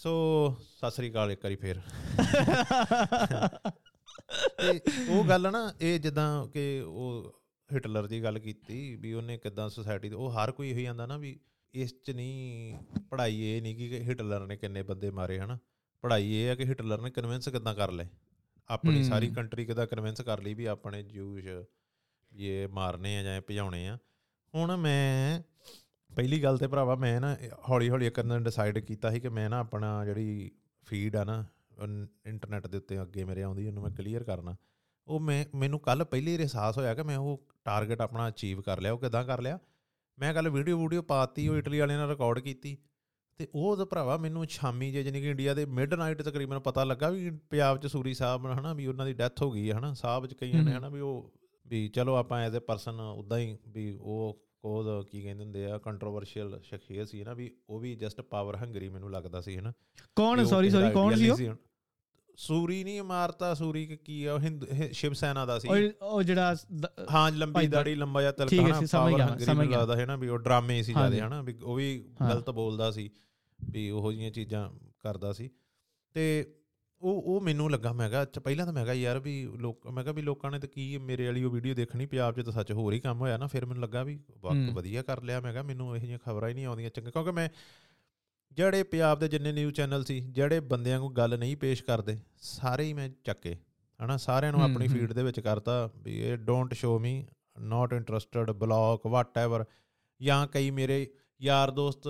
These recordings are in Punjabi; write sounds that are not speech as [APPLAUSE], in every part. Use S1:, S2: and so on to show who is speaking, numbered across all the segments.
S1: ਸੋ ਸਤਿ ਸ੍ਰੀ ਅਕਾਲ ਇੱਕ ਵਾਰੀ ਫੇਰ। ਤੇ ਉਹ ਗੱਲ ਨਾ ਇਹ ਜਿੱਦਾਂ ਕਿ ਉਹ ਹਿਟਲਰ ਦੀ ਗੱਲ ਕੀਤੀ ਵੀ ਉਹਨੇ ਕਿਦਾਂ ਸੋਸਾਇਟੀ ਦੇ ਉਹ ਹਰ ਕੋਈ ਇਹੀ ਆਂਦਾ ਨਾ ਵੀ ਇਸ ਚ ਨਹੀਂ ਪੜ੍ਹਾਈ ਇਹ ਨਹੀਂ ਕਿ ਹਿਟਲਰ ਨੇ ਕਿੰਨੇ ਬੰਦੇ ਮਾਰੇ ਹਨਾ? ਪੜ੍ਹਾਈ ਇਹ ਹੈ ਕਿ ਹਿਟਲਰ ਨੇ ਕਨਵਿੰਸ ਕਿਦਾਂ ਕਰ ਲਏ? ਆਪਣੀ ਸਾਰੀ ਕੰਟਰੀ ਕਿਦਾਂ ਕਨਵਿੰਸ ਕਰ ਲਈ ਵੀ ਆਪਣੇ ਜੂਸ਼ ਇਹ ਮਾਰਨੇ ਆ ਜਾਂ ਭਜਾਉਣੇ ਆ। ਹੁਣ ਮੈਂ ਪਹਿਲੀ ਗੱਲ ਤੇ ਭਰਾਵਾ ਮੈਂ ਨਾ ਹੌਲੀ ਹੌਲੀ ਕਰਨ ਡਿਸਾਈਡ ਕੀਤਾ ਸੀ ਕਿ ਮੈਂ ਨਾ ਆਪਣਾ ਜਿਹੜੀ ਫੀਡ ਆ ਨਾ ਇੰਟਰਨੈਟ ਦੇ ਉੱਤੇ ਅੱਗੇ ਮੇਰੇ ਆਉਂਦੀ ਉਹਨੂੰ ਮੈਂ ਕਲੀਅਰ ਕਰਨਾ। ਉਹ ਮੈਂ ਮੈਨੂੰ ਕੱਲ ਪਹਿਲੀ ਅਹਿਸਾਸ ਹੋਇਆ ਕਿ ਮੈਂ ਉਹ ਟਾਰਗੇਟ ਆਪਣਾ ਅਚੀਵ ਕਰ ਲਿਆ ਉਹ ਕਿਦਾਂ ਕਰ ਲਿਆ। ਮੈਂ ਕੱਲ ਵੀਡੀਓ ਵੀਡੀਓ ਪਾਤੀ ਉਹ ਇਟਲੀ ਵਾਲਿਆਂ ਨਾਲ ਰਿਕਾਰਡ ਕੀਤੀ। ਤੇ ਉਹ ਤਾਂ ਭਰਾਵਾ ਮੈਨੂੰ ਸ਼ਾਮੀ ਜੇ ਜਾਨੀ ਕਿ ਇੰਡੀਆ ਦੇ ਮਿਡਨਾਈਟ ਤਕਰੀਬਨ ਪਤਾ ਲੱਗਾ ਵੀ ਪੰਜਾਬ ਚ ਸੂਰੀ ਸਾਹਿਬ ਹਨਾ ਵੀ ਉਹਨਾਂ ਦੀ ਡੈਥ ਹੋ ਗਈ ਹੈ ਹਨਾ ਸਾਹਿਬ ਚ ਕਈਆਂ ਨੇ ਹਨਾ ਵੀ ਉਹ ਵੀ ਚਲੋ ਆਪਾਂ ਐਜ਼ ਅ ਪਰਸਨ ਉਦਾਂ ਹੀ ਵੀ ਉਹ ਕੋਦ ਕੀ ਕਹਿੰਦੇ ਹੁੰਦੇ ਆ ਕੰਟਰੋਵਰਸ਼ੀਅਲ ਸ਼ਖਸੀਅਤ ਸੀ ਨਾ ਵੀ ਉਹ ਵੀ ਜਸਟ ਪਾਵਰ ਹੰਗਰੀ ਮੈਨੂੰ ਲੱਗਦਾ ਸੀ ਹਨਾ?
S2: ਕੌਣ? ਸੌਰੀ ਸੌਰੀ ਕੌਣ ਸੀ ਉਹ?
S1: ਸੂਰੀ ਨਹੀਂ ਮਾਰਤਾ ਸੂਰੀ ਕੀ ਆ ਹਿੰਦ ਸ਼ਿਵ ਸੈਨਾ ਦਾ ਸੀ।
S2: ਉਹ ਜਿਹੜਾ
S1: ਹਾਂ ਲੰਬੀ ਦਾੜੀ ਲੰਬਾ ਜਿਹਾ ਤਿਲਕ ਹਨਾ? ਪਾਵਰ ਹੰਗਰੀ ਮੈਨੂੰ ਲੱਗਦਾ ਹੈ ਨਾ ਵੀ ਉਹ ਡਰਾਮੇ ਸੀ ਜ਼ਿਆਦਾ ਹਨਾ? ਵੀ ਉਹ ਵੀ ਗਲਤ ਬੋਲਦਾ ਸੀ ਵੀ ਉਹੋ ਜੀਆਂ ਚੀਜ਼ਾਂ ਕਰਦਾ ਸੀ। ਤੇ ਉਹ ਉਹ ਮੈਨੂੰ ਲੱਗਾ ਮੈਂ ਕਿਹਾ ਅੱਛਾ ਪਹਿਲਾਂ ਤਾਂ ਮੈਂ ਕਿਹਾ ਯਾਰ ਵੀ ਲੋਕ ਮੈਂ ਕਿਹਾ ਵੀ ਲੋਕਾਂ ਨੇ ਤਾਂ ਕੀ ਮੇਰੇ ਵਾਲੀ ਉਹ ਵੀਡੀਓ ਦੇਖਣੀ ਪੰਜਾਬ 'ਚ ਤਾਂ ਸੱਚ ਹੋਰ ਹੀ ਕੰਮ ਹੋਇਆ ਨਾ ਫਿਰ ਮੈਨੂੰ ਲੱਗਾ ਵੀ ਵਕਤ ਵਧੀਆ ਕਰ ਲਿਆ ਮੈਂ ਕਿਹਾ ਮੈਨੂੰ ਇਹ ਜਿਹੀਆਂ ਖਬਰਾਂ ਹੀ ਨਹੀਂ ਆਉਂਦੀਆਂ ਚੰਗਾ ਕਿਉਂਕਿ ਮੈਂ ਜਿਹੜੇ ਪੰਜਾਬ ਦੇ ਜਿੰਨੇ ਨਿਊਜ਼ ਚੈਨਲ ਸੀ ਜਿਹੜੇ ਬੰਦਿਆਂ ਨੂੰ ਗੱਲ ਨਹੀਂ ਪੇਸ਼ ਕਰਦੇ ਸਾਰੇ ਹੀ ਮੈਂ ਚੱਕੇ ਹਨਾ ਸਾਰਿਆਂ ਨੂੰ ਆਪਣੀ ਫੀਡ ਦੇ ਵਿੱਚ ਕਰਤਾ ਵੀ ਇਹ don't show me not interested block whatever ਜਾਂ ਕਈ ਮੇਰੇ ਯਾਰ ਦੋਸਤ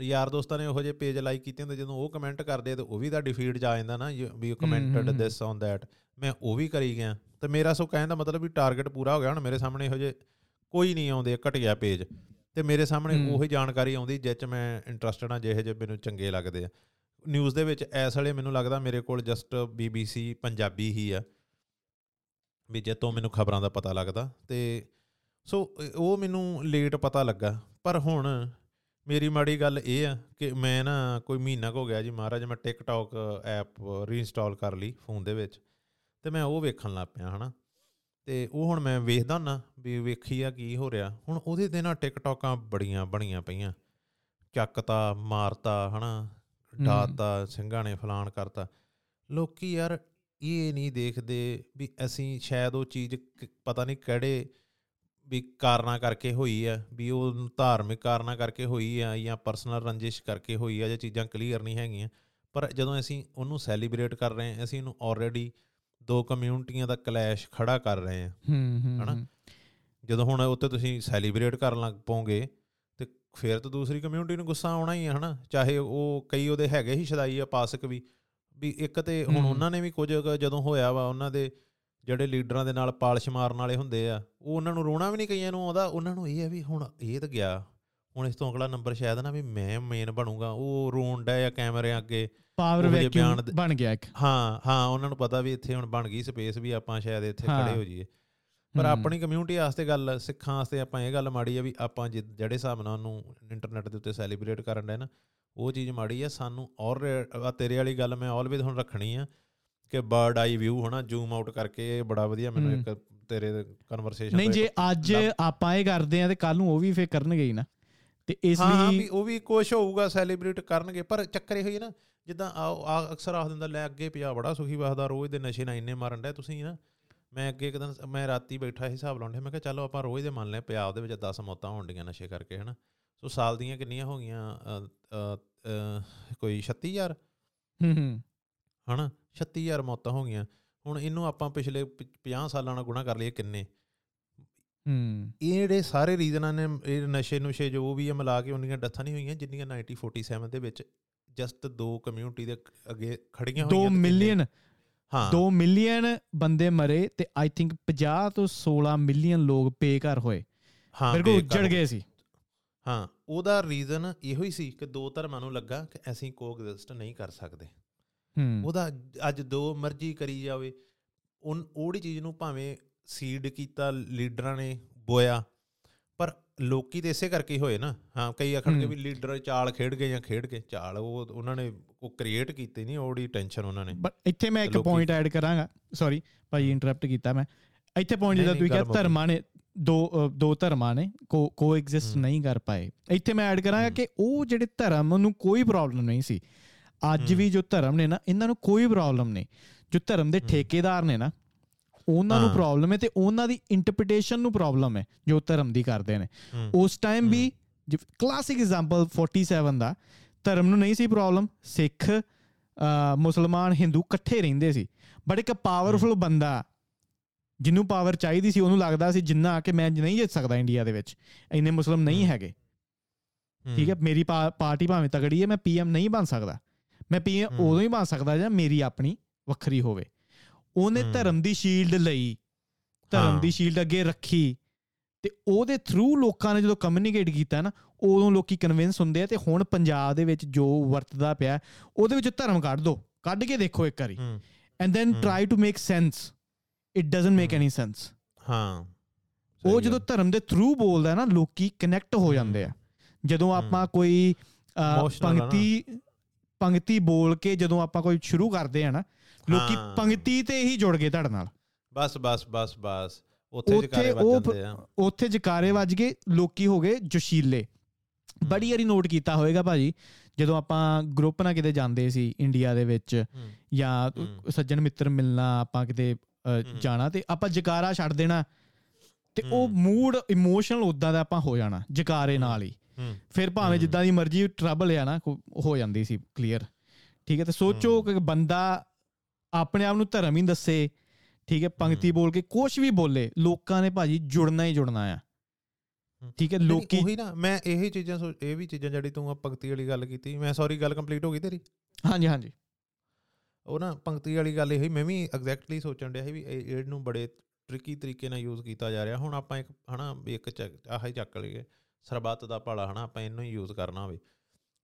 S1: ਯਾਰ ਦੋਸਤਾਂ ਨੇ ਉਹੋ ਜਿਹੇ ਪੇਜ ਲਾਈਕ ਕੀਤੇ ਹੁੰਦੇ ਜਦੋਂ ਉਹ ਕਮੈਂਟ ਕਰਦੇ ਤੇ ਉਹ ਵੀ ਫੀਡ 'ਚ ਆ ਜਾਂਦਾ ਨਾ ਵੀ you commented this on that ਮੈਂ ਉਹ ਵੀ ਕਰੀ ਗਿਆ। ਤੇ ਮੇਰਾ ਸੋ ਕਹਿਣ ਦਾ ਮਤਲਬ ਵੀ ਟਾਰਗੇਟ ਪੂਰਾ ਹੋ ਗਿਆ ਹੁਣ ਮੇਰੇ ਸਾਹਮਣੇ ਇਹੋ ਜਿਹੇ ਕੋਈ ਨਹੀਂ ਆਉਂਦੇ ਘਟਿਆ ਪੇਜ ਤੇ ਮੇਰੇ ਸਾਹਮਣੇ ਉਹੀ ਜਾਣਕਾਰੀ ਆਉਂਦੀ ਜਿੱਚ ਮੈਂ ਇੰਟਰਸਟਡ ਆ ਜਿਹੇ ਜਿਹੇ ਮੈਨੂੰ ਚੰਗੇ ਲੱਗਦੇ ਆ। ਨਿਊਜ਼ ਦੇ ਵਿੱਚ ਐਸ ਵਾਲੇ ਮੈਨੂੰ ਲੱਗਦਾ ਮੇਰੇ ਕੋਲ ਜਸਟ ਬੀਬੀਸੀ ਪੰਜਾਬੀ ਹੀ ਆ। ਵੀ ਜੇ ਤੋਂ ਮੈਨੂੰ ਖਬਰਾਂ ਦਾ ਪਤਾ ਲੱਗਦਾ। ਤੇ ਸੋ ਉਹ ਮੈਨੂੰ ਲੇਟ ਪਤਾ ਲੱਗਾ। ਪਰ ਹੁਣ ਮੇਰੀ ਮਾੜੀ ਗੱਲ ਇਹ ਆ ਕਿ ਮੈਂ ਨਾ ਕੋਈ ਮਹੀਨਾ ਹੋ ਗਿਆ ਜੀ ਮਹਾਰਾਜ ਮੈਂ ਟਿਕਟੌਕ ਐਪ ਰੀਇੰਸਟਾਲ ਕਰ ਲਈ ਫੋਨ ਦੇ ਵਿੱਚ ਤੇ ਮੈਂ ਉਹ ਵੇਖਣ ਲੱਗ ਪਿਆ ਹਨਾ। ਤੇ ਉਹ ਹੁਣ ਮੈਂ ਵੇਖਦਾ ਨਾ ਵੀ ਵੇਖੀ ਆ ਕੀ ਹੋ ਰਿਹਾ। ਹੁਣ ਉਹਦੇ ਤੇ ਨਾ ਟਿਕਟੌਕਾਂ ਬੜੀਆਂ ਬਣੀਆਂ ਪਈਆਂ। ਚੱਕਤਾ ਮਾਰਤਾ ਹਨਾ ਡਾਤਾ ਸਿੰਘਾਂ ਨੇ ਫਲਾਣ ਕਰਤਾ। ਲੋਕੀ ਯਾਰ ਇਹ ਨਹੀਂ ਦੇਖਦੇ ਵੀ ਅਸੀਂ ਸ਼ਾਇਦ ਉਹ ਚੀਜ਼ ਪਤਾ ਨਹੀਂ ਕਿਹੜੇ ਵੀ ਕਾਰਨਾ ਕਰਕੇ ਹੋਈ ਆ ਵੀ ਉਹ ਧਾਰਮਿਕ ਕਾਰਨਾ ਕਰਕੇ ਹੋਈ ਆ ਜਾਂ ਪਰਸਨਲ ਰੰਜਿਸ਼ ਕਰਕੇ ਹੋਈ ਆ ਜੇ ਚੀਜ਼ਾਂ ਕਲੀਅਰ ਨਹੀਂ ਹੈਗੀਆਂ। ਪਰ ਜਦੋਂ ਅਸੀਂ ਉਹਨੂੰ ਸੈਲੀਬ੍ਰੇਟ ਕਰ ਰਹੇ ਹਾਂ ਅਸੀਂ ਉਹਨੂੰ ਆਲਰੇਡੀ ਦੋ ਕਮਿਊਨਿਟੀਆਂ ਦਾ ਕਲੈਸ਼ ਖੜਾ ਕਰ ਰਹੇ ਹਾਂ। ਹਨਾ? ਜਦੋਂ ਹੁਣ ਉੱਤੇ ਤੁਸੀਂ ਸੈਲੀਬ੍ਰੇਟ ਕਰਨ ਲੱਗ ਪੋਗੇ ਤੇ ਫਿਰ ਤਾਂ ਦੂਸਰੀ ਕਮਿਊਨਿਟੀ ਨੂੰ ਗੁੱਸਾ ਆਉਣਾ ਹੀ ਹੈ ਹਨਾ? ਚਾਹੇ ਉਹ ਕਈ ਉਹਦੇ ਹੈਗੇ ਹੀ ਸ਼ਦਾਈ ਆ ਪਾਸਕ ਵੀ ਵੀ ਇੱਕ ਤੇ ਹੁਣ ਉਹਨਾਂ ਨੇ ਵੀ ਕੁਝ ਜਦੋਂ ਹੋਇਆ ਵਾ ਉਹਨਾਂ ਦੇ ਜਿਹੜੇ ਲੀਡਰਾਂ ਦੇ ਨਾਲ ਪਾਲਿਸ਼ ਮਾਰਨ ਵਾਲੇ ਹੁੰਦੇ ਆ ਉਹ ਉਹਨਾਂ ਨੂੰ ਰੋਣਾ ਵੀ ਨਹੀਂ ਕਈਆਂ ਨੂੰ ਆਉਂਦਾ ਉਹਨਾਂ ਨੂੰ ਇਹ ਹੈ ਵੀ ਹੁਣ ਇਹ ਤਾਂ ਗਿਆ। ਹੁਣ ਇਸ ਤੋਂ ਅਗਲਾ ਨੰਬਰ ਸ਼ਾਇਦ ਨਾ ਵੀ ਮੈਂ ਮੇਨ ਬਣੂਗਾ ਉਹ ਰੋਣ ਡਿਆ ਜਾਂ ਕੈਮਰੇ ਅੱਗੇ।
S2: ਪਾਵਰ ਵੈਕਿਊਮ ਬਣ ਗਿਆ ਇੱਕ।
S1: ਹਾਂ ਹਾਂ ਉਹਨਾਂ ਨੂੰ ਪਤਾ ਵੀ ਇੱਥੇ ਹੁਣ ਬਣ ਗਈ ਸਪੇਸ ਵੀ ਆਪਾਂ ਸ਼ਾਇਦ ਇੱਥੇ ਖੜੇ ਹੋ। ਜਾਈਏ। ਪਰ ਆਪਣੀ ਕਮਿਊਨਿਟੀ ਵਾਸਤੇ ਗੱਲ ਸਿੱਖਾਂ ਵਾਸਤੇ ਆਪਾਂ ਇਹ ਗੱਲ ਮਾੜੀ ਆ ਵੀ ਆਪਾਂ ਜਿਹੜੇ ਹਿਸਾਬ ਨਾਲ ਉਹਨੂੰ ਇੰਟਰਨੈਟ ਦੇ ਉੱਤੇ ਸੈਲੀਬ੍ਰੇਟ ਕਰਨ ਦੇ ਨਾ ਉਹ ਚੀਜ਼ ਮਾੜੀ ਆ ਸਾਨੂੰ ਔਰ ਤੇਰੇ ਵਾਲੀ ਗੱਲ ਮੈਂ ਆਲਵੇਜ਼ ਹੁਣ ਰੱਖਣੀ ਆ ਕਿ ਬਰਡ ਆਈ ਵਿਊ ਹੋਣਾ ਜ਼ੂਮ ਆਊਟ ਕਰਕੇ ਬੜਾ ਵਧੀਆ ਮੈਨੂੰ ਇੱਕ ਤੇਰੇ ਕਨਵਰਸੇਸ਼ਨ
S2: ਨਹੀਂ ਜੇ ਅੱਜ ਆਪਾਂ ਇਹ ਕਰਦੇ ਆ ਤੇ ਕੱਲ ਨੂੰ ਉਹ ਵੀ ਫੇਰ ਕਰਨਗੇ ਹੀ ਨਾ। ਤੇ ਇਸ ਲਈ
S1: ਹਾਂ ਵੀ ਉਹ ਵੀ ਕੁਝ ਹੋਊਗਾ ਸੈਲੀਬ੍ਰੇਟ ਕਰਨਗੇ ਪਰ ਚੱਕਰ ਇਹ ਹੋਈ ਨਾ ਜਿੱਦਾਂ ਆ ਅਕਸਰ ਆਖ ਦਿੰਦਾ ਲੈ ਅੱਗੇ ਪਿਆ ਬੜਾ ਸੁਖੀ ਵਸਦਾ ਰੋਜ਼ ਦੇ ਨਸ਼ੇ ਨਾਲ ਇੰਨੇ ਮਾਰਨ ਡਿਆ ਤੁਸੀਂ ਨਾ ਮੈਂ ਅੱਗੇ ਇੱਕ ਦਿਨ ਮੈਂ ਰਾਤੀ ਬੈਠਾ ਹਿਸਾਬ ਲਾਉਂਦੇ ਮੈਂ ਕਿਹਾ ਚਲੋ ਆਪਾਂ ਰੋਜ਼ ਦੇ ਮੰਨ ਲੈ ਪੰਜਾਬ ਦੇ ਵਿੱਚ 10 ਮੌਤਾਂ ਹੋਣ ਡੀਆਂ ਨਸ਼ੇ ਕਰਕੇ ਹਨਾ। ਸੋ ਸਾਲ ਦੀਆਂ ਕਿੰਨੀਆਂ ਹੋ ਗਈਆਂ ਕੋਈ 36000
S2: ਹੂੰ ਹੂੰ।
S1: ਹਨਾ 36000 ਮੌਤਾਂ ਹੋ ਗਈਆਂ। ਹੁਣ ਇਹਨੂੰ ਆਪਾਂ ਪਿਛਲੇ 50 ਸਾਲਾਂ ਨਾਲ ਗੁਣਾ ਕਰ ਲਈਏ ਕਿੰਨੇ?
S2: ਹੂੰ।
S1: ਇਹ ਜਿਹੜੇ ਸਾਰੇ ਰੀਜ਼ਨਾਂ ਨੇ ਇਹ ਨਸ਼ੇ ਨੁਸ਼ੇ ਜੋ ਵੀ ਆ ਮਿਲਾ ਕੇ ਉਹਨੀਆਂ ਡੈਥਾਂ ਨਹੀਂ ਹੋਈਆਂ ਜਿੰਨੀਆਂ 1947 ਦੇ ਵਿੱਚ ਜਸਟ ਦੋ ਕਮਿਊਨਿਟੀ ਦੇ ਅੱਗੇ ਖੜੀਆਂ
S2: ਹੋਈਆਂ 2 ਮਿਲੀਅਨ।
S1: ਹਾਂ।
S2: 2 ਮਿਲੀਅਨ ਬੰਦੇ ਮਰੇ ਤੇ ਆਈ ਥਿੰਕ 50 ਤੋਂ 16 ਮਿਲੀਅਨ ਲੋਕ ਬੇਘਰ ਹੋਏ।
S1: ਹਾਂ
S2: ਮੇਰੇ ਕੋ ਉੱਜੜ ਗਏ ਸੀ।
S1: ਹਾਂ ਉਹਦਾ ਰੀਜ਼ਨ ਇਹੋ ਹੀ ਸੀ ਕਿ ਦੋ ਧਰਮਾਂ ਨੂੰ ਲੱਗਾ ਕਿ ਅਸੀਂ ਕੋਐਗਜ਼ਿਸਟ ਨਹੀਂ ਕਰ ਸਕਦੇ। ਉਹਦਾ ਅੱਜ ਦੋ ਮਰਜ਼ੀ ਕਰੀ ਜਾਵੇ। ਉਹ ਉਹੜੀ ਚੀਜ਼ ਨੂੰ ਭਾਵੇਂ ਸੀਡ ਕੀਤਾ ਲੀਡਰਾਂ ਨੇ ਬੋਇਆ ਪਰ ਲੋਕੀ ਤੇ ਇਸੇ ਕਰਕੇ ਹੋਏ ਨਾ। ਹਾਂ ਕਈ ਆਖਣਗੇ ਵੀ ਲੀਡਰ ਚਾਲ ਖੇਡ ਗਏ ਜਾਂ ਖੇਡ ਕੇ ਚਾਲ ਉਹ ਉਹਨਾਂ ਨੇ ਉਹ ਕ੍ਰੀਏਟ ਕੀਤੀ ਨਹੀਂ ਉਹਦੀ ਟੈਨਸ਼ਨ ਉਹਨਾਂ ਨੇ।
S2: ਬਟ ਇੱਥੇ ਮੈਂ ਇੱਕ ਪੁਆਇੰਟ ਐਡ ਕਰਾਂਗਾ। ਸੌਰੀ ਭਾਈ ਇੰਟਰਰਪਟ ਕੀਤਾ ਮੈਂ। ਇੱਥੇ ਪੁਆਇੰਟ ਜਿਹੜਾ ਤੁਸੀਂ ਕਿਹਾ ਧਰਮਾਂ ਨੇ ਦੋ ਦੋ ਧਰਮਾਂ ਨੇ ਕੋ ਕੋ ਐਗਜ਼ਿਸਟ ਨਹੀਂ ਕਰ ਪਾਏ। ਇੱਥੇ ਮੈਂ ਐਡ ਕਰਾਂਗਾ ਕਿ ਉਹ ਜਿਹੜੇ ਧਰਮ ਨੂੰ ਕੋਈ ਪ੍ਰੋਬਲਮ ਨਹੀਂ ਸੀ। ਅੱਜ ਵੀ ਜੋ ਧਰਮ ਨੇ ਨਾ ਇਹਨਾਂ ਨੂੰ ਕੋਈ ਪ੍ਰੋਬਲਮ ਨਹੀਂ। ਜੋ ਧਰਮ ਦੇ ਠੇਕੇਦਾਰ ਨੇ ਨਾ ਉਹਨਾਂ ਨੂੰ ਪ੍ਰੋਬਲਮ ਹੈ ਤੇ ਉਹਨਾਂ ਦੀ ਇੰਟਰਪ੍ਰੀਟੇਸ਼ਨ ਨੂੰ ਪ੍ਰੋਬਲਮ ਹੈ ਜੋ ਧਰਮ ਦੀ ਕਰਦੇ ਨੇ। ਉਸ ਟਾਈਮ ਵੀ ਕਲਾਸਿਕ ਐਗਜ਼ਾਮਪਲ 47 ਦਾ ਧਰਮ ਨੂੰ ਨਹੀਂ ਸੀ ਪ੍ਰੋਬਲਮ ਸਿੱਖ ਮੁਸਲਮਾਨ ਹਿੰਦੂ ਇਕੱਠੇ ਰਹਿੰਦੇ ਸੀ। ਬਟ ਇੱਕ ਪਾਵਰਫੁਲ ਬੰਦਾ ਜਿਹਨੂੰ ਪਾਵਰ ਚਾਹੀਦੀ ਸੀ ਉਹਨੂੰ ਲੱਗਦਾ ਸੀ ਜਿੰਨਾ ਕਿ ਮੈਂ ਨਹੀਂ ਜਿੱਤ ਸਕਦਾ ਇੰਡੀਆ ਦੇ ਵਿੱਚ ਇੰਨੇ ਮੁਸਲਮ ਨਹੀਂ ਹੈਗੇ। ਠੀਕ ਹੈ ਮੇਰੀ ਪਾਰਟੀ ਭਾਵੇਂ ਤਗੜੀ ਹੈ ਮੈਂ ਪੀਐਮ ਨਹੀਂ ਬਣ ਸਕਦਾ। ਮੈਂ ਪੀਐਮ ਉਦੋਂ ਹੀ ਬਣ ਸਕਦਾ ਜਾਂ ਮੇਰੀ ਆਪਣੀ ਵੱਖਰੀ ਹੋਵੇ। ਉਹਨੇ ਧਰਮ ਦੀ ਸ਼ੀਲਡ ਲਈ ਧਰਮ ਦੀ ਸ਼ੀਲਡ ਅੱਗੇ ਰੱਖੀ ਤੇ ਉਹਦੇ ਥਰੂ ਲੋਕਾਂ ਨੇ ਜਦੋਂ ਕਮਿਊਨੀਕੇਟ ਕੀਤਾ ਨਾ ਉਦੋਂ ਲੋਕੀ ਕਨਵਿੰਸ ਹੁੰਦੇ ਆ ਤੇ ਹੁਣ ਪੰਜਾਬ ਦੇ ਵਿੱਚ ਜੋ ਵਰਤਦਾ ਪਿਆ ਉਹਦੇ ਵਿੱਚ ਧਰਮ ਕੱਢ ਦੋ ਕੱਢ ਕੇ ਦੇਖੋ ਇੱਕ ਵਾਰੀ। And then try to make sense it doesn't make any sense
S1: ਹਾਂ।
S2: ਉਹ ਜਦੋਂ ਧਰਮ ਦੇ ਥਰੂ ਬੋਲਦਾ ਨਾ ਲੋਕੀ ਕਨੈਕਟ ਹੋ ਜਾਂਦੇ ਆ। ਜਦੋਂ ਆਪਾਂ ਕੋਈ ਪੰਕਤੀ ਪੰਕਤੀ ਬੋਲ ਕੇ ਜਦੋਂ ਆਪਾਂ ਕੋਈ ਸ਼ੁਰੂ ਕਰਦੇ ਆ ਨਾ ਲੋਕੀ ਪੰਕਤੀ ਤੇ ਹੀ ਜੁੜ ਗਏ ਤੁਹਾਡੇ ਨਾਲ।
S1: ਬਸ ਬਸ ਬਸ ਬਸ। ਉੱਥੇ ਜਕਾਰੇ ਵੱਜ ਜਾਂਦੇ ਆ।
S2: ਉੱਥੇ ਜਕਾਰੇ ਵੱਜ ਗਏ ਲੋਕੀ ਹੋ ਗਏ ਜੋਸ਼ੀਲੇ। ਬੜੀ ਵਾਰੀ ਨੋਟ ਕੀਤਾ ਹੋਵੇਗਾ ਭਾਜੀ ਜਦੋਂ ਆਪਾਂ ਗਰੁੱਪ ਨਾਲ ਕਿਤੇ ਜਾਂਦੇ ਸੀ ਇੰਡੀਆ ਦੇ ਵਿੱਚ ਜਾਂ ਸੱਜਣ ਮਿੱਤਰ ਮਿਲਣਾ ਆਪਾਂ ਕਿਤੇ ਜਾਣਾ ਤੇ ਆਪਾਂ ਜਕਾਰਾ ਛੱਡ ਦੇਣਾ ਤੇ ਉਹ ਮੂਡ ਇਮੋਸ਼ਨਲ ਉਦਾਂ ਦਾ ਆਪਾਂ ਹੋ ਜਾਣਾ ਜਕਾਰੇ ਨਾਲ ਹੀ। ਫਿਰ ਭਾਵੇਂ ਜਿੱਦਾਂ ਦੀ ਮਰਜ਼ੀ ਟਰਬਲ ਆ ਨਾ ਹੋ ਜਾਂਦੀ ਸੀ ਕਲੀਅਰ ਠੀਕ ਹੈ ਤੇ ਸੋਚੋ ਕਿ ਬੰਦਾ ਆਪਣੇ ਆਪ ਨੂੰ ਧਰਮ ਹੀ ਦੱਸੇ ਠੀਕ ਹੈ ਪੰਕਤੀ ਬੋਲ ਕੇ ਕੁਝ ਵੀ ਬੋਲੇ ਲੋਕਾਂ ਨੇ ਭਾਜੀ ਜੁੜਨਾ ਹੀ ਜੁੜਨਾ ਆ। ਠੀਕ ਹੈ ਲੋਕੀ
S1: ਉਹੀ ਨਾ ਮੈਂ ਇਹੀ ਚੀਜ਼ਾਂ ਇਹ ਵੀ ਚੀਜ਼ਾਂ ਜਿਹੜੀ ਤੂੰ ਆ ਪੰਕਤੀ ਵਾਲੀ ਗੱਲ ਕੀਤੀ ਮੈਂ ਸੌਰੀ ਗੱਲ ਕੰਪਲੀਟ ਹੋ ਗਈ ਤੇਰੀ?
S2: ਹਾਂਜੀ ਹਾਂਜੀ।
S1: ਉਹ ਨਾ ਪੰਕਤੀ ਵਾਲੀ ਗੱਲ ਇਹੀ ਮੈਂ ਵੀ ਐਗਜ਼ੈਕਟਲੀ ਸੋਚਣ ਡਿਆ ਸੀ ਵੀ ਇਹ ਨੂੰ ਬੜੇ ਟ੍ਰਿਕੀ ਤਰੀਕੇ ਨਾਲ ਯੂਜ਼ ਕੀਤਾ ਜਾ ਰਿਹਾ। ਹੁਣ ਆਪਾਂ ਇੱਕ ਹਨਾ ਇੱਕ ਆਹ ਹੀ ਚੱਕ ਲਈਏ। ਸਰਬੱਤ ਦਾ ਭਲਾ ਹਨਾ ਆਪਾਂ ਇਹਨੂੰ ਹੀ ਯੂਜ਼ ਕਰਨਾ ਹੋਵੇ।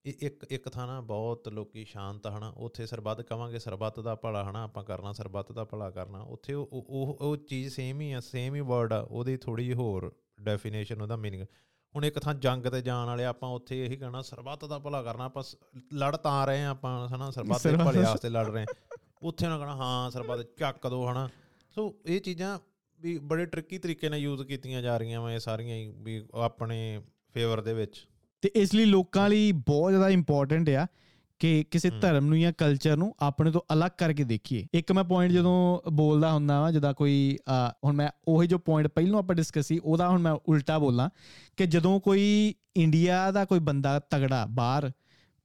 S1: ਇਹ ਇੱਕ ਇੱਕ ਥਾਂ ਨਾ ਬਹੁਤ ਲੋਕੀ ਸ਼ਾਂਤ ਹਨਾ ਉੱਥੇ ਸਰਬੱਤ ਕਵਾਂਗੇ ਸਰਬੱਤ ਦਾ ਭਲਾ ਹਨਾ ਆਪਾਂ ਕਰਨਾ ਸਰਬੱਤ ਦਾ ਭਲਾ ਕਰਨਾ ਉੱਥੇ ਉਹ ਉਹ ਉਹ ਚੀਜ਼ ਸੇਮ ਹੀ ਆ ਸੇਮ ਹੀ ਵਰਡ ਆ ਉਹਦੀ ਥੋੜੀ ਜਿਹੀ ਹੋਰ ਡੈਫੀਨੇਸ਼ਨ ਉਹਦਾ ਮੀਨਿੰਗ ਹੁਣ ਇੱਕ ਥਾਂ ਜੰਗ ਤੇ ਜਾਣ ਵਾਲੇ ਆਪਾਂ ਉੱਥੇ ਇਹੀ ਕਹਿਣਾ ਸਰਬੱਤ ਦਾ ਭਲਾ ਕਰਨਾ ਆਪਾਂ ਲੜ ਤਾਂ ਰਹੇ ਆ ਆਪਾਂ ਹਨਾ ਸਰਬੱਤ ਦੇ ਭਲੇ ਵਾਸਤੇ ਲੜ ਰਹੇ ਉੱਥੇ ਨਾ ਕਹਣਾ ਹਾਂ ਸਰਬੱਤ ਚੱਕ ਦੋ ਹਨਾ। ਸੋ ਇਹ ਚੀਜ਼ਾਂ ਵੀ ਬੜੇ ਟ੍ਰਿਕੀ ਤਰੀਕੇ ਨਾਲ ਯੂਜ਼ ਕੀਤੀਆਂ ਜਾ ਰਹੀਆਂ ਵਾ ਇਹ ਸਾਰੀਆਂ ਵੀ ਆਪਣੇ ਫੇਵਰ ਦੇ ਵਿੱਚ।
S2: ਤੇ ਇਸ ਲਈ ਲੋਕਾਂ ਲਈ ਬਹੁਤ ਜ਼ਿਆਦਾ ਇੰਪੋਰਟੈਂਟ ਆ ਕਿ ਕਿਸੇ ਧਰਮ ਨੂੰ ਜਾਂ ਕਲਚਰ ਨੂੰ ਆਪਣੇ ਤੋਂ ਅਲੱਗ ਕਰਕੇ ਦੇਖੀਏ। ਇੱਕ ਮੈਂ ਪੁਆਇੰਟ ਜਦੋਂ ਬੋਲਦਾ ਹੁੰਦਾ ਵਾ ਜਦਾ ਕੋਈ ਹੁਣ ਮੈਂ ਉਹੀ ਜੋ ਪੁਆਇੰਟ ਪਹਿਲਾਂ ਆਪਾਂ ਡਿਸਕਸ ਸੀ ਉਹਦਾ ਹੁਣ ਮੈਂ ਉਲਟਾ ਬੋਲਾਂ ਕਿ ਜਦੋਂ ਕੋਈ ਇੰਡੀਆ ਦਾ ਕੋਈ ਬੰਦਾ ਤਗੜਾ ਬਾਹਰ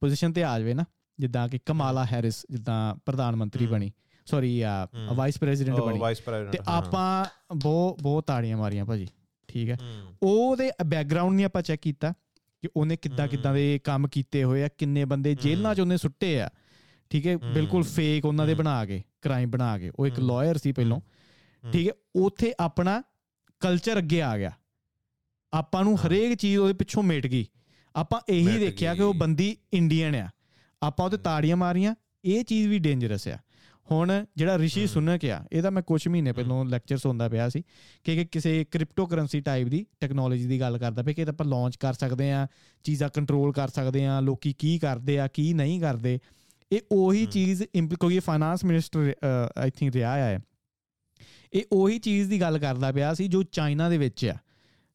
S2: ਪੋਜੀਸ਼ਨ ਤੇ ਆ ਜਾਵੇ ਨਾ ਜਿੱਦਾਂ ਕਿ ਕਮਾਲਾ ਹੈਰਿਸ ਜਿੱਦਾਂ ਪ੍ਰਧਾਨ ਮੰਤਰੀ ਬਣੀ ਸੌਰੀ ਵਾਈਸ ਪ੍ਰੈਜ਼ੀਡੈਂਟ ਬਣੀ। ਤੇ ਆਪਾਂ ਬਹੁਤ ਬਹੁਤ ਤਾੜੀਆਂ ਮਾਰੀਆਂ ਭਾਜੀ। ਠੀਕ ਹੈ। ਉਹਦੇ ਬੈਕਗ੍ਰਾਉਂਡ ਨਹੀਂ ਆਪਾਂ ਚੈੱਕ ਕੀਤਾ ਕਿ ਉਹਨੇ ਕਿੱਦਾਂ ਕਿੱਦਾਂ ਦੇ ਕੰਮ ਕੀਤੇ ਹੋਏ ਆ ਕਿੰਨੇ ਬੰਦੇ ਜੇਲ੍ਹਾਂ 'ਚ ਉਹਨੇ ਸੁੱਟੇ ਆ ਠੀਕ ਹੈ। ਬਿਲਕੁਲ ਫੇਕ ਉਹਨਾਂ ਦੇ ਬਣਾ ਕੇ ਕ੍ਰਾਈਮ ਬਣਾ ਕੇ। ਉਹ ਇੱਕ ਲਾਇਰ ਸੀ ਪਹਿਲਾਂ ਠੀਕ ਹੈ। ਉਥੇ ਆਪਣਾ ਕਲਚਰ ਅੱਗੇ ਆ ਗਿਆ। ਆਪਾਂ ਨੂੰ ਹਰੇਕ ਚੀਜ਼ ਉਹਦੇ ਪਿੱਛੋਂ ਮੇਟ ਗਈ। ਆਪਾਂ ਇਹੀ ਦੇਖਿਆ ਕਿ ਉਹ ਬੰਦੀ ਇੰਡੀਅਨ ਆ। ਆਪਾਂ ਉਹਤੇ ਤਾੜੀਆਂ ਮਾਰੀਆਂ। ਇਹ ਚੀਜ਼ ਵੀ ਡੇਂਜਰਸ ਆ। ਹੁਣ ਜਿਹੜਾ ਰਿਸ਼ੀ ਸੁਨਕ ਆ ਇਹਦਾ ਮੈਂ ਕੁਝ ਮਹੀਨੇ ਪਹਿਲਾਂ ਲੈਕਚਰ ਸੁਣਦਾ ਪਿਆ ਸੀ ਕਿ ਕਿਸੇ ਕ੍ਰਿਪਟੋ ਕਰੰਸੀ ਟਾਈਪ ਦੀ ਟੈਕਨੋਲੋਜੀ ਦੀ ਗੱਲ ਕਰਦਾ ਪਿਆ ਕਿ ਇਹ ਆਪਾਂ ਲਾਂਚ ਕਰ ਸਕਦੇ ਆ ਚੀਜ਼ਾਂ ਕੰਟਰੋਲ ਕਰ ਸਕਦੇ ਆ ਲੋਕੀ ਕੀ ਕਰਦੇ ਆ ਕੀ ਨਹੀਂ ਕਰਦੇ। ਇਹ ਉਹੀ ਚੀਜ਼ ਕਿਉਂਕਿ ਫਾਈਨਾਂਸ ਮਿਨਿਸਟਰ ਆਈ ਥਿੰਕ ਰਿਹਾ ਹੈ ਇਹ। ਉਹੀ ਚੀਜ਼ ਦੀ ਗੱਲ ਕਰਦਾ ਪਿਆ ਸੀ ਜੋ ਚਾਈਨਾ ਦੇ ਵਿੱਚ ਆ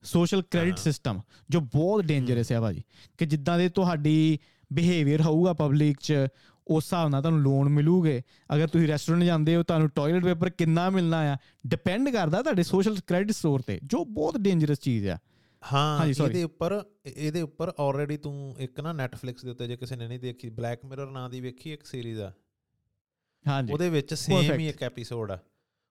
S2: ਸੋਸ਼ਲ ਕ੍ਰੈਡਿਟ ਸਿਸਟਮ ਜੋ ਬਹੁਤ ਡੇਂਜਰਸ ਹੈ। ਭਾਜੀ। ਕਿ ਜਿੱਦਾਂ ਦੇ ਤੁਹਾਡੀ ਬਿਹੇਵੀਅਰ ਹੋਊਗਾ ਪਬਲਿਕ 'ਚ ਉਸ ਹਿਸਾਬ ਨਾਲ ਤੁਹਾਨੂੰ ਲੋਨ ਮਿਲੂਗੇ। ਅਗਰ ਤੁਸੀਂ ਰੈਸਟੋਰੈਂਟ ਜਾਂਦੇ ਹੋ ਤੁਹਾਨੂੰ ਟਾਇਲਟ ਪੇਪਰ ਕਿੰਨਾ ਮਿਲਣਾ ਆ ਡਿਪੈਂਡ ਕਰਦਾ ਤੁਹਾਡੇ ਸੋਸ਼ਲ ਕ੍ਰੈਡਿਟ ਸਕੋਰ ਤੇ ਜੋ ਬਹੁਤ ਡੇਂਜਰਸ ਚੀਜ਼ ਆ।
S1: ਹਾਂ ਇਹਦੇ ਉੱਪਰ ਇਹਦੇ ਉੱਪਰ ਆਲਰੇਡੀ ਤੂੰ ਇੱਕ ਨਾ ਨੈਟਫਲਿਕਸ ਦੇ ਉੱਤੇ ਜੇ ਕਿਸੇ ਨੇ ਨਹੀਂ ਦੇਖੀ ਬਲੈਕ ਮਿਰਰ ਨਾਂ ਦੀ ਵੇਖੀ ਇੱਕ ਸੀਰੀਜ਼ ਆ।
S2: ਹਾਂਜੀ
S1: ਉਹਦੇ ਵਿੱਚ ਸੇਮ ਹੀ ਇੱਕ ਐਪੀਸੋਡ ਆ।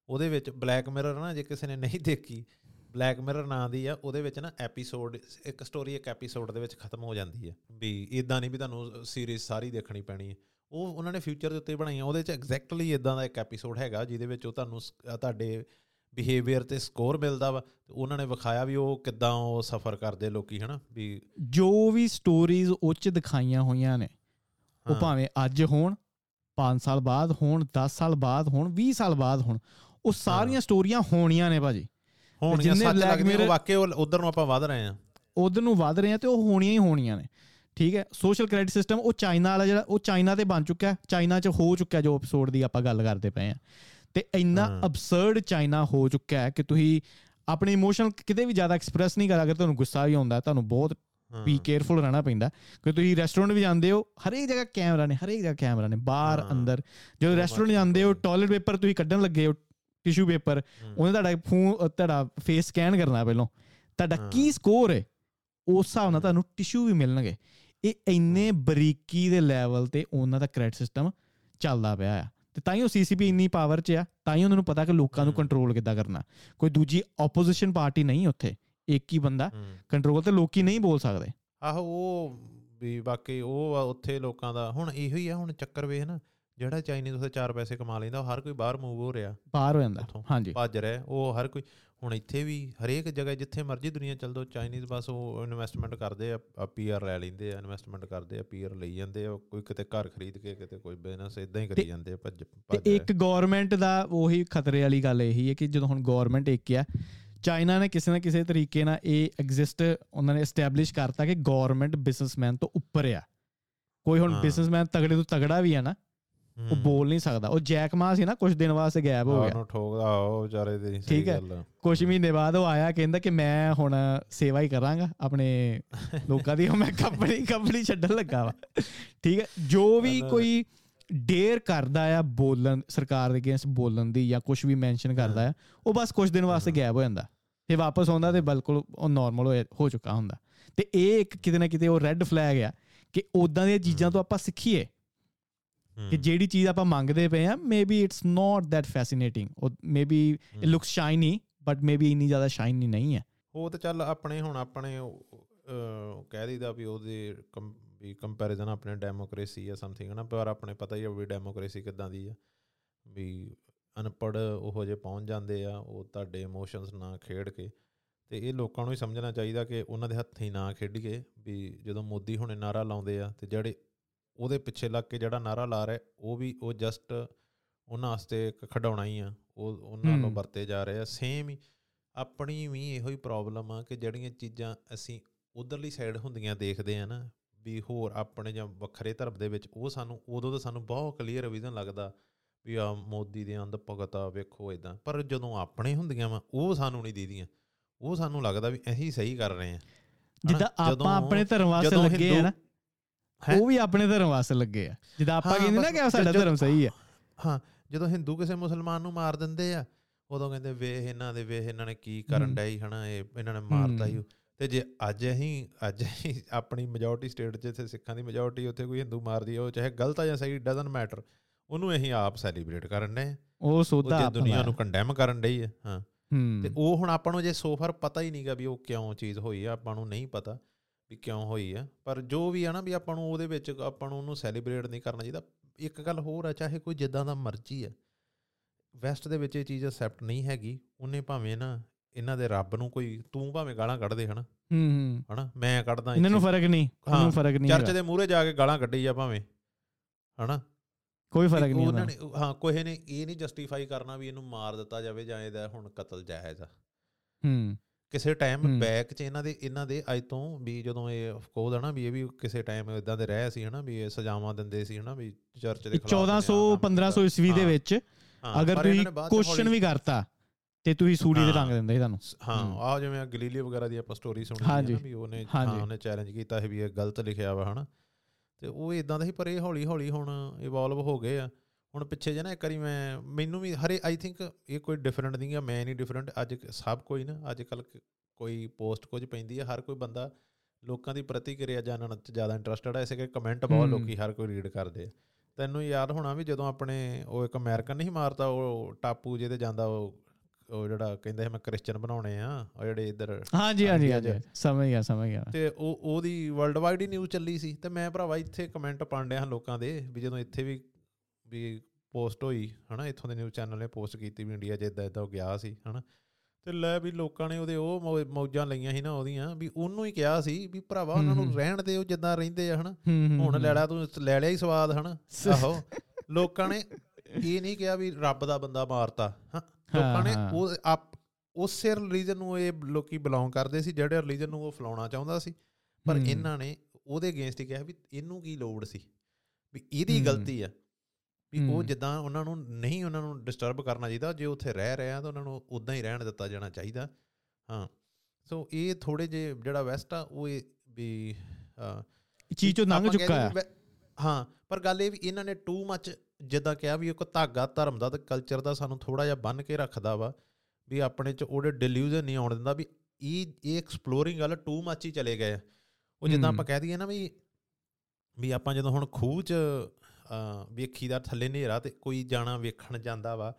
S1: ਉਹਦੇ ਵਿੱਚ ਬਲੈਕ ਮਿਰਰ ਨਾ ਜੇ ਕਿਸੇ ਨੇ ਨਹੀਂ ਦੇਖੀ ਬਲੈਕ ਮਿਰਰ ਨਾਂ ਦੀ ਆ ਉਹਦੇ ਵਿੱਚ ਨਾ ਐਪੀਸੋਡ ਇੱਕ ਸਟੋਰੀ ਇੱਕ ਐਪੀਸੋਡ ਦੇ ਵਿੱਚ ਖਤਮ ਹੋ ਜਾਂਦੀ ਹੈ ਵੀ ਇਦਾਂ ਨਹੀਂ ਵੀ ਤੁਹਾਨੂੰ ਸੀਰੀਜ਼ ਸਾਰੀ ਦੇਖਣੀ ਪੈਣੀ ਹੈ ਉਹ ਉਹਨਾਂ ਨੇ ਫਿਊਚਰ ਦੇ ਉੱਤੇ ਬਣਾਈਆਂ ਉਹਦੇ 'ਚ ਐਗਜ਼ੈਕਟਲੀ ਇਦਾਂ ਦਾ ਇੱਕ ਐਪੀਸੋਡ ਹੈਗਾ ਜਿਹਦੇ ਵਿੱਚ ਉਹ ਤੁਹਾਨੂੰ ਤੁਹਾਡੇ ਬਿਹੇਵੀਅਰ ਤੇ ਸਕੋਰ ਮਿਲਦਾ ਵਾ ਉਹਨਾਂ ਨੇ ਵਿਖਾਇਆ ਵੀ ਉਹ ਕਿੱਦਾਂ ਉਹ ਸਫਰ ਕਰਦੇ ਲੋਕੀ ਹਨਾ ਵੀ
S2: ਜੋ ਵੀ ਸਟੋਰੀਜ਼ ਉੱਚ ਦਿਖਾਈਆਂ ਹੋਈਆਂ ਨੇ ਉਹ ਭਾਵੇਂ ਅੱਜ ਹੋਣ 5 ਸਾਲ ਬਾਅਦ ਹੋਣ 10 ਸਾਲ ਬਾਅਦ ਹੋਣ 20 ਸਾਲ ਬਾਅਦ ਹੋਣ ਉਹ ਸਾਰੀਆਂ ਸਟੋਰੀਆਂ ਹੋਣੀਆਂ ਨੇ ਭਾਜੀ।
S1: ਹੋਣੀਆਂ ਸੱਚ ਲੱਗਦੀਆਂ ਵਾਕਿਆ ਉਧਰ ਨੂੰ ਆਪਾਂ ਵਧ ਰਹੇ ਆ
S2: ਉਧਰ ਨੂੰ ਵਧ ਰਹੇ ਆ ਤੇ ਉਹ ਹੋਣੀਆਂ ਹੀ ਹੋਣੀਆਂ ਨੇ। ਠੀਕ ਹੈ? ਸੋਸ਼ਲ ਕ੍ਰੈਡਿਟ ਸਿਸਟਮ ਉਹ ਚਾਈਨਾ ਵਾਲਾ ਜਿਹੜਾ ਉਹ ਚਾਈਨਾ ਤੇ ਬਣ ਚੁੱਕਾ ਹੈ। ਚਾਈਨਾ 'ਚ ਹੋ ਚੁੱਕਾ ਜੋ ਐਪੀਸੋਡ ਦੀ ਆਪਾਂ ਗੱਲ ਕਰਦੇ ਪਏ ਆ ਤੇ ਇੰਨਾ ਅਬਸਰਡ ਚਾਈਨਾ ਹੋ ਚੁੱਕਾ ਹੈ ਕਿ ਤੁਸੀਂ ਆਪਣੇ ਇਮੋਸ਼ਨ ਕਿਤੇ ਵੀ ਜ਼ਿਆਦਾ ਐਕਸਪ੍ਰੈਸ ਨਹੀਂ ਕਰ ਅਗਰ ਤੁਹਾਨੂੰ ਗੁੱਸਾ ਵੀ ਆਉਂਦਾ ਤੁਹਾਨੂੰ ਬਹੁਤ ਬੀ ਕੇਅਰਫੁਲ ਰਹਿਣਾ ਪੈਂਦਾ ਕਿ ਤੁਸੀਂ ਰੈਸਟੋਰੈਂਟ ਵੀ ਜਾਂਦੇ ਹੋ ਹਰੇਕ ਜਗ੍ਹਾ ਕੈਮਰਾ ਨੇ ਹਰੇਕ ਜਗ੍ਹਾ ਕੈਮਰਾ ਨੇ ਬਾਹਰ ਅੰਦਰ। ਜਦੋਂ ਰੈਸਟੋਰੈਂਟ ਜਾਂਦੇ ਹੋ ਟਾਇਲਟ ਪੇਪਰ ਤੁਸੀਂ ਕੱਢਣ ਲੱਗੇ ਹੋ ਟਿਸ਼ੂ ਪੇਪਰ ਉਹਨੇ ਤੁਹਾਡਾ ਫੋਨ ਤੁਹਾਡਾ ਫੇਸ ਸਕੈਨ ਕਰਨਾ ਪਹਿਲਾਂ। ਤੁਹਾਡਾ ਕੀ ਸਕੋਰ ਹੈ? ਉਸ ਹਿਸਾਬ ਨਾਲ ਤੁਹਾਨੂੰ ਟਿਸ਼ੂ ਵੀ ਮਿਲਣਗੇ। ਇਹ ਇੰਨੇ ਬਰੀਕੀ ਦੇ ਲੈਵਲ ਤੇ ਉਹਨਾਂ ਦਾ ਕ੍ਰੈਡਿਟ ਸਿਸਟਮ ਚੱਲਦਾ ਪਿਆ ਆ। ਤੇ ਤਾਂ ਹੀ ਉਹ ਸੀਸੀਪੀ ਇੰਨੀ ਪਾਵਰ 'ਚ ਆ ਤਾਂ ਹੀ ਉਹਨਾਂ ਨੂੰ ਪਤਾ ਕਿ ਲੋਕਾਂ ਨੂੰ ਕੰਟਰੋਲ ਕਿੱਦਾਂ ਕਰਨਾ। ਕੋਈ ਦੂਜੀ ਆਪੋਜੀਸ਼ਨ ਪਾਰਟੀ ਨਹੀਂ ਉੱਥੇ ਇੱਕ ਹੀ ਬੰਦਾ ਕੰਟਰੋਲ ਤੇ ਲੋਕੀ ਨਹੀਂ ਬੋਲ ਸਕਦੇ।
S1: ਆਹੋ ਉਹ ਵੀ ਬਾਕੀ ਉਹ ਉੱਥੇ ਲੋਕਾਂ ਦਾ ਹੁਣ ਇਹੋ ਹੀ ਆ ਹੁਣ ਚੱਕਰ ਵੇਖ ਨਾ। ਜਿਹੜਾ ਚਾਈਨੀਜ਼ ਉਸੇ 4 ਪੈਸੇ ਕਮਾ ਲੈਂਦਾ ਹਰ ਕੋਈ ਬਾਹਰ ਮੂਵ ਹੋ ਰਿਹਾ।
S2: ਬਾਹਰ ਹੋ ਜਾਂਦਾ। ਹਾਂਜੀ।
S1: ਭੱਜ ਰਿਹਾ ਉਹ ਹਰ ਕੋਈ ਹੁਣ ਇੱਥੇ ਵੀ ਹਰੇਕ ਜਗ੍ਹਾ ਜਿੱਥੇ ਮਰਜ਼ੀ ਦੁਨੀਆ ਚੱਲ ਦੋ ਚਾਈਨੀਜ਼ ਬਸ ਉਹ ਇਨਵੈਸਟਮੈਂਟ ਕਰਦੇ ਆ ਪੀਆਰ ਲੈ ਲੈਂਦੇ ਆ ਇਨਵੈਸਟਮੈਂਟ ਕਰਦੇ ਆ ਪੀਆਰ ਲਈ ਜਾਂਦੇ ਆ ਕੋਈ ਕਿਤੇ ਘਰ ਖਰੀਦ ਕੇ ਕਿਤੇ ਕੋਈ ਬਿਜ਼ਨਸ ਇਦਾਂ ਹੀ ਕਰੀ ਜਾਂਦੇ ਆ ਭੱਜ
S2: ਤੇ ਇੱਕ ਗਵਰਨਮੈਂਟ ਦਾ ਉਹੀ ਖਤਰੇ ਵਾਲੀ ਗੱਲ ਇਹੀ ਹੈ ਕਿ ਜਦੋਂ ਹੁਣ ਗਵਰਨਮੈਂਟ ਇੱਕ ਆ ਚਾਈਨਾ ਨੇ ਕਿਸੇ ਨਾ ਕਿਸੇ ਤਰੀਕੇ ਨਾਲ ਇਹ ਐਗਜ਼ਿਸਟ ਉਹਨਾਂ ਨੇ ਐਸਟੈਬਲਿਸ਼ ਕਰਤਾ ਕਿ ਗਵਰਨਮੈਂਟ ਬਿਜ਼ਨਸਮੈਨ ਤੋਂ ਉੱਪਰ ਆ। ਕੋਈ ਹੁਣ ਬਿਜ਼ਨਸਮੈਨ ਤਗੜੇ ਤੋਂ ਤਗੜਾ ਵੀ ਆ ਨਾ ਉਹ ਬੋਲ ਨਹੀਂ ਸਕਦਾ। ਉਹ ਜੈਕ ਮਾ ਸੀ ਨਾ ਕੁਝ ਦਿਨ ਵਾਸਤੇ ਗਾਇਬ ਹੋ ਗਿਆ।
S1: ਉਹਨੂੰ ਠੋਕਦਾ ਉਹ ਵਿਚਾਰੇ ਦੀ
S2: ਸਹੀ ਗੱਲ ਕੁਝ ਮਹੀਨੇ ਬਾਅਦ ਉਹ ਆਇਆ ਕਹਿੰਦਾ ਕਿ ਮੈਂ ਹੁਣ ਸੇਵਾ ਹੀ ਕਰਾਂਗਾ ਆਪਣੇ [LAUGHS] ਲੋਕਾਂ ਦੀ। ਮੈਂ ਕੰਪਨੀ ਕੰਪਨੀ ਛੱਡਣ ਲੱਗਾ ਵਾ। ਠੀਕ ਹੈ। ਜੋ ਵੀ ਕੋਈ ਡੇਅਰ ਕਰਦਾ ਆ ਬੋਲਣ ਸਰਕਾਰ ਦੇ ਅਗੇਂਸਟ ਬੋਲਣ ਦੀ ਜਾਂ ਕੁਝ ਵੀ ਮੈਂਸ਼ਨ ਕਰਦਾ ਆ ਉਹ ਬਸ ਕੁਝ ਦਿਨ ਵਾਸਤੇ ਗਾਇਬ ਹੋ ਜਾਂਦਾ। ਤੇ ਵਾਪਸ ਆਉਂਦਾ ਤੇ ਬਿਲਕੁਲ ਉਹ ਨਾਰਮਲ ਹੋ ਚੁੱਕਾ ਹੁੰਦਾ। ਤੇ ਇਹ ਇੱਕ ਕਿਤੇ ਨਾ ਕਿਤੇ ਉਹ ਰੈੱਡ ਫਲੈਗ ਆ ਕਿ ਉਦਾਂ ਦੀਆਂ ਚੀਜ਼ਾਂ ਤੋਂ ਆਪਾਂ ਸਿੱਖੀਏ। ਕਿ ਜਿਹੜੀ ਚੀਜ਼ ਆਪਾਂ ਮੰਗਦੇ ਪਏ ਆ maybe it's not that fascinating or maybe it looks shiny but maybe ਇੰਨੀ ਜ਼ਿਆਦਾ ਸ਼ਾਈਨੀ ਨਹੀਂ ਹੈ।
S1: ਉਹ ਤਾਂ ਚੱਲ ਆਪਣੇ ਹੁਣ ਆਪਣੇ ਕਹਿ ਦਈਦਾ ਵੀ ਉਹਦੇ ਵੀ ਕੰਪੈਰੀਜ਼ਨ ਆਪਣੇ ਡੈਮੋਕ੍ਰੇਸੀ ਆ ਸਮਥਿੰਗ ਨਾ ਪਰ ਆਪਣੇ ਪਤਾ ਹੀ ਆ ਵੀ ਡੈਮੋਕ੍ਰੇਸੀ ਕਿਦਾਂ ਦੀ ਆ। ਵੀ ਅਨਪੜ ਉਹੋ ਜੇ ਪਹੁੰਚ ਜਾਂਦੇ ਆ ਉਹ ਤੁਹਾਡੇ ਇਮੋਸ਼ਨਸ ਨਾਲ ਖੇਡ ਕੇ। ਤੇ ਇਹ ਲੋਕਾਂ ਨੂੰ ਹੀ ਸਮਝਣਾ ਚਾਹੀਦਾ ਕਿ ਉਹਨਾਂ ਦੇ ਹੱਥੀਂ ਨਾ ਖੇਡੀਏ ਵੀ ਜਦੋਂ ਮੋਦੀ ਹੁਣੇ ਨਾਰਾ ਲਾਉਂਦੇ ਆ ਤੇ ਜਿਹੜੇ ਉਹਦੇ ਪਿੱਛੇ ਲੱਗ ਕੇ ਜਿਹੜਾ ਨਾਰਾ ਲਾ ਰਿਹਾ ਉਹ ਵੀ ਉਹ ਜਸਟ ਉਹਨਾਂ ਵਾਸਤੇ ਇੱਕ ਖਡਾਉਣਾ ਹੀ ਆ ਉਹ ਉਹਨਾਂ ਨੂੰ ਵਰਤੇ ਜਾ ਰਹੇ ਆ। ਸੇਮ ਹੀ ਆਪਣੀ ਵੀ ਇਹੋ ਹੀ ਪ੍ਰੋਬਲਮ ਆ ਕਿ ਜਿਹੜੀਆਂ ਚੀਜ਼ਾਂ ਅਸੀਂ ਉਧਰਲੀ ਸਾਈਡ ਹੁੰਦੀਆਂ ਦੇਖਦੇ ਆ ਨਾ ਵੀ ਹੋਰ ਆਪਣੇ ਜਾਂ ਵੱਖਰੇ ਧਰਮ ਦੇ ਵਿੱਚ ਉਹ ਸਾਨੂੰ ਉਦੋਂ ਤਾਂ ਸਾਨੂੰ ਬਹੁਤ ਕਲੀਅਰ ਵਿਜ਼ਨ ਲੱਗਦਾ ਵੀ ਆ ਮੋਦੀ ਦੇ ਅੰਦ ਭਗਤਾ ਵੇਖੋ ਇਦਾਂ ਪਰ ਜਦੋਂ ਆਪਣੇ ਹੁੰਦੀਆਂ ਵਾ ਉਹ ਸਾਨੂੰ ਨਹੀਂ ਦੀਦੀਆਂ। ਉਹ ਸਾਨੂੰ ਲੱਗਦਾ ਵੀ ਇਹੀ ਸਹੀ ਕਰ ਰਹੇ ਆ।
S2: ਜਿੱਦਾਂ ਆਪਾਂ ਆਪਣੇ ਧਰਮ ਵਾਸਤੇ ਲੱਗੇ ਆ ਨਾ ਉਹ ਵੀ ਆਪਣੇ ਧਰਮ ਵਾਸਤੇ ਲੱਗੇ ਆ। ਜਿੱਦਾਂ ਆਪਾਂ ਕਹਿੰਦੇ ਨਾ ਕਿ ਸਾਡਾ ਧਰਮ ਸਹੀ ਆ।
S1: ਹਾਂ ਜਦੋਂ ਹਿੰਦੂ ਕਿਸੇ ਮੁਸਲਮਾਨ ਨੂੰ ਮਾਰ ਦਿੰਦੇ ਆ ਉਦੋਂ ਕਹਿੰਦੇ ਵੇਖ ਇਹਨਾਂ ਦੇ ਵੇਖ ਇਹਨਾਂ ਨੇ ਕੀ ਕਰਨ ਡਈ ਹਨਾ ਇਹ ਇਹਨਾਂ ਨੇ ਮਾਰਤਾ ਹੀ। ਤੇ ਜੇ ਅੱਜ ਅਸੀਂ ਅੱਜ ਅਸੀਂ ਆਪਣੀ ਮੈਜੋਰਟੀ ਸਟੇਟ 'ਚ ਇੱਥੇ ਸਿੱਖਾਂ ਦੀ ਮੈਜੋਰਟੀ ਉੱਥੇ ਕੋਈ ਹਿੰਦੂ ਮਾਰਦੀ ਉਹ ਚਾਹੇ ਗਲਤ ਆ ਜਾਂ ਸਹੀ ਡਸਨਟ ਮੈਟਰ ਉਹਨੂੰ ਅਸੀਂ ਆਪ ਸੈਲੀਬ੍ਰੇਟ ਕਰਨ ਨੇ
S2: ਉਹ ਸੋਧਾ
S1: ਦੁਨੀਆ ਨੂੰ ਕੰਡੈਮ ਕਰਨ ਡਈ ਹੈ। ਹਾਂ। ਤੇ ਉਹ ਹੁਣ ਆਪਾਂ ਨੂੰ ਜੇ ਸੋਫਰ ਪਤਾ ਹੀ ਨਹੀਂਗਾ ਵੀ ਉਹ ਕਿਉਂ ਚੀਜ਼ ਹੋਈ ਆ ਆਪਾਂ ਨੂੰ ਨਹੀਂ ਪਤਾ। ਵੀ ਕਿਉਂ ਹੋਈ ਆ? ਪਰ ਜੋ ਵੀ ਆ ਨਾ ਵੀ ਆਪਾਂ ਨੂੰ ਉਹਦੇ ਵਿੱਚ ਆਪਾਂ ਨੂੰ ਉਹਨੂੰ ਸੈਲੀਬ੍ਰੇਟ ਨਹੀਂ ਕਰਨਾ ਚਾਹੀਦਾ। ਇੱਕ ਗੱਲ ਹੋਰ ਆ ਚਾਹੇ ਕੋਈ ਜਿੱਦਾਂ ਦਾ ਮਰਜ਼ੀ ਆ ਵੈਸਟ ਦੇ ਵਿੱਚ ਇਹ ਚੀਜ਼ ਅਸੈਪਟ ਨਹੀਂ ਹੈਗੀ। ਉਹਨੇ ਭਾਵੇਂ ਨਾ ਇਹਨਾਂ ਦੇ ਰੱਬ ਨੂੰ ਕੋਈ ਤੂੰ ਭਾਵੇਂ ਗਾਲਾਂ ਕੱਢਦੇ ਹਨਾ?
S2: ਹੂੰ ਹੂੰ।
S1: ਹਨਾ? ਮੈਂ ਕੱਢਦਾ
S2: ਇਹਨਾਂ ਨੂੰ ਫ਼ਰਕ ਨਹੀਂ
S1: ਇਹਨੂੰ
S2: ਫ਼ਰਕ ਨਹੀਂ
S1: ਚਰਚ ਦੇ ਮੂਹਰੇ ਜਾ ਕੇ ਗਾਲਾਂ ਕੱਢੀ ਆ ਭਾਵੇਂ ਹਨਾ?
S2: ਕੋਈ ਫ਼ਰਕ ਨਹੀਂ
S1: ਉਹਨਾਂ ਨੇ ਹਾਂ ਕੋਈ ਨੇ ਇਹ ਨਹੀਂ ਜਸਟੀਫਾਈ ਕਰਨਾ ਵੀ ਇਹਨੂੰ ਮਾਰ ਦਿੱਤਾ ਜਾਵੇ ਜਾਂ ਇਹਦਾ ਹੁਣ ਕਤਲ ਜਾਇਜ਼ ਆ।
S2: ਹੂੰ।
S1: ਕਿਸੇ ਟਾਈਮ ਬੈਕ 'ਚ ਇਹਨਾਂ ਦੇ ਇਹਨਾਂ ਦੇ ਅੱਜ ਤੋਂ ਵੀ ਜਦੋਂ ਇਹ ਕੋਦ ਹਨਾ ਵੀ ਇਹ ਵੀ ਕਿਸੇ ਟਾਈਮ ਇਦਾਂ ਦੇ ਰਹੇ ਸੀ ਹਨਾ ਵੀ ਇਹ ਸਜ਼ਾਵਾਂ ਦਿੰਦੇ ਸੀ ਹਨਾ ਵੀ ਚਰਚ ਦੇ
S2: ਖਿਲਾਫ 1400 1500 ਈਸਵੀ ਦੇ ਵਿੱਚ ਅਗਰ ਤੁਸੀਂ ਕੁਐਸਚਨ ਵੀ ਕਰਤਾ ਤੇ ਤੁਸੀਂ ਸੂੜੀ ਦੇ ਰੰਗ ਦਿੰਦੇ ਤੁਹਾਨੂੰ।
S1: ਹਾਂ ਆ ਜਿਵੇਂ ਗਲੀਲੀਓ ਵਗੈਰਾ ਦੀ ਆਪਾਂ ਸਟੋਰੀ ਸੁਣੀ ਹੈ ਨਾ ਵੀ ਉਹਨੇ ਹਾਂ ਉਹਨੇ ਚੈਲੰਜ ਕੀਤਾ ਹੈ ਵੀ ਇਹ ਗਲਤ ਲਿਖਿਆ ਵਾ ਹਨਾ। ਤੇ ਉਹ ਇਦਾਂ ਦਾ ਹੀ ਪਰ ਇਹ ਹੌਲੀ ਹੌਲੀ ਹੁਣ ਇਵੋਲਵ ਹੋ ਗਏ ਆ। ਹੁਣ ਪਿੱਛੇ ਜੇ ਨਾ ਇੱਕ ਵਾਰੀ ਮੈਂ ਮੈਨੂੰ ਵੀ ਹਰੇ ਆਈ ਥਿੰਕ ਇਹ ਕੋਈ ਡਿਫਰੈਂਟ ਨਹੀਂ ਆ ਮੈਂ ਨਹੀਂ ਡਿਫਰੈਂਟ ਅੱਜ ਸਭ ਕੋਈ ਨਾ ਅੱਜ ਕੱਲ ਕੋਈ ਪੋਸਟ ਕੁਝ ਪੈਂਦੀ ਹੈ ਹਰ ਕੋਈ ਬੰਦਾ ਲੋਕਾਂ ਦੀ ਪ੍ਰਤੀਕਿਰਿਆ ਜਾਣਨ ਚ ਜ਼ਿਆਦਾ ਇੰਟਰਸਟਡ ਹੈ ਇਸੇ ਕਰਕੇ ਕਮੈਂਟ ਬਹੁਤ ਲੋਕੀ ਹਰ ਕੋਈ ਰੀਡ ਕਰਦੇ ਆ। ਤੈਨੂੰ ਯਾਦ ਹੋਣਾ ਵੀ ਜਦੋਂ ਆਪਣੇ ਉਹ ਇੱਕ ਅਮਰੀਕਨ ਨਹੀਂ ਮਾਰਦਾ ਉਹ ਟਾਪੂ ਜਿਹਦੇ ਜਾਂਦਾ ਉਹ ਉਹ ਜਿਹੜਾ ਕਹਿੰਦਾ ਮੈਂ ਕ੍ਰਿਸਚੀਅਨ ਬਣਾਉਣੇ ਆ ਉਹ ਜਿਹੜੇ ਇੱਧਰ
S2: ਹਾਂਜੀ ਹਾਂਜੀ ਹਾਂਜੀ ਸਮਝ ਗਿਆ ਸਮਝ ਗਿਆ
S1: ਤੇ ਉਹ ਉਹਦੀ ਵਰਲਡ ਵਾਈਡ ਹੀ ਨਿਊਜ਼ ਚੱਲੀ ਸੀ ਤੇ ਮੈਂ ਭਰਾਵਾ ਇੱਥੇ ਕਮੈਂਟ ਪਾਣ ਹਾਂ ਲੋਕਾਂ ਦੇ ਵੀ ਜਦੋਂ ਇੱਥੇ ਵੀ ਵੀ ਪੋਸਟ ਹੋਈ ਹਨਾ ਇੱਥੋਂ ਦੇ ਨਿਊਜ਼ ਚੈਨਲ ਨੇ ਪੋਸਟ ਕੀਤੀ ਵੀ ਇੰਡੀਆ 'ਚ ਇਦਾਂ ਇਦਾਂ ਗਿਆ ਸੀ ਹਨਾ। ਤੇ ਲੈ ਵੀ ਲੋਕਾਂ ਨੇ ਉਹਦੇ ਉਹ ਮੌਜਾਂ ਲਈਆਂ ਸੀ ਨਾ ਉਹਦੀਆਂ ਵੀ ਉਹਨੂੰ ਹੀ ਕਿਹਾ ਸੀ ਵੀ ਭਰਾਵਾ ਉਹਨਾਂ ਨੂੰ ਰਹਿਣ ਦੇ ਉਹ ਜਿੱਦਾਂ ਰਹਿੰਦੇ ਆ ਹਨਾ। ਹੁਣ ਲੈ ਲਿਆ ਤੂੰ ਲੈ ਲਿਆ ਹੀ ਸਵਾਦ ਹਨਾ। ਆਹੋ। ਲੋਕਾਂ ਨੇ ਇਹ ਨਹੀਂ ਕਿਹਾ ਵੀ ਰੱਬ ਦਾ ਬੰਦਾ ਮਾਰਤਾ ਹਾਂ। ਲੋਕਾਂ ਨੇ ਉਹ ਉਸੇ ਰਿਲੀਜਨ ਨੂੰ ਇਹ ਲੋਕੀ ਬਿਲੋਂਗ ਕਰਦੇ ਸੀ ਜਿਹੜੇ ਰਿਲੀਜਨ ਨੂੰ ਉਹ ਫਲਾਉਣਾ ਚਾਹੁੰਦਾ ਸੀ। ਪਰ ਇਹਨਾਂ ਨੇ ਉਹਦੇ ਅਗੇਂਸਟ ਹੀ ਕਿਹਾ ਵੀ ਇਹਨੂੰ ਕੀ ਲੋੜ ਸੀ? ਵੀ ਇਹਦੀ ਗਲਤੀ ਆ। ਵੀ ਉਹ ਜਿੱਦਾਂ ਉਹਨਾਂ ਨੂੰ ਨਹੀਂ ਉਹਨਾਂ ਨੂੰ ਡਿਸਟਰਬ ਕਰਨਾ ਚਾਹੀਦਾ ਜੇ ਉੱਥੇ ਰਹਿ ਰਹੇ ਆ ਤਾਂ ਉਹਨਾਂ ਨੂੰ ਉਦਾਂ ਹੀ ਰਹਿਣ ਦਿੱਤਾ ਜਾਣਾ ਚਾਹੀਦਾ। ਹਾਂ। ਸੋ ਇਹ ਥੋੜੇ ਜੇ ਜਿਹੜਾ ਵੈਸਟ ਆ ਉਹ ਵੀ
S2: ਚੀਜ਼ ਤੋਂ ਲੰਘ ਚੁੱਕਾ ਹੈ।
S1: ਹਾਂ ਪਰ ਗੱਲ ਇਹ ਵੀ ਇਹਨਾਂ ਨੇ ਟੂ ਮੱਚ ਜਿੱਦਾਂ ਕਿਹਾ ਵੀ ਇੱਕ ਧਾਗਾ ਧਰਮ ਦਾ ਤੇ ਕਲਚਰ ਦਾ ਸਾਨੂੰ ਥੋੜਾ ਜਿਹਾ ਬੰਨ ਕੇ ਰੱਖਦਾ ਵਾ ਵੀ ਆਪਣੇ ਚ ਉਹਦੇ ਡਿਲੂਜਨ ਨਹੀਂ ਆਉਣ ਦਿੰਦਾ ਵੀ ਇਹ ਇਹ ਐਕਸਪਲੋਰਿੰਗ ਵਾਲਾ ਟੂ ਮੱਚ ਹੀ ਚਲੇ ਗਏ ਉਹ ਜਿੱਦਾਂ ਆਪਾਂ ਕਹਿ ਦਈਏ ਨਾ ਵੀ ਵੀ ਆਪਾਂ ਜਦੋਂ ਹੁਣ ਖੂਹ ਚ ਵੇਖੀ ਦਾ ਥੱਲੇ ਹਨੇਰਾ ਤੇ ਕੋਈ ਜਾਣਾ ਵੇਖਣ ਜਾਂਦਾ ਵਾ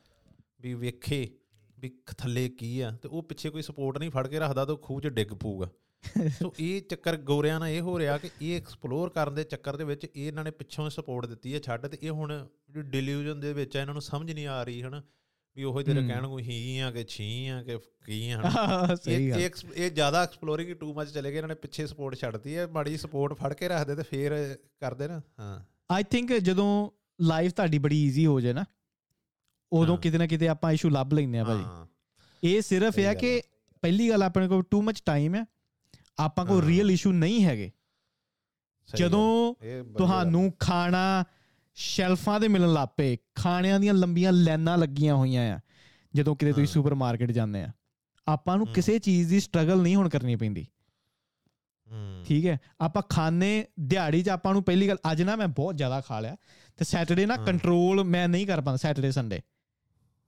S1: ਵੀ ਵੇਖੇ ਵੀ ਥੱਲੇ ਕੀ ਆ ਤੇ ਉਹ ਪਿੱਛੇ ਕੋਈ ਸਪੋਰਟ ਨਹੀਂ ਫੜ ਕੇ ਰੱਖਦਾ ਤਾਂ ਖੂਹ 'ਚ ਡਿੱਗ ਪਊਗਾ। ਸੋ [LAUGHS] ਇਹ ਚੱਕਰ ਗੋਰਿਆਂ ਨਾਲ ਇਹ ਹੋ ਰਿਹਾ ਕਿ ਇਹ ਐਕਸਪਲੋਰ ਕਰਨ ਦੇ ਚੱਕਰ ਦੇ ਵਿੱਚ ਇਹ ਇਹਨਾਂ ਨੇ ਪਿੱਛੋਂ ਸਪੋਰਟ ਦਿੱਤੀ ਹੈ ਛੱਡ ਤੇ ਇਹ ਹੁਣ ਜਿਹੜੀ ਡਿਲੂਜਨ ਦੇ ਵਿੱਚ ਇਹਨਾਂ ਨੂੰ ਸਮਝ ਨਹੀਂ ਆ ਰਹੀ ਹਨ ਵੀ ਉਹ ਤੇਰੇ ਕਹਿਣ ਨੂੰ ਹੀ ਆ ਕਿ ਛੀ ਆ ਕਿ ਕੀ ਆ
S2: ਗੱਲ।
S1: ਇਹ ਜ਼ਿਆਦਾ ਐਕਸਪਲੋਰਿੰਗ ਟੂ ਮਚ ਚਲੇ ਗਏ ਇਹਨਾਂ ਨੇ ਪਿੱਛੇ ਸਪੋਰਟ ਛੱਡਤੀ ਹੈ ਮਾੜੀ ਸਪੋਰਟ ਫੜ ਕੇ ਰੱਖਦੇ ਤੇ ਫੇਰ ਕਰਦੇ ਨਾ ਹਾਂ।
S2: ਆਈ ਥਿੰਕ ਜਦੋਂ ਲਾਈਫ ਤੁਹਾਡੀ ਬੜੀ ਈਜ਼ੀ ਹੋ ਜਾਏ ਨਾ ਉਦੋਂ ਕਿਤੇ ਨਾ ਕਿਤੇ ਆਪਾਂ ਇਸ਼ੂ ਲੱਭ ਲੈਂਦੇ ਆ ਭਾਜੀ। ਇਹ ਸਿਰਫ ਇਹ ਹੈ ਕਿ ਪਹਿਲੀ ਗੱਲ ਆਪਣੇ ਕੋਲ ਟੂ ਮਚ ਟਾਈਮ ਹੈ ਆਪਾਂ ਕੋਲ ਰੀਅਲ ਇਸ਼ੂ ਨਹੀਂ ਹੈਗੇ। ਜਦੋਂ ਤੁਹਾਨੂੰ ਖਾਣਾ ਸ਼ੈਲਫਾਂ ਤੇ ਮਿਲਣ ਲੱਪੇ ਖਾਣਿਆਂ ਦੀਆਂ ਲੰਬੀਆਂ ਲਾਈਨਾਂ ਲੱਗੀਆਂ ਹੋਈਆਂ ਆ ਜਦੋਂ ਕਿਤੇ ਤੁਸੀਂ ਸੁਪਰਮਾਰਕਟ ਜਾਂਦੇ ਆ ਆਪਾਂ ਨੂੰ ਕਿਸੇ ਚੀਜ਼ ਦੀ ਸਟਰਗਲ ਨਹੀਂ ਹੁਣ ਕਰਨੀ ਪੈਂਦੀ। ਠੀਕ ਹੈ? ਆਪਾਂ ਖਾਣੇ ਦਿਹਾੜੀ 'ਚ ਆਪਾਂ ਨੂੰ ਪਹਿਲੀ ਗੱਲ ਅੱਜ ਨਾ ਮੈਂ ਬਹੁਤ ਜ਼ਿਆਦਾ ਖਾ ਲਿਆ। ਤੇ ਸੈਟਰਡੇ ਨਾ ਕੰਟਰੋਲ ਮੈਂ ਨਹੀਂ ਕਰ ਪਾਉਂਦਾ ਸੈਟਰਡੇ ਸੰਡੇ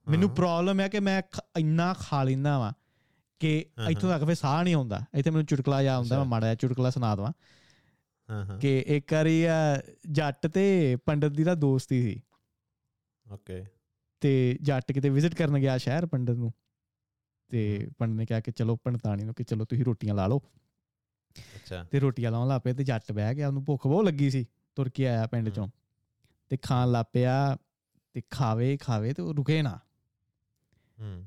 S2: ਮੈਨੂੰ ਪ੍ਰੋਬਲਮ ਹੈ ਕਿ ਮੈਂ ਇੰਨਾ ਖਾ ਲੈਂਦਾ ਵਾਂ ਕਿ ਇੱਥੋਂ ਤੱਕ ਫੇ ਸਾਹ ਨਹੀਂ ਆਉਂਦਾ। ਇੱਥੇ ਮੈਨੂੰ ਚੁਟਕਲਾ ਜਾ ਆਉਂਦਾ ਮੈਂ ਮਾੜਾ ਜਿਹਾ ਚੁਟਕਲਾ ਸੁਣਾ ਦਵਾਂ। ਹਾਂ ਹਾਂ। ਕਿ ਇੱਕ ਵਾਰੀ ਆ ਜੱਟ ਤੇ ਪੰਡਤ ਦੀ ਦਾ ਦੋਸਤੀ ਸੀ।
S1: ਓਕੇ।
S2: ਤੇ ਜੱਟ ਕਿਤੇ ਵਿਜ਼ਿਟ ਕਰਨ ਗਿਆ ਸ਼ਹਿਰ ਪੰਡਤ ਨੂੰ। ਤੇ ਪੰਡਤ ਨੇ ਕਿਹਾ ਕਿ ਚਲੋ ਪੰਡਤਾਣੀ ਨੂੰ ਕਿ ਚਲੋ ਤੁਸੀਂ ਰੋਟੀਆਂ ਲਾ ਲਓ।
S1: ਅੱਛਾ।
S2: ਤੇ ਰੋਟੀਆਂ ਲਾਉਣ ਲੱਪੇ ਤੇ ਜੱਟ ਬਹਿ ਗਿਆ ਉਹਨੂੰ ਭੁੱਖ ਬਹੁਤ ਲੱਗੀ ਸੀ ਤੁਰ ਕੇ ਆਇਆ ਪਿੰਡ ਚੋਂ। ਤੇ ਖਾਣ ਲੱਪਿਆ ਤੇ ਖਾਵੇ ਖਾਵੇ ਤੇ ਉਹ ਰੁਕੇ ਨਾ।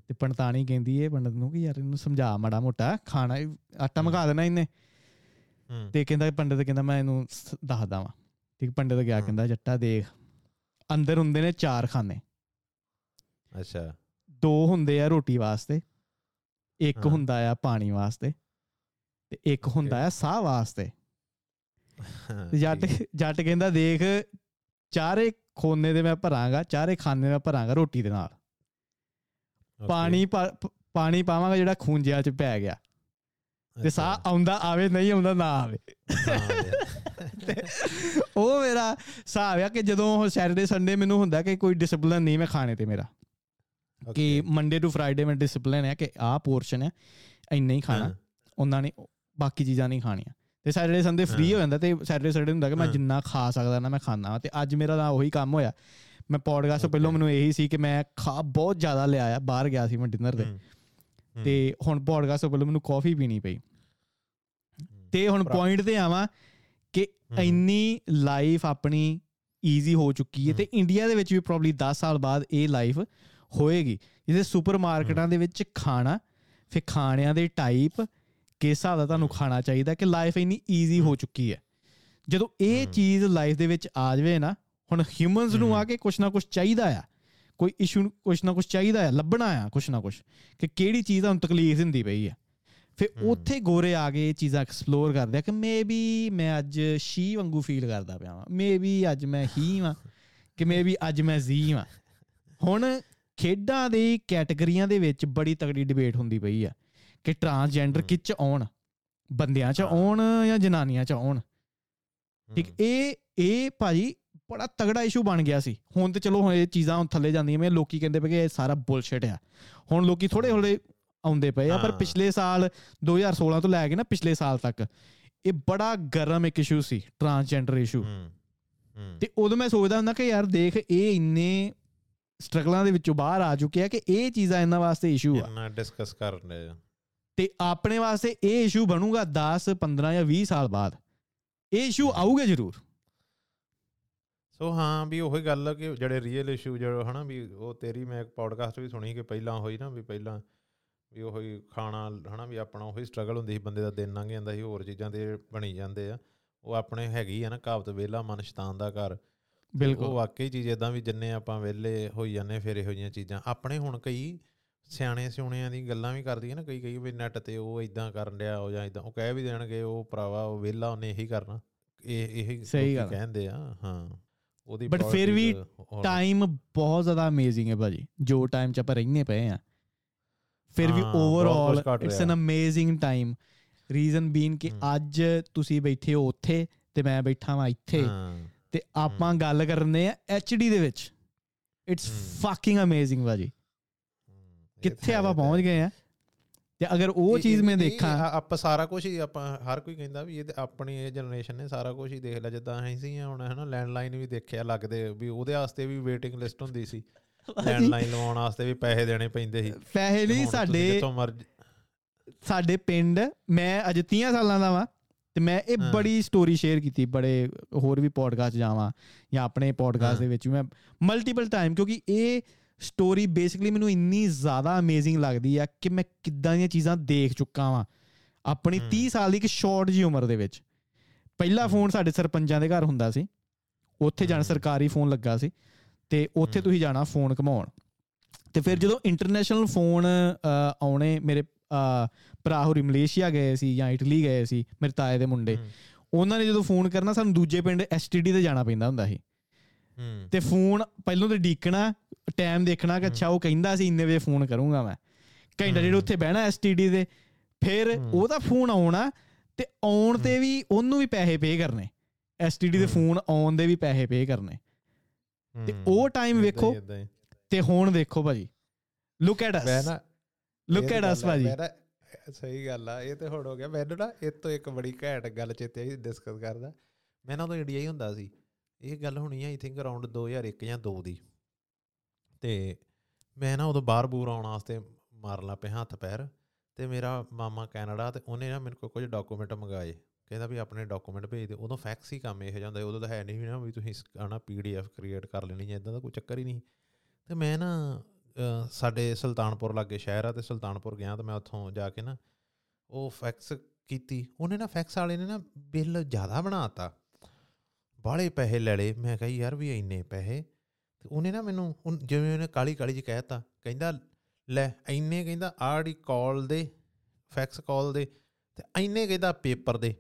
S2: ਤੇ ਪੰਡਤਾਣੀ ਕਹਿੰਦੀ ਏ ਪੰਡਤ ਨੂੰ ਕਿ ਯਾਰ ਇਹਨੂੰ ਸਮਝਾ ਮੜਾ ਮੋਟਾ ਖਾਣਾ ਆਟਾ ਮਗਾ ਦੇਣਾ ਇਹਨੇ। ਤੇ ਕਹਿੰਦਾ ਪੰਡਤ ਕਹਿੰਦਾ ਮੈਂ ਇਹਨੂੰ ਦੱਸਦਾ ਵਾਂ ਠੀਕ ਪੰਡਤ ਗਿਆ ਕਹਿੰਦਾ ਜੱਟਾ ਦੇਖ ਅੰਦਰ ਹੁੰਦੇ ਨੇ ਚਾਰ ਖਾਨੇ।
S1: ਅੱਛਾ।
S2: ਦੋ ਹੁੰਦੇ ਆ ਰੋਟੀ ਵਾਸਤੇ ਇੱਕ ਹੁੰਦਾ ਆ ਪਾਣੀ ਵਾਸਤੇ। ਤੇ ਇੱਕ ਹੁੰਦਾ ਆ ਸਾਹ ਵਾਸਤੇ। ਜੱਟ ਜੱਟ ਕਹਿੰਦਾ ਦੇਖ ਚਾਰੇ ਖੋਨੇ ਦੇ ਮੈਂ ਭਰਾਂਗਾ ਚਾਰੇ ਖਾਨੇ ਮੈਂ ਭਰਾਂਗਾ ਰੋਟੀ ਦੇ ਨਾਲ। ਪਾਣੀ ਪਾਣੀ ਪਾਵਾਂਗਾ ਜਿਹੜਾ ਖੂੰਜਿਆਂ 'ਚ ਪੈ ਗਿਆ। ਤੇ ਸਾਹ ਆਉਂਦਾ ਆਵੇ ਨਹੀਂ ਆਉਂਦਾ ਨਾ ਆਵੇ। [LAUGHS] ਉਹ ਮੇਰਾ ਹਿਸਾਬ ਆ ਕਿ ਜਦੋਂ ਸੈਟਰਡੇ ਸੰਡੇ ਮੈਨੂੰ ਹੁੰਦਾ ਕਿ ਕੋਈ ਡਿਸਪਲਿਨ ਨਹੀਂ ਮੈਂ ਖਾਣੇ ਤੇ ਮੇਰਾ। ਕਿ ਮੰਡੇ ਟੂ ਫਰਾਈਡੇ ਮੈਂ ਡਿਸਪਲਿਨ ਹੈ ਕਿ ਆਹ ਪੋਰਸ਼ਨ ਹੈ ਇੰਨਾ ਹੀ ਖਾਣਾ। ਉਹਨਾਂ ਨੇ ਬਾਕੀ ਚੀਜ਼ਾਂ ਨਹੀਂ ਖਾਣੀਆਂ। ਤੇ ਸੈਟਰਡੇ ਸੰਡੇ ਫ੍ਰੀ ਹੋ। ਜਾਂਦਾ ਤੇ ਸੈਟਰਡੇ ਸੰਡੇ ਹੁੰਦਾ ਕਿ ਮੈਂ ਜਿੰਨਾ ਖਾ ਸਕਦਾ ਨਾ ਮੈਂ ਖਾਣਾ ਤੇ ਅੱਜ ਮੇਰਾ ਤਾਂ ਉਹੀ ਕੰਮ ਹੋਇਆ। ਮੈਂ ਪੋਡਕਾਸਟ ਤੋਂ ਪਹਿਲਾਂ ਮੈਨੂੰ ਇਹੀ ਸੀ ਕਿ ਮੈਂ ਖਾ ਬਹੁਤ ਜ਼ਿਆਦਾ ਲਿਆ ਆ ਬਾਹਰ ਗਿਆ ਸੀ ਮੈਂ ਡਿਨਰ ਤੇ। ਤੇ ਹੁਣ ਪੋਡਕਾਸਟ ਤੋਂ ਪਹਿਲਾਂ ਮੈਨੂੰ ਕਾਫੀ ਪੀਣੀ ਪਈ। ਤੇ ਹੁਣ ਪੁਆਇੰਟ ਤੇ ਆਵਾਂ ਕਿ ਇੰਨੀ ਲਾਈਫ ਆਪਣੀ ਈਜ਼ੀ ਹੋ ਚੁੱਕੀ ਹੈ ਤੇ ਇੰਡੀਆ ਦੇ ਵਿੱਚ ਵੀ ਪ੍ਰੋਬਬਲੀ 10 ਸਾਲ ਬਾਅਦ ਇਹ ਲਾਈਫ ਹੋਏਗੀ। ਜਿਹਦੇ ਸੁਪਰਮਾਰਕਟਾਂ ਦੇ ਵਿੱਚ ਖਾਣਾ ਫਿਰ ਖਾਣਿਆਂ ਦੇ ਟਾਈਪ ਕਿਸ ਹਿਸਾਬ ਦਾ ਤੁਹਾਨੂੰ ਖਾਣਾ ਚਾਹੀਦਾ ਕਿ ਲਾਈਫ ਇੰਨੀ ਈਜ਼ੀ ਹੋ ਚੁੱਕੀ ਹੈ। ਜਦੋਂ ਇਹ ਚੀਜ਼ ਲਾਈਫ ਦੇ ਵਿੱਚ ਆ ਜਾਵੇ ਨਾ ਹੁਣ ਹਿਊਮਨਸ ਨੂੰ ਆ ਕੇ ਕੁਛ ਨਾ ਕੁਛ ਚਾਹੀਦਾ ਆ। ਕੋਈ ਇਸ਼ੂ ਕੁਛ ਨਾ ਕੁਛ ਚਾਹੀਦਾ ਆ ਲੱਭਣਾ ਆ ਕੁਛ ਨਾ ਕੁਛ ਕਿ ਕਿਹੜੀ ਚੀਜ਼ ਤੁਹਾਨੂੰ ਤਕਲੀਫ ਦਿੰਦੀ ਪਈ ਆ। ਫਿਰ ਉੱਥੇ ਗੋਰੇ ਆ ਗਏ ਚੀਜ਼ਾਂ ਐਕਸਪਲੋਰ ਕਰਦੇ ਆ ਕਿ ਮੇਬੀ ਮੈਂ ਅੱਜ ਸ਼ੀ ਵਾਂਗੂ ਫੀਲ ਕਰਦਾ ਪਿਆ ਵਾਂ। ਮੇਬੀ ਅੱਜ ਮੈਂ ਹੀ ਵਾਂ ਕਿ ਮੇਬੀ ਅੱਜ ਮੈਂ ਜ਼ੀ ਵਾਂ। ਹੁਣ ਖੇਡਾਂ ਦੇ ਕੈਟਾਗਰੀਆਂ ਦੇ ਵਿੱਚ ਬੜੀ ਤਗੜੀ ਡਿਬੇਟ ਹੁੰਦੀ ਪਈ ਆ। ਕਿ ਟਰਾਂਸਜੈਂਡਰ ਕਿੱਚ ਆਉਣ? ਬੰਦਿਆਂ 'ਚ ਆਉਣ ਜਾਂ ਜਨਾਨੀਆਂ 'ਚ ਆਉਣ? ਠੀਕ ਇਹ ਇਹ ਭਾਜੀ ਬੜਾ ਤਗੜਾ ਇਸ਼ੂ ਬਣ ਗਿਆ ਸੀ। ਹੁਣ ਤੇ ਚਲੋ ਹੁਣ ਇਹ ਚੀਜ਼ਾਂ ਹੁਣ ਥੱਲੇ ਜਾਂਦੀਆਂ ਮੈਂ ਲੋਕੀ ਕਹਿੰਦੇ ਪਏ ਕਿ ਇਹ ਸਾਰਾ ਬੁਲਸ਼ਿਟ ਆ। ਹੁਣ ਲੋਕੀ ਥੋੜੇ ਥੋੜੇ ਆਉਂਦੇ ਪਏ ਆ ਪਰ ਪਿਛਲੇ ਸਾਲ 2016 ਤੋਂ ਲੈ ਕੇ ਨਾ ਪਿਛਲੇ ਸਾਲ ਤੱਕ ਇਹ ਬੜਾ ਗਰਮ ਇੱਕ ਇਸ਼ੂ ਸੀ ਟਰਾਂਸਜੈਂਡਰ ਇਸ਼ੂ ਤੇ ਉਦੋਂ ਮੈਂ ਸੋਚਦਾ ਹੁੰਦਾ ਕਿ ਯਾਰ ਦੇਖ ਇਹ ਇੰਨੇ ਸਟਰਗਲਾਂ ਦੇ ਵਿੱਚੋਂ ਬਾਹਰ ਆ ਚੁੱਕੇ ਆ ਕਿ ਇਹ ਚੀਜ਼ਾਂ ਇਹਨਾਂ ਵਾਸਤੇ ਇਸ਼ੂ ਆ।
S1: ਇਹਨਾਂ ਡਿਸਕਸ ਕਰਨੇ
S2: ਤੇ ਆਪਣੇ ਵਾਸਤੇ ਇਹ ਇਸ਼ੂ ਬਣੂਗਾ 10 15 ਜਾਂ 20 ਸਾਲ ਬਾਅਦ। ਇਹ ਇਸ਼ੂ ਆਊਗਾ ਜ਼ਰੂਰ।
S1: ਸੋ ਹਾਂ ਵੀ ਉਹੀ ਗੱਲ ਆ ਕਿ ਜਿਹੜੇ ਰੀਅਲ ਇਸ਼ੂ ਜਿਹੜੇ ਹਨਾ ਵੀ ਉਹ ਤੇਰੀ ਮੈਂ ਇੱਕ ਪੋਡਕਾਸਟ ਵੀ ਸੁਣੀ ਕਿ ਪਹਿਲਾਂ ਹੋਈ ਨਾ ਵੀ ਪਹਿਲਾਂ ਵੀ ਉਹੀ ਖਾਣਾ ਹਨਾ ਵੀ ਆਪਣਾ ਉਹੀ ਸਟਰਗਲ ਹੁੰਦੀ ਸੀ ਬੰਦੇ ਦਾ ਦਿਨ ਲੰਘ ਜਾਂਦਾ ਸੀ ਹੋਰ ਚੀਜ਼ਾਂ ਤੇ ਬਣੀ ਜਾਂਦੇ ਆ। ਉਹ ਆਪਣੇ ਹੈਗੀ ਆ ਨਾ ਕਾਬਤ ਵੇਲਾ ਮਨ ਸ਼ੈਤਾਨ ਦਾ ਘਰ।
S2: ਬਿਲਕੁਲ।
S1: ਉਹ ਵਾਕਈ ਚੀਜ਼ ਇਦਾਂ ਵੀ ਜਿੰਨੇ ਆਪਾਂ ਵੇਲੇ ਹੋਈ ਜਾਂਦੇ ਫਿਰ ਇਹੋ ਜੀਆਂ ਚੀਜ਼ਾਂ। ਆਪਣੇ ਹੁਣ ਕਈ ਸਿਆਣੇ ਸਿਉਣਿਆਂ ਦੀ ਗੱਲਾਂ ਵੀ ਕਰਦੀ ਹੈ ਨਾ ਕਈ ਕਈ ਵੀ ਨੈਟ ਤੇ ਉਹ ਇਦਾਂ ਕਰਨ ਡਿਆ ਉਹ ਜਾਂ ਇਦਾਂ ਉਹ ਕਹਿ ਵੀ ਦੇਣਗੇ ਉਹ ਭਰਾਵਾ ਉਹ ਵੇਲਾ ਉਹਨੇ ਇਹੀ ਕਰਨਾ। ਇਹ ਇਹ ਕਹਿੰਦੇ ਆ ਹਾਂ।
S2: ਉਹਦੀ ਬਟ ਫਿਰ ਵੀ ਟਾਈਮ ਬਹੁਤ ਜ਼ਿਆਦਾ ਅਮੇਜ਼ਿੰਗ ਹੈ ਭਾਜੀ ਜੋ ਟਾਈਮ ਚ ਆਪਾਂ ਰਹਿੰਨੇ ਪਏ ਆ ਫਿਰ ਵੀ overall it's an amazing time reason being ਕਿ ਅੱਜ ਤੁਸੀਂ ਬੈਠੇ ਹੋ ਉੱਥੇ ਤੇ ਮੈਂ ਬੈਠਾ ਵਾਂ ਇੱਥੇ ਤੇ ਆਪਾਂ ਗੱਲ ਕਰਨੇ ਆ ਐਚਡੀ ਦੇ ਵਿੱਚ। ਇਟਸ ਫੱਕਿੰਗ ਅਮੇਜ਼ਿੰਗ ਬਾਜੀ ਕਿੱਥੇ ਆਪਾਂ ਪਹੁੰਚ ਗਏ ਆ? ਤੇ ਅਗਰ ਉਹ ਚੀਜ਼ ਮੈਂ ਦੇਖਾਂ
S1: ਆਪਾਂ ਸਾਰਾ ਕੁਝ ਹੀ ਆਪਾਂ ਹਰ ਕੋਈ ਕਹਿੰਦਾ ਵੀ ਇਹ ਆਪਣੀ ਇਹ ਜਨਰੇਸ਼ਨ ਨੇ ਸਾਰਾ ਕੁਝ ਹੀ ਦੇਖ ਲਿਆ ਜਿੱਦਾਂ ਅਸੀਂ ਸੀ ਹੁਣ ਹਨਾ ਲੈਂਡਲਾਈਨ ਵੀ ਦੇਖਿਆ ਲੱਗਦੇ ਵੀ ਉਹਦੇ ਵਾਸਤੇ ਵੀ ਵੇਟਿੰਗ ਲਿਸਟ ਹੁੰਦੀ ਸੀ। ਲੈਂਡਲਾਈਨ ਲਵਾਉਣ ਵਾਸਤੇ ਵੀ ਪੈਸੇ ਦੇਣੇ ਪੈਂਦੇ ਸੀ।
S2: ਪੈਸੇ ਨਹੀਂ ਸਾਡੇ ਸਾਡੇ ਪਿੰਡ ਮੈਂ ਅਜੇ 30 ਸਾਲਾਂ ਦਾ ਵਾਂ ਤੇ ਮੈਂ ਇਹ ਬੜੀ ਸਟੋਰੀ ਸ਼ੇਅਰ ਕੀਤੀ ਬੜੇ ਹੋਰ ਵੀ ਪੋਡਕਾਸਟ ਜਾਵਾਂ ਜਾਂ ਆਪਣੇ ਪੋਡਕਾਸਟ ਦੇ ਵਿੱਚ ਮੈਂ ਮਲਟੀਪਲ ਟਾਈਮ ਕਿਉਂਕਿ ਇਹ ਸਟੋਰੀ ਬੇਸਿਕਲੀ ਮੈਨੂੰ ਇੰਨੀ ਜ਼ਿਆਦਾ ਅਮੇਜ਼ਿੰਗ ਲੱਗਦੀ ਆ ਕਿ ਮੈਂ ਕਿੱਦਾਂ ਦੀਆਂ ਚੀਜ਼ਾਂ ਦੇਖ ਚੁੱਕਾ ਵਾਂ। ਆਪਣੀ 30 ਸਾਲ ਦੀ ਇੱਕ ਸ਼ਾਰਟ ਜੀ ਉਮਰ ਦੇ ਵਿੱਚ। ਪਹਿਲਾ ਫੋਨ ਸਾਡੇ ਸਰਪੰਚਾਂ ਦੇ ਘਰ ਹੁੰਦਾ ਸੀ। ਉੱਥੇ ਜਾਣ ਸਰਕਾਰੀ ਫੋਨ ਲੱਗਾ ਸੀ। ਤੇ ਉੱਥੇ ਤੁਸੀਂ ਜਾਣਾ ਫੋਨ ਘਮਾਉਣ। ਤੇ ਫਿਰ ਜਦੋਂ ਇੰਟਰਨੈਸ਼ਨਲ ਫੋਨ ਆਉਣੇ ਮੇਰੇ ਭਰਾ ਹੋਰੀ ਮਲੇਸ਼ੀਆ ਗਏ ਸੀ ਜਾਂ ਇਟਲੀ ਗਏ ਸੀ ਮੇਰੇ ਤਾਏ ਦੇ ਮੁੰਡੇ। ਉਹਨਾਂ ਨੇ ਜਦੋਂ ਫੋਨ ਕਰਨਾ ਸਾਨੂੰ ਦੂਜੇ ਪਿੰਡ ਐਸਟੀਡੀ ਤੇ ਜਾਣਾ ਪੈਂਦਾ ਹੁੰਦਾ ਸੀ। ਤੇ ਫੋਨ ਪਹਿਲੋਂ ਤੇ ਡੀਕਣਾ ਟਾਈਮ ਦੇਖਣਾ ਕਿ ਅੱਛਾ ਉਹ ਕਹਿੰਦਾ ਸੀ ਇੰਨੇ ਵਜੇ ਫੋਨ ਕਰੂੰਗਾ ਮੈਂ। ਘੰਟਾ ਜਿਹੜੇ ਉੱਥੇ ਬਹਿਣਾ ਐਸਟੀਡੀ ਦੇ ਫਿਰ ਉਹਦਾ ਫੋਨ ਆਉਣਾ ਤੇ ਆਉਣ ਤੇ ਵੀ ਉਹਨੂੰ ਵੀ ਪੈਸੇ ਪੇ ਕਰਨੇ। ਐਸਟੀਡੀ ਦੇ ਫੋਨ ਆਉਣ ਦੇ ਵੀ ਪੈਸੇ ਪੇ ਕਰਨੇ। ਤੇ ਉਹ ਟਾਈਮ ਵੇਖੋ ਤੇ ਹੁਣ ਦੇਖੋ ਭਾਜੀ। ਲੁੱਕ ਐਟ ਅਸ ਮੈਂ ਨਾ ਲੁੱਕ ਐਟ ਅਸ ਭਾਜੀ।
S1: ਸਹੀ ਗੱਲ ਆ ਇਹ ਤੇ ਹੁਣ ਹੋ ਗਿਆ। ਮੈਨੂੰ ਨਾ ਇਹ ਤੋਂ ਇੱਕ ਬੜੀ ਘੈਂਟ ਗੱਲ ਚੇਤੇ ਆਈ ਡਿਸਕਸ ਕਰਦਾ। ਮੈਂ ਨਾ ਉਦੋਂ ਇੰਡੀਆ ਹੀ ਹੁੰਦਾ ਸੀ। ਇਹ ਗੱਲ ਹੋਣੀ ਆਈ ਥਿੰਕ ਅਰਾਊਂਡ 2001 ਜਾਂ 2 ਦੀ। ਤੇ ਮੈਂ ਨਾ ਉਦੋਂ ਬਾਹਰ ਬੂਰ ਆਉਣ ਵਾਸਤੇ ਮਾਰ ਲਾ ਪਿਆ ਹੱਥ ਪੈਰ ਤੇ ਮੇਰਾ ਮਾਮਾ ਕੈਨੇਡਾ ਤੇ ਉਹਨੇ ਨਾ ਮੈਨੂੰ ਕੋਲ ਕੁਝ ਡਾਕੂਮੈਂਟ ਮੰਗਾਏ ਕਹਿੰਦਾ ਵੀ ਆਪਣੇ ਡਾਕੂਮੈਂਟ ਭੇਜ ਦੇ ਉਦੋਂ ਫੈਕਸ ਹੀ ਕੰਮ ਇਹ ਜਾਂਦਾ ਉਦੋਂ ਤਾਂ ਹੈ ਨਹੀਂ ਨਾ ਵੀ ਤੁਸੀਂ ਆਣਾ ਪੀਡੀਐਫ ਕ੍ਰੀਏਟ ਕਰ ਲੈਣੀ ਜਾਂ ਇਦਾਂ ਦਾ ਕੋਈ ਚੱਕਰ ਹੀ ਨਹੀਂ ਤੇ ਮੈਂ ਨਾ ਸਾਡੇ ਸੁਲਤਾਨਪੁਰ ਲਾਗੇ ਸ਼ਹਿਰ ਆ ਤੇ ਸੁਲਤਾਨਪੁਰ ਗਿਆ ਤੇ ਮੈਂ ਉੱਥੋਂ ਜਾ ਕੇ ਨਾ ਉਹ ਫੈਕਸ ਕੀਤੀ। ਉਹਨੇ ਨਾ ਫੈਕਸ ਵਾਲੇ ਨੇ ਨਾ ਬਿੱਲ ਜ਼ਿਆਦਾ ਬਣਾਤਾ ਬਾਲੇ ਪੈਸੇ ਲੈ ਲਏ। ਮੈਂ ਕਹੀ ਯਾਰ ਵੀ ਇੰਨੇ ਪੈਸੇ ਤੇ ਉਹਨੇ ਨਾ ਮੈਨੂੰ ਜਿਵੇਂ ਉਹਨੇ ਕਾਲੀ ਕਾਲੀ ਜੀ ਕਹਿਤਾ, ਕਹਿੰਦਾ, ਲੈ ਇੰਨੇ ਕਹਿੰਦਾ ਆੜੀ ਕਾਲ ਦੇ ਫੈਕਸ ਕਾਲ ਦੇ ਤੇ ਇੰਨੇ ਕਹਿੰਦਾ ਪੇਪਰ ਦੇ,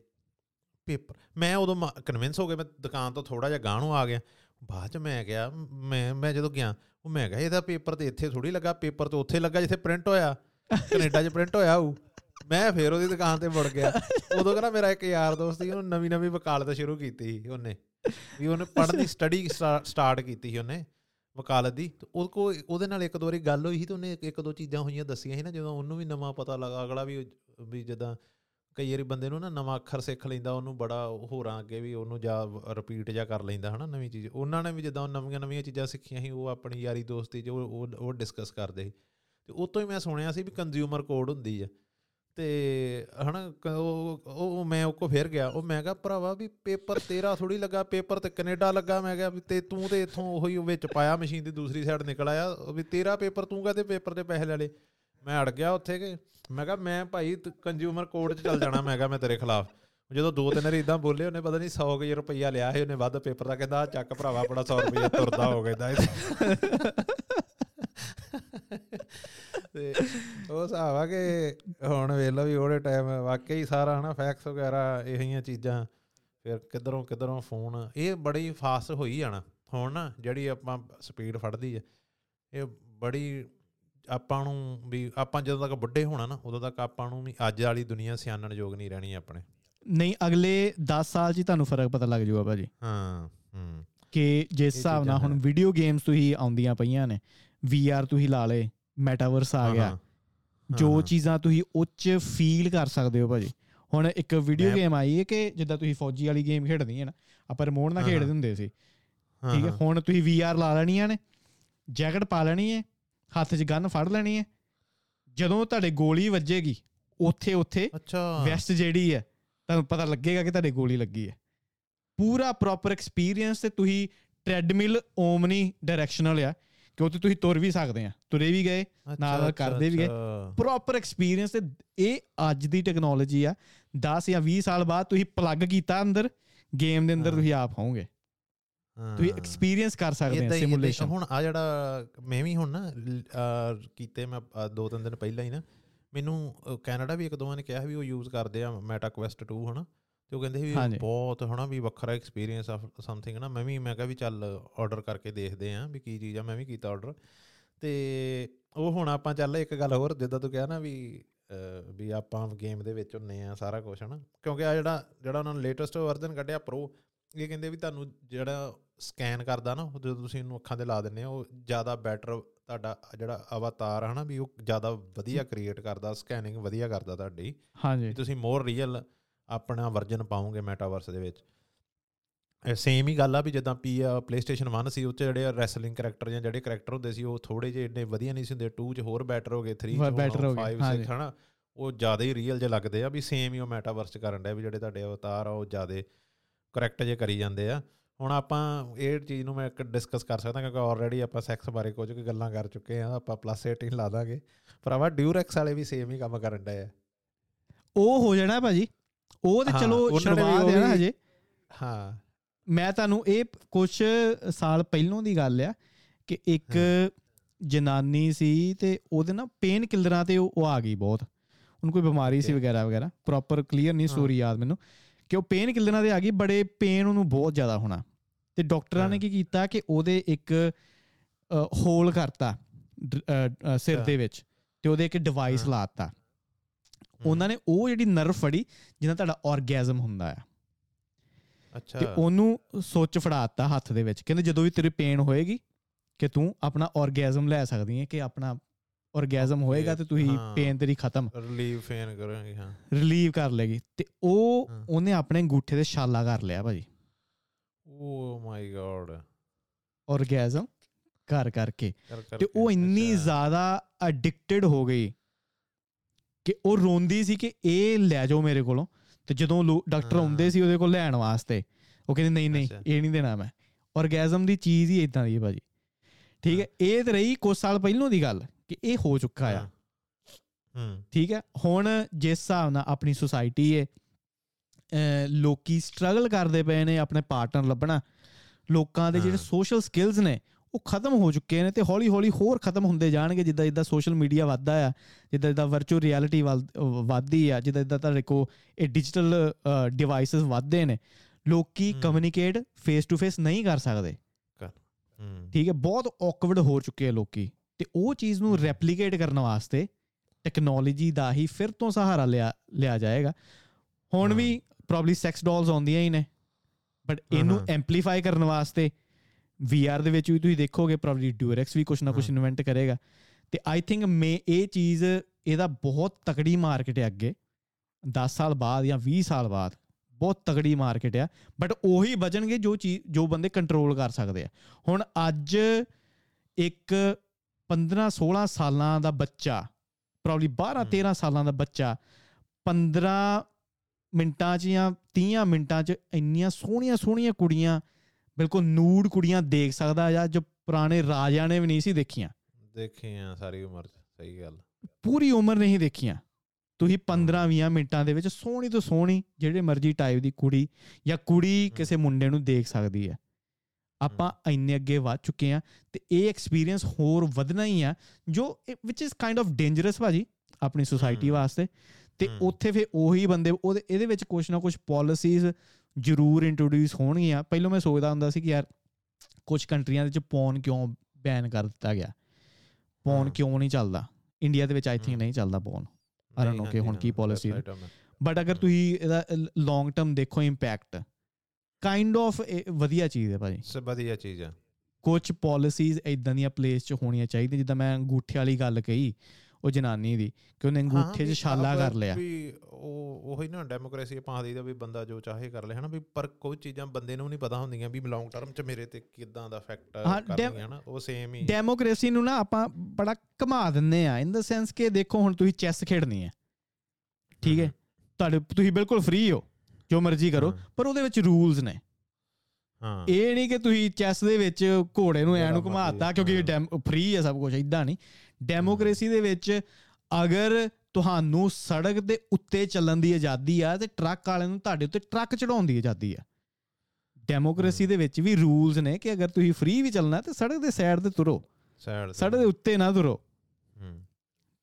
S1: ਪੇਪਰ। ਮੈਂ ਉਦੋਂ ਕਨਵਿੰਸ ਹੋ ਗਿਆ, ਮੈਂ ਦੁਕਾਨ ਤੋਂ ਥੋੜਾ ਜਿਹਾ ਗਾਂ ਨੂੰ ਆ ਗਿਆ। ਬਾਅਦ ਚ ਮੈਂ ਗਿਆ ਮੈਂ ਮੈਂ ਜਦੋਂ ਗਿਆ, ਉਹ ਮੈਂ ਕਿਹਾ, ਇਹਦਾ ਪੇਪਰ ਤੇ ਇੱਥੇ ਥੋੜੀ ਲੱਗਾ, ਪੇਪਰ ਤੇ ਉੱਥੇ ਲੱਗਾ ਜਿੱਥੇ ਪ੍ਰਿੰਟ ਹੋਇਆ, ਕੈਨੇਡਾ 'ਚ ਪ੍ਰਿੰਟ ਹੋਇਆ ਉਹ ਮੈਂ ਫੇਰ ਉਹਦੀ ਦੁਕਾਨ ਤੇ ਮੁੜ ਗਿਆ। ਉਦੋਂ ਕਹਿੰਦਾ ਮੇਰਾ ਇੱਕ ਯਾਰ ਦੋਸਤ ਸੀ, ਉਹਨੂੰ ਨਵੀਂ ਨਵੀਂ ਵਕਾਲਤ ਸ਼ੁਰੂ ਕੀਤੀ ਸੀ ਉਹਨੇ। ਵੀ ਉਹਨੇ ਪੜ੍ਹਨ ਦੀ ਸਟੱਡੀ ਸਟਾਰਟ ਕੀਤੀ ਸੀ ਉਹਨੇ ਵਕਾਲਤ ਦੀ। ਤੇ ਉਹ ਕੋ, ਉਹਦੇ ਨਾਲ ਇੱਕ ਦੋ ਵਾਰੀ ਗੱਲ ਹੋਈ ਸੀ ਤੇ ਉਹਨੇ ਇੱਕ ਦੋ ਚੀਜ਼ਾਂ ਹੋਈਆਂ ਦੱਸੀਆਂ ਸੀ ਨਾ, ਜਦੋਂ ਉਹਨੂੰ ਵੀ ਨਵਾਂ ਪਤਾ ਲੱਗਾ, ਅਗਲਾ ਵੀ ਵੀ ਜਦਾਂ ਕਈ ਵਾਰੀ ਬੰਦੇ ਨੂੰ ਨਾ ਨਵਾਂ ਅੱਖਰ ਸਿੱਖ ਲੈਂਦਾ, ਉਹਨੂੰ ਬੜਾ ਹੋਰਾਂ ਅੱਗੇ ਵੀ ਉਹਨੂੰ ਜਾ ਰਿਪੀਟ ਜਾ ਕਰ ਲੈਂਦਾ, ਹਨਾ, ਨਵੀਂ ਚੀਜ਼। ਉਹਨਾਂ ਨੇ ਵੀ ਜਦੋਂ ਨਵੀਆਂ ਨਵੀਆਂ ਚੀਜ਼ਾਂ ਸਿੱਖੀਆਂ ਸੀ, ਉਹ ਆਪਣੀ ਯਾਰੀ ਦੋਸਤੀ ਜੋ ਉਹ ਉਹ ਡਿਸਕਸ ਕਰਦੇ ਸੀ। ਤੇ ਉਹ ਤੋਂ ਹੀ ਮੈਂ ਸੁਣਿਆ ਸੀ ਵੀ ਕੰਜ਼ਿਊਮਰ ਕੋਡ ਹੁੰਦੀ ਆ। ਤੇ ਹਨਾ ਉਹ ਉਹ ਮੈਂ ਉਹ ਕੋ ਫੇਰ ਗਿਆ। ਉਹ ਮੈਂ ਕਿਹਾ, ਭਰਾਵਾ ਵੀ ਪੇਪਰ ਤੇਰਾ ਥੋੜੀ ਲੱਗਾ, ਪੇਪਰ ਤੇ ਕੈਨੇਡਾ ਲੱਗਾ। ਮੈਂ ਕਿਹਾ ਵੀ ਤੇ ਤੂੰ ਤੇ ਇਥੋਂ ਉਹੀ ਵਿੱਚ ਪਾਇਆ ਮਸ਼ੀਨ ਦੀ ਦੂਸਰੀ ਸਾਈਡ ਨਿਕਲ ਆਇਆ। ਵੀ ਤੇਰਾ ਪੇਪਰ, ਤੂੰ ਕਹਤੇ ਪੇਪਰ ਤੇ ਪੈਸੇ ਲੈ ਲੇ ਮੈਂ ਅੜ ਗਿਆ ਉੱਥੇ ਕਿ ਮੈਂ ਕਿਹਾ, ਮੈਂ ਭਾਈ ਕੰਜ਼ਿਊਮਰ ਕੋਰਟ 'ਚ ਚੱਲ ਜਾਣਾ। ਮੈਂ ਕਿਹਾ, ਮੈਂ ਤੇਰੇ ਖਿਲਾਫ। ਜਦੋਂ ਦੋ ਤਿੰਨ ਵਾਰੀ ਇਦਾਂ ਬੋਲੇ, ਉਹਨੇ ਪਤਾ ਨਹੀਂ 100 ਕਿ ਰੁਪਈਆ ਲਿਆ ਸੀ, ਉਹਨੇ ਵੱਧ ਪੇਪਰ ਦਾ ਕਹਿੰਦਾ ਚੱਕ ਭਰਾਵਾ, ਆਪਣਾ 100 ਰੁਪਈਆ ਤੁਰਦਾ ਹੋ ਗਿਆ ਤੇ ਉਹ ਹਿਸਾਬ ਆ ਕਿ ਹੁਣ ਵੇਖ ਲਓ ਵੀ ਉਹਦੇ ਟਾਈਮ ਵਾਕਈ ਸਾਰਾ ਹਨਾ ਫੈਕਸ ਵਗੈਰਾ ਇਹੀਆਂ ਚੀਜ਼ਾਂ ਫਿਰ ਕਿਧਰੋਂ ਕਿਧਰੋਂ ਫੋਨ ਇਹ ਬੜੀ ਫਾਸਟ ਹੋਈ ਜਾਣਾ ਹੁਣ ਨਾ ਜਿਹੜੀ ਆਪਾਂ ਸਪੀਡ ਫੜਦੀ ਹੈ ਇਹ ਬੜੀ ਆਪਾਂ ਨੂੰ ਵੀ ਆਪਾਂ ਜਦੋਂ ਤੱਕ ਵੱਡੇ ਹੋਣਾ ਨਾ ਉਦੋਂ ਤੱਕ ਆਪਾਂ ਨੂੰ ਵੀ ਅੱਜ ਵਾਲੀ ਦੁਨੀਆ ਸਿਆਣਨ ਯੋਗ ਨਹੀਂ ਰਹਿਣੀ ਆਪਣੇ।
S2: ਨਹੀਂ ਅਗਲੇ 10 ਸਾਲ 'ਚ ਹੀ ਤੁਹਾਨੂੰ ਫ਼ਰਕ ਪਤਾ ਲੱਗ ਜਾਊਗਾ ਭਾਜੀ।
S1: ਹਾਂ ਹੂੰ।
S2: ਕਿ ਜਿਸ ਹਿਸਾਬ ਨਾਲ ਹੁਣ ਵੀਡੀਓ ਗੇਮਸ ਤੁਸੀਂ ਆਉਂਦੀਆਂ ਪਈਆਂ ਨੇ VR ਤੁਸੀਂ ਲਾ ਲੇ ਮੈਟਾਵਰਸ ਆ ਗਿਆ। ਜੋ ਚੀਜ਼ਾਂ ਤੁਸੀਂ ਉੱਚ ਫੀਲ ਕਰ ਸਕਦੇ ਹੋ ਭਾਜੀ। ਹੁਣ ਇੱਕ ਵੀਡੀਓ ਗੇਮ ਆਈ ਹੈ ਕਿ ਜਿੱਦਾਂ ਤੁਸੀਂ ਫੌਜੀ ਵਾਲੀ ਗੇਮ ਖੇਡਦੀ ਹੈ ਨਾ ਆਪਾਂ ਰਿਮੋਟ ਨਾਲ ਖੇਡਦੇ ਹੁੰਦੇ ਸੀ। ਠੀਕ ਹੈ ਹੁਣ ਤੁਸੀਂ VR ਲਾ ਲੈਣੀਆਂ ਨੇ ਜੈਕਟ ਪਾ ਲੈਣੀ ਹੈ ਹੱਥ 'ਚ ਗਨ ਫੜ ਲੈਣੀ ਹੈ। ਜਦੋਂ ਤੁਹਾਡੇ ਗੋਲੀ ਵੱਜੇਗੀ ਉੱਥੇ ਉੱਥੇ
S1: ਅੱਛਾ।
S2: ਵੈਸਟ ਜਿਹੜੀ ਹੈ ਤੁਹਾਨੂੰ ਪਤਾ ਲੱਗੇਗਾ ਕਿ ਤੁਹਾਡੇ ਗੋਲੀ ਲੱਗੀ ਹੈ। ਪੂਰਾ ਪ੍ਰੋਪਰ ਐਕਸਪੀਰੀਅੰਸ ਤੇ ਤੁਸੀਂ ਟ੍ਰੈਡਮਿਲ ਓਮਨੀ ਡਾਇਰੈਕਸ਼ਨਲ ਆ। ਕਿ ਉੱਥੇ ਤੁਸੀਂ ਤੁਰ ਵੀ ਸਕਦੇ ਆ ਤੁਰੇ ਵੀ ਗਏ ਨਾਲ ਕਰਦੇ ਵੀ ਗਏ। ਪ੍ਰੋਪਰ ਐਕਸਪੀਰੀਅੰਸ ਤੇ ਇਹ ਅੱਜ ਦੀ ਟੈਕਨੋਲੋਜੀ ਆ 10 ਜਾਂ 20 ਸਾਲ ਬਾਅਦ ਤੁਸੀਂ ਪਲੱਗ ਕੀਤਾ ਅੰਦਰ ਗੇਮ ਦੇ ਅੰਦਰ ਤੁਸੀਂ ਆਪ ਹੋਵੋਗੇ। ਤੁਸੀਂ ਐਕਸਪੀਰੀਅੰਸ ਕਰ ਸਕਦੇ ਆ ਸਿਮੂਲੇਸ਼ਨ
S1: ਹੁਣ ਆ ਜਿਹੜਾ ਮੈਂ ਵੀ ਹੁਣ ਨਾ ਕੀਤੇ ਮੈਂ ਦੋ ਤਿੰਨ ਦਿਨ ਪਹਿਲਾਂ ਹੀ ਨਾ ਮੈਨੂੰ ਕੈਨੇਡਾ ਵੀ ਇੱਕ ਦੋਵਾਂ ਨੇ ਕਿਹਾ ਵੀ ਉਹ ਯੂਜ਼ ਕਰਦੇ ਆ ਮੈਟਾ ਕੁਐਸਟ 2 ਹਨਾ? ਤੇ ਉਹ ਕਹਿੰਦੇ ਵੀ ਬਹੁਤ ਹਨਾ ਵੀ ਵੱਖਰਾ ਐਕਸਪੀਰੀਅੰਸ ਆ ਸਮਥਿੰਗ ਨਾ ਮੈਂ ਵੀ ਮੈਂ ਕਿਹਾ ਵੀ ਚੱਲ ਆਰਡਰ ਕਰਕੇ ਦੇਖਦੇ ਆ ਵੀ ਕੀ ਚੀਜ਼ ਆ ਮੈਂ ਵੀ ਕੀਤਾ ਆਰਡਰ ਤੇ ਉਹ ਹੁਣ ਆਪਾਂ ਚੱਲ ਇੱਕ ਗੱਲ ਹੋਰ ਜਿੱਦਾਂ ਤੂੰ ਕਿਹਾ ਨਾ ਵੀ ਵੀ ਆਪਾਂ ਗੇਮ ਦੇ ਵਿੱਚ ਹੁੰਨੇ ਆ ਸਾਰਾ ਕੁਝ ਹਨਾ। ਕਿਉਂਕਿ ਆ ਜਿਹੜਾ ਜਿਹੜਾ ਉਹਨਾਂ ਨੇ ਲੇਟੈਸਟ ਵਰਜ਼ਨ ਕੱਢਿਆ ਪ੍ਰੋ ਇਹ ਕਹਿੰਦੇ ਵੀ ਤੁਹਾਨੂੰ ਜਿਹੜਾ ਸਕੈਨ ਕਰਦਾ ਨਾ ਜਦੋਂ ਤੁਸੀਂ ਇਹਨੂੰ ਅੱਖਾਂ ਤੇ ਲਾ ਦਿੰਨੇ ਆ ਉਹ ਜ਼ਿਆਦਾ ਬੈਟਰ ਤੁਹਾਡਾ ਜਿਹੜਾ ਅਵਤਾਰ ਹਨਾ ਵੀ ਉਹ ਜ਼ਿਆਦਾ ਵਧੀਆ ਕ੍ਰੀਏਟ ਕਰਦਾ ਸਕੈਨਿੰਗ ਵਧੀਆ ਕਰਦਾ ਤੁਹਾਡੀ।
S2: ਹਾਂਜੀ।
S1: ਤੁਸੀਂ ਮੋਰ ਰੀਅਲ ਆਪਣਾ ਵਰਜ਼ਨ ਪਾਉਂਗੇ ਮੈਟਾਵਰਸ ਦੇ ਵਿੱਚ। ਸੇਮ ਹੀ ਗੱਲ ਆ ਵੀ ਜਿੱਦਾਂ ਪੀ ਪਲੇਸਟੇਸ਼ਨ 1 ਸੀ ਉੱਤੇ ਜਿਹੜੇ ਰੈਸਲਿੰਗ ਕੈਰੈਕਟਰ ਜਾਂ ਜਿਹੜੇ ਕੈਰੈਕਟਰ ਹੁੰਦੇ ਸੀ ਉਹ ਥੋੜੇ ਜਿਹੇ ਇੰਨੇ ਵਧੀਆ ਨਹੀਂ ਸੀ ਹੁੰਦੇ। 2 ਚ ਹੋਰ ਬੈਟਰ ਹੋ ਗਏ 3 ਚ
S2: ਬੈਟਰ ਹੋ ਗਏ
S1: 5 6 ਹਨਾ? ਉਹ ਜ਼ਿਆਦਾ ਹੀ ਰੀਅਲ ਜੇ ਲੱਗਦੇ ਆ ਵੀ ਸੇਮ ਹੀ ਉਹ ਮੈਟਾਵਰਸ ਚ ਕਰਨ ਦੇ ਵੀ ਜਿਹੜੇ ਤੁਹਾਡੇ ਅਵਤਾਰ ਆ ਉਹ ਜ਼ਿਆਦਾ ਕਰੈਕਟ ਜੇ ਕਰੀ ਜਾਂਦੇ ਆ। ਹੁਣ ਆਪਾਂ ਇਹ ਚੀਜ਼ ਨੂੰ ਮੈਂ ਇੱਕ ਡਿਸਕਸ ਕਰ ਸਕਦਾ ਕਿਉਂਕਿ ਆਲਰੇਡੀ ਆਪਾਂ ਸੈਕਸ ਬਾਰੇ ਕੁਝ ਕੁ ਗੱਲਾਂ ਕਰ ਚੁੱਕੇ ਆ ਆਪਾਂ ਪਲੱਸ 18 ਲਾ ਦਾਂਗੇ। ਭਰਾਵਾ ਡਿਊਰੈਕਸ ਵਾਲੇ ਵੀ ਸੇਮ ਹੀ ਕੰਮ ਕਰਨ ਡਏ ਆ।
S2: ਉਹ ਹੋ ਜਾਣਾ ਭਾਜੀ। ਉਹ ਤੇ ਚਲੋ ਸ਼ੁਰੂਆਤ ਹੈ ਨਾ ਹਜੇ।
S1: ਹਾਂ।
S2: ਮੈਂ ਤੁਹਾਨੂੰ ਇਹ ਕੁਝ ਸਾਲ ਪਹਿਲੋਂ ਦੀ ਗੱਲ ਆ ਕਿ ਇੱਕ ਜਨਾਨੀ ਸੀ ਤੇ ਉਹਦੇ ਨਾਲ ਪੇਨ ਕਿਲਰਾਂ ਤੇ ਉਹ ਆ ਗਈ ਬਹੁਤ। ਉਹਨੂੰ ਕੋਈ ਬਿਮਾਰੀ ਸੀ ਵਗੈਰਾ ਵਗੈਰਾ। ਪ੍ਰੋਪਰ ਕਲੀਅਰ ਨਹੀਂ ਸਟੋਰੀ ਯਾਦ ਮੈਨੂੰ। ਕਿ ਉਹ ਪੇਨ ਕਿਲਰਾਂ ਤੇ ਆ ਗਈ ਬੜੇ ਪੇਨ ਉਹਨੂੰ ਬਹੁਤ ਜ਼ਿਆਦਾ ਹੋਣਾ। ਤੇ ਡਾਕਟਰਾਂ ਨੇ ਕੀ ਕੀਤਾ ਕਿ ਉਹਦੇ ਇੱਕ ਹੋਲ ਕਰਤਾ ਸਿਰ ਦੇ ਵਿੱਚ। ਤੇ ਉਹਦੇ ਇੱਕ ਡਿਵਾਈਸ ਲਾਤਾ ਉਹਨਾਂ ਨੇ ਉਹ ਜਿਹੜੀ ਨਰਵ ਫੜੀ ਜਿਹਨਾਂ ਤੁਹਾਡਾ ਆਰਗੇਜ਼ਮ ਹੁੰਦਾ ਆ।
S1: ਅੱਛਾ।
S2: ਤੇ ਉਹਨੂੰ ਸੋਚ ਫੜਾਤਾ ਹੱਥ ਦੇ ਵਿੱਚ। ਕਹਿੰਦੇ ਜਦੋਂ ਵੀ ਤੇਰੇ ਪੇਨ ਹੋਏਗੀ ਕਿ ਤੂੰ ਆਪਣਾ ਆਰਗੇਜ਼ਮ ਲੈ ਸਕਦੀ ਹੈ ਕਿ ਆਪਣਾ ਆਰਗੇਜ਼ਮ ਹੋਏਗਾ ਤੇ ਤੁਸੀਂ ਪੇਨ ਤੇਰੀ ਖਤਮ।
S1: ਰਿਲੀਵ ਫੇਨ ਕਰਾਂਗੇ ਹਾਂ।
S2: ਰਿਲੀਵ ਕਰ ਲੇਗੀ। ਤੇ ਉਹ ਉਹਨੇ ਆਪਣੇ ਅੰਗੂਠੇ ਤੇ ਛਾਲਾ ਕਰ ਲਿਆ ਭਾਜੀ।
S1: ਓ ਮਾਈ ਗॉड
S2: ਆਰਗੇਜ਼ਮ ਕਰ ਕਰਕੇ। ਤੇ ਉਹ ਇੰਨੀ ਜ਼ਿਆਦਾ ਐਡਿਕਟਡ ਹੋ ਗਈ ਕਿ ਉਹ ਰੋਂਦੀ ਸੀ ਕਿ ਇਹ ਲੈ ਜਾਓ ਮੇਰੇ ਕੋਲੋਂ। ਤੇ ਜਦੋਂ ਡਾਕਟਰ ਆਉਂਦੇ ਸੀ ਉਹਦੇ ਕੋਲ ਲੈਣ ਵਾਸਤੇ ਉਹ ਕਹਿੰਦੇ ਨਹੀਂ ਨਹੀਂ ਇਹ ਨਹੀਂ ਦੇਣਾ ਮੈਂ। ਆਰਗੇਜ਼ਮ ਦੀ ਚੀਜ਼ ਹੀ ਇਦਾਂ ਦੀ ਹੈ ਭਾਜੀ। ਠੀਕ ਹੈ ਇਹ ਤੇ ਰਹੀ ਕੁਝ ਸਾਲ ਪਹਿਲਾਂ ਦੀ ਗੱਲ ਕਿ ਇਹ ਹੋ ਚੁੱਕਾ ਆ।
S1: ਹੂੰ।
S2: ਠੀਕ ਹੈ ਹੁਣ ਜਿਸ ਹਿਸਾਬ ਨਾਲ ਆਪਣੀ ਸੁਸਾਇਟੀ ਹੈ ਲੋਕੀ ਸਟਰਗਲ ਕਰਦੇ ਪਏ ਨੇ ਆਪਣੇ ਪਾਰਟਨਰ ਲੱਭਣਾ ਲੋਕਾਂ ਦੇ ਜਿਹੜੇ ਸੋਸ਼ਲ ਸਕਿੱਲਸ ਨੇ ਉਹ ਖਤਮ ਹੋ ਚੁੱਕੇ ਨੇ ਤੇ ਹੌਲੀ ਹੌਲੀ ਹੋਰ ਖਤਮ ਹੁੰਦੇ ਜਾਣਗੇ ਜਿੱਦਾਂ ਜਿੱਦਾਂ ਸੋਸ਼ਲ ਮੀਡੀਆ ਵੱਧਦਾ ਆ ਜਿੱਦਾਂ ਜਿੱਦਾਂ ਵਰਚੁਅਲ ਰਿਐਲਿਟੀ ਵੱਧਦੀ ਆ ਜਿੱਦਾਂ ਜਿੱਦਾਂ ਤੁਹਾਡੇ ਕੋ ਇਹ ਡਿਜੀਟਲ ਡਿਵਾਈਸਸ ਵੱਧਦੇ ਨੇ ਲੋਕੀ ਕਮਿਊਨੀਕੇਟ ਫੇਸ ਟੂ ਫੇਸ ਨਹੀਂ ਕਰ ਸਕਦੇ। ਠੀਕ ਹੈ ਬਹੁਤ ਔਕਵਰਡ ਹੋ ਚੁੱਕੇ ਆ ਲੋਕੀ ਤੇ ਉਹ ਚੀਜ਼ ਨੂੰ ਰੈਪਲੀਕੇਟ ਕਰਨ ਵਾਸਤੇ ਟੈਕਨੋਲੋਜੀ ਦਾ ਹੀ ਫਿਰ ਤੋਂ ਸਹਾਰਾ ਲਿਆ ਲਿਆ ਜਾਏਗਾ। ਹੁਣ ਵੀ ਪ੍ਰੋਬਬਲੀ ਸੈਕਸ ਡਾਲਸ ਆਉਂਦੀਆਂ ਹੀ ਨੇ ਬਟ ਇਹਨੂੰ ਐਮਪਲੀਫਾਈ ਕਰਨ ਵਾਸਤੇ VR ਦੇ ਵਿੱਚ ਵੀ ਤੁਸੀਂ ਦੇਖੋਗੇ ਪ੍ਰੋਬਬਲੀ ਡਿਊਰੈਕਸ ਵੀ ਕੁਝ ਨਾ ਕੁਝ ਇਨਵੈਂਟ ਕਰੇਗਾ। ਤੇ ਆਈ ਥਿੰਕ ਮੇ ਇਹ ਚੀਜ਼ ਇਹਦਾ ਬਹੁਤ ਤਕੜੀ ਮਾਰਕੀਟ ਹੈ ਅੱਗੇ। 10 ਸਾਲ ਬਾਅਦ ਜਾਂ 20 ਸਾਲ ਬਾਅਦ ਬਹੁਤ ਤਗੜੀ ਮਾਰਕੀਟ ਆ। ਬਟ ਉਹੀ ਬਚਣਗੇ ਜੋ ਚੀਜ਼ ਜੋ ਬੰਦੇ ਕੰਟਰੋਲ ਕਰ ਸਕਦੇ ਆ। ਹੁਣ ਅੱਜ ਇੱਕ 15 16 ਸਾਲਾਂ ਦਾ ਬੱਚਾ ਪ੍ਰੋਬਬਲੀ 12 13 ਸਾਲਾਂ ਦਾ ਬੱਚਾ 15 ਮਿੰਟਾਂ 'ਚ ਜਾਂ 30 ਮਿੰਟਾਂ 'ਚ ਇੰਨੀਆਂ ਸੋਹਣੀਆਂ ਸੋਹਣੀਆਂ ਕੁੜੀਆਂ ਬਿਲਕੁਲ ਨੂਡ ਕੁੜੀਆਂ ਦੇਖ ਸਕਦਾ ਜਾਂ ਜੋ ਪੁਰਾਣੇ ਰਾਜਿਆਂ ਨੇ ਵੀ ਨਹੀਂ ਸੀ ਦੇਖੀਆਂ।
S1: ਦੇਖੀਆਂ ਸਾਰੀ ਉਮਰ ਸਹੀ ਗੱਲ।
S2: ਪੂਰੀ ਉਮਰ ਨਹੀਂ ਦੇਖੀਆਂ। ਤੁਸੀਂ 15-20 ਮਿੰਟਾਂ ਦੇ ਵਿੱਚ ਸੋਹਣੀ ਤੋਂ ਸੋਹਣੀ ਜਿਹੜੇ ਮਰਜ਼ੀ ਟਾਈਪ ਦੀ ਕੁੜੀ ਜਾਂ ਕੁੜੀ ਕਿਸੇ ਮੁੰਡੇ ਨੂੰ ਦੇਖ ਸਕਦੀ ਹੈ। ਆਪਾਂ ਇੰਨੇ ਅੱਗੇ ਵੱਧ ਚੁੱਕੇ ਆ ਤੇ ਇਹ ਐਕਸਪੀਰੀਅੰਸ ਹੋਰ ਵਧਣਾ ਹੀ ਆ ਜੋ which is kind of dangerous ਭਾਜੀ ਆਪਣੀ ਸੋਸਾਇਟੀ ਵਾਸਤੇ। ਤੇ ਉੱਥੇ ਫੇ ਉਹੀ ਬੰਦੇ ਉਹਦੇ ਇਹਦੇ ਵਿੱਚ ਕੁਝ ਨਾ ਕੁਝ ਪਾਲਿਸੀਜ਼ ਜ਼ਰੂਰ ਇੰਟਰੋਡਿਊਸ ਹੋਣਗੀਆਂ। ਪਹਿਲਾਂ ਮੈਂ ਸੋਚਦਾ ਹੁੰਦਾ ਸੀ ਕਿ ਯਾਰ ਕੁਝ ਕੰਟਰੀਆਂ ਦੇ ਵਿੱਚ ਪੌਨ ਕਿਉਂ ਬੈਨ ਕਰ ਦਿੱਤਾ ਗਿਆ? ਪੌਨ ਕਿਉਂ ਨਹੀਂ ਚੱਲਦਾ? ਇੰਡੀਆ ਦੇ ਵਿੱਚ ਆਈ ਥਿੰਕ ਨਹੀਂ ਚੱਲਦਾ ਪੌਨ ਆਈ ਡੋਨਟ ਨੋ ਕਿ ਹੁਣ ਕੀ ਪਾਲਿਸੀ ਹੈ। ਬਟ ਅਗਰ ਤੁਸੀਂ ਇਹਦਾ ਲੌਂਗ ਟਰਮ ਦੇਖੋ ਇੰਪੈਕਟ ਕਾਈਂਡ ਆਫ ਵਧੀਆ ਚੀਜ਼ ਹੈ ਭਾਜੀ।
S1: ਸਭ ਵਧੀਆ ਚੀਜ਼ ਹੈ।
S2: ਕੁਝ ਪਾਲਿਸੀਜ਼ ਇਦਾਂ ਦੀਆਂ ਪਲੇਸ 'ਚ ਹੋਣੀਆਂ ਚਾਹੀਦੀਆਂ। ਜਿੱਦਾਂ ਮੈਂ ਅੰਗੂਠੇ ਵਾਲੀ ਗੱਲ ਕਹੀ ਉਹ ਜਨਾਨੀ ਦੀ ਕਿ ਉਹਨੇ ਅੰਗੂਠੇ 'ਚ ਛਾਲਾ ਕਰ ਲਿਆ।
S1: ਵੀ ਉਹ ਉਹੀ ਨਾ ਡੈਮੋਕ੍ਰੇਸੀ ਆਪਾਂ ਦੀ ਦਾ ਵੀ ਬੰਦਾ ਜੋ ਚਾਹੇ ਕਰ ਲੈ ਹਨਾ ਵੀ ਪਰ ਕੋਈ ਚੀਜ਼ਾਂ ਬੰਦੇ ਨੂੰ ਨਹੀਂ ਪਤਾ ਹੁੰਦੀਆਂ ਵੀ ਲੌਂਗ ਟਰਮ 'ਚ ਮੇਰੇ ਤੇ ਕਿਦਾਂ ਦਾ ਇਫੈਕਟ ਕਰਨਗੀਆਂ ਹਨਾ ਉਹ ਸੇਮ ਹੀ।
S2: ਡੈਮੋਕ੍ਰੇਸੀ ਨੂੰ ਨਾ ਆਪਾਂ ਬੜਾ ਘਮਾ ਦਿੰਨੇ ਆ ਇਨ ਦਾ ਸੈਂਸ ਕਿ ਦੇਖੋ ਹੁਣ ਤੁਸੀਂ ਚੈਸ ਖੇਡਣੀ ਹੈ ਠੀਕ ਹੈ ਤੁਹਾਡੇ ਤੁਸੀਂ ਬਿਲਕੁਲ ਫ੍ਰੀ ਹੋ ਜੋ ਮਰਜ਼ੀ ਕਰੋ ਪਰ ਉਹਦੇ ਵਿੱਚ ਰੂਲਸ ਨੇ।
S1: ਹਾਂ।
S2: ਇਹ ਨਹੀਂ ਕਿ ਤੁਸੀਂ ਚੈਸ ਦੇ ਵਿੱਚ ਘੋੜੇ ਨੂੰ ਐ ਨੂੰ ਘੁਮਾਤਾ ਕਿਉਂਕਿ ਫ੍ਰੀ ਹੈ ਸਭ ਕੁਝ ਇਦਾਂ ਨਹੀਂ। ਡੈਮੋਕ੍ਰੇਸੀ ਦੇ ਵਿੱਚ ਅਗਰ ਤੁਹਾਨੂੰ ਸੜਕ ਦੇ ਉੱਤੇ ਚੱਲਣ ਦੀ ਆਜ਼ਾਦੀ ਆ ਤੇ ਟਰੱਕ ਵਾਲਿਆਂ ਨੂੰ ਤੁਹਾਡੇ ਉੱਤੇ ਟਰੱਕ ਚੜਾਉਣ ਦੀ ਆਜ਼ਾਦੀ ਆ। ਡੈਮੋਕ੍ਰੇਸੀ ਦੇ ਵਿੱਚ ਵੀ ਰੂਲਸ ਨੇ ਕਿ ਅਗਰ ਤੁਸੀਂ ਫ੍ਰੀ ਵੀ ਚੱਲਣਾ ਤੇ ਸੜਕ ਦੇ ਸਾਈਡ ਤੇ ਤੁਰੋ।
S1: ਸਾਈਡ
S2: ਸੜਕ ਦੇ ਉੱਤੇ ਨਾ ਤੁਰੋ।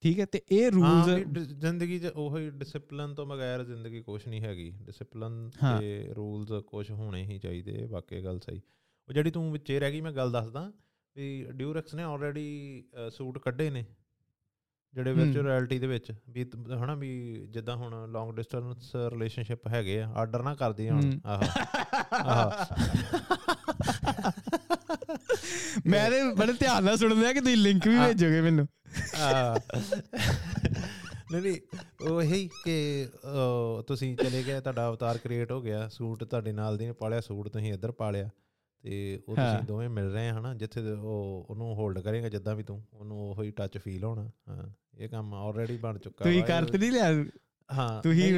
S2: ਠੀਕ ਹੈ ਤੇ ਇਹ ਰੂਲਸ
S1: ਜ਼ਿੰਦਗੀ 'ਚ ਉਹੀ ਡਿਸਪਲਿਨ ਤੋਂ ਬਗੈਰ ਜ਼ਿੰਦਗੀ ਕੁਝ ਨਹੀਂ ਹੈਗੀ। ਡਿਸਪਲਿਨ ਤੇ ਰੂਲਸ ਕੁਝ ਹੋਣੇ ਹੀ ਚਾਹੀਦੇ ਵਾਕਈ ਗੱਲ ਸਹੀ। ਉਹ ਜਿਹੜੀ ਤੂੰ ਵਿੱਚੇ ਰਹਿ ਗਈ ਮੈਂ ਗੱਲ ਦੱਸਦਾ। ਵੀ ਡਿਊਰੈਕਸ ਨੇ ਆਲਰੇਡੀ ਸੂਟ ਕੱਢੇ ਨੇ ਜਿਹੜੇ ਵਰਚੁਅਲ ਰਿਐਲਿਟੀ ਦੇ ਵਿੱਚ ਵੀ ਹਨਾ ਵੀ ਜਿੱਦਾਂ ਹੁਣ ਲੌਂਗ ਡਿਸਟੈਂਸ ਰਿਲੇਸ਼ਨਸ਼ਿਪ ਹੈਗੇ ਆ ਆਰਡਰ ਨਾ ਕਰਦੀ ਹੁਣ ਆਹ ਆਹ। [LAUGHS]
S2: ਮੈਂ ਤੇ ਬੜੇ ਧਿਆਨ ਨਾਲ ਸੁਣ ਲਿਆ ਕਿ ਤੁਸੀਂ ਲਿੰਕ ਵੀ ਭੇਜੋਗੇ ਮੈਨੂੰ।
S1: ਨਹੀਂ ਨਹੀਂ ਉਹ ਹੀ ਕਿ ਤੁਸੀਂ ਚਲੇ ਗਏ ਤੁਹਾਡਾ ਅਵਤਾਰ ਕ੍ਰੀਏਟ ਹੋ ਗਿਆ ਸੂਟ ਤੁਹਾਡੇ ਨਾਲ ਦੀ ਨੇ ਪਾਲਿਆ ਸੂਟ ਤੁਸੀਂ ਇੱਧਰ ਪਾਲਿਆ। ਤੇ ਉਹ ਤੁਸੀਂ ਦੋਵੇਂ ਮਿਲ ਰਹੇ ਹਨਾ ਜਿੱਥੇ ਉਹ ਉਹਨੂੰ ਹੋਲਡ ਕਰੇਗਾ ਜਿੱਦਾਂ ਵੀ ਤੂੰ ਉਹਨੂੰ ਉਹੋ ਹੀ ਟੱਚ ਫੀਲ ਹੋਣਾ। ਹਾਂ ਇਹ ਕੰਮ ਆਲਰੇਡੀ ਬਣ ਚੁੱਕਾ
S2: ਤੁਸੀਂ ਕਰਤ ਨਹੀਂ ਲਿਆ?
S1: ਹਾਂ।
S2: ਤੂੰ ਹੀ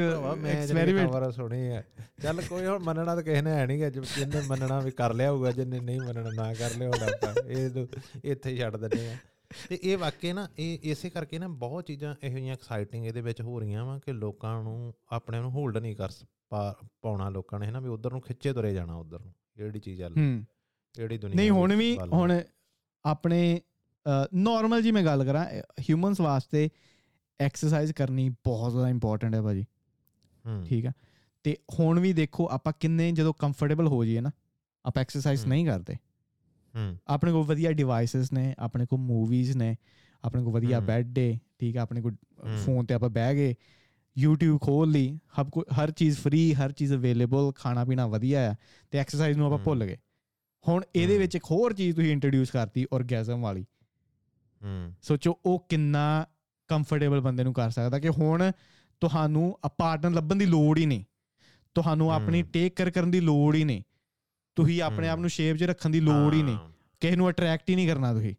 S2: ਐਕਸਪੈਰੀਮੈਂਟ
S1: ਵਾਰ ਸੁਣੀ ਹੈ ਚੱਲ ਕੋਈ ਹੁਣ ਮੰਨਣਾ ਤਾਂ ਕਿਸੇ ਨੇ ਹੈ ਨਹੀਂਗਾ ਜਿੰਨੇ ਮੰਨਣਾ ਵੀ ਕਰ ਲਿਆ ਹੋਊਗਾ ਜਿੰਨੇ ਨਹੀਂ ਮੰਨਣਾ ਨਾ ਕਰ ਲਿਆ ਹੋਣਾ ਆਪਾਂ ਇਹ ਇੱਥੇ ਹੀ ਛੱਡ ਦਿੰਦੇ ਆ। ਤੇ ਇਹ ਵਾਕਈ ਨਾ ਇਹ ਇਸੇ ਕਰਕੇ ਨਾ ਬਹੁਤ ਚੀਜ਼ਾਂ ਇਹੋ ਜਿਹੀਆਂ ਐਕਸਾਈਟਿੰਗ ਇਹਦੇ ਵਿੱਚ ਹੋ ਰਹੀਆਂ ਵਾ ਕਿ ਲੋਕਾਂ ਨੂੰ ਆਪਣੇ ਨੂੰ ਹੋਲਡ ਨਹੀਂ ਕਰ ਪਾਉਣਾ ਲੋਕਾਂ ਨੇ ਹੈ ਨਾ ਵੀ ਉਧਰ ਨੂੰ ਖਿੱਚੇ ਤੁਰੇ ਜਾਣਾ ਉਧਰ ਨੂੰ। ਕਿਹੜੀ ਚੀਜ਼ ਚੱਲ ਕਿਹੜੀ ਦੁਨੀਆ
S2: ਨਹੀਂ ਹੁਣ ਵੀ ਹੁਣ ਆਪਣੇ ਨਾਰਮਲ ਜੀ ਮੈਂ ਗੱਲ ਕਰਾਂ ਹਿਊਮਨਸ ਵਾਸਤੇ ਐਕਸਰਸਾਈਜ਼ ਕਰਨੀ ਬਹੁਤ ਜ਼ਿਆਦਾ ਇੰਪੋਰਟੈਂਟ ਹੈ ਭਾਜੀ। ਠੀਕ ਆ? ਤੇ ਹੁਣ ਵੀ ਦੇਖੋ ਆਪਾਂ ਕਿੰਨੇ ਜਦੋਂ ਕੰਫਰਟੇਬਲ ਹੋ ਜਾਈਏ ਨਾ ਆਪਾਂ ਐਕਸਰਸਾਈਜ਼ ਨਹੀਂ ਕਰਦੇ। ਹੂੰ। ਆਪਣੇ ਕੋਲ ਵਧੀਆ ਡਿਵਾਈਸਸ ਨੇ ਆਪਣੇ ਕੋਲ ਮੂਵੀਜ਼ ਨੇ ਆਪਣੇ ਕੋਲ ਵਧੀਆ ਬੈੱਡ ਡੇ ਠੀਕ ਆ? ਆਪਣੇ ਕੋਲ ਫੋਨ ਤੇ ਆਪਾਂ ਬਹਿ ਗਏ YouTube ਖੋਲ ਲਈ ਕੋ ਹਰ ਚੀਜ਼ ਫ੍ਰੀ ਹਰ ਚੀਜ਼ ਅਵੇਲੇਬਲ ਖਾਣਾ ਪੀਣਾ ਵਧੀਆ ਆ ਤੇ ਐਕਸਰਸਾਈਜ਼ ਨੂੰ ਆਪਾਂ ਭੁੱਲ ਗਏ। ਹੁਣ ਇਹਦੇ ਵਿੱਚ ਇੱਕ ਹੋਰ ਚੀਜ਼ ਤੁਸੀਂ ਇੰਟਰੋਡਿਊਸ ਕਰਤੀ ਔਰਗੈਜ਼ਮ ਵਾਲੀ। ਹੂੰ। ਸੋਚੋ ਉਹ ਕਿੰਨਾ ਕੰਫਰਟੇਬਲ ਬੰਦੇ ਨੂੰ ਕਰ ਸਕਦਾ ਕਿ ਹੁਣ ਤੁਹਾਨੂੰ ਅ ਪਾਰਟਨਰ ਲੱਭਣ ਦੀ ਲੋੜ ਹੀ ਨਹੀਂ। ਤੁਹਾਨੂੰ ਆਪਣੀ ਟੇਕ ਕਰ ਕਰਨ ਦੀ ਲੋੜ ਹੀ ਨਹੀਂ। ਤੁਸੀਂ ਆਪਣੇ ਆਪ ਨੂੰ ਸ਼ੇਪ 'ਚ ਰੱਖਣ ਦੀ ਲੋੜ ਹੀ ਨਹੀਂ। ਕਿਸੇ ਨੂੰ ਅਟਰੈਕਟ ਹੀ ਨਹੀਂ ਕਰਨਾ ਤੁਸੀਂ।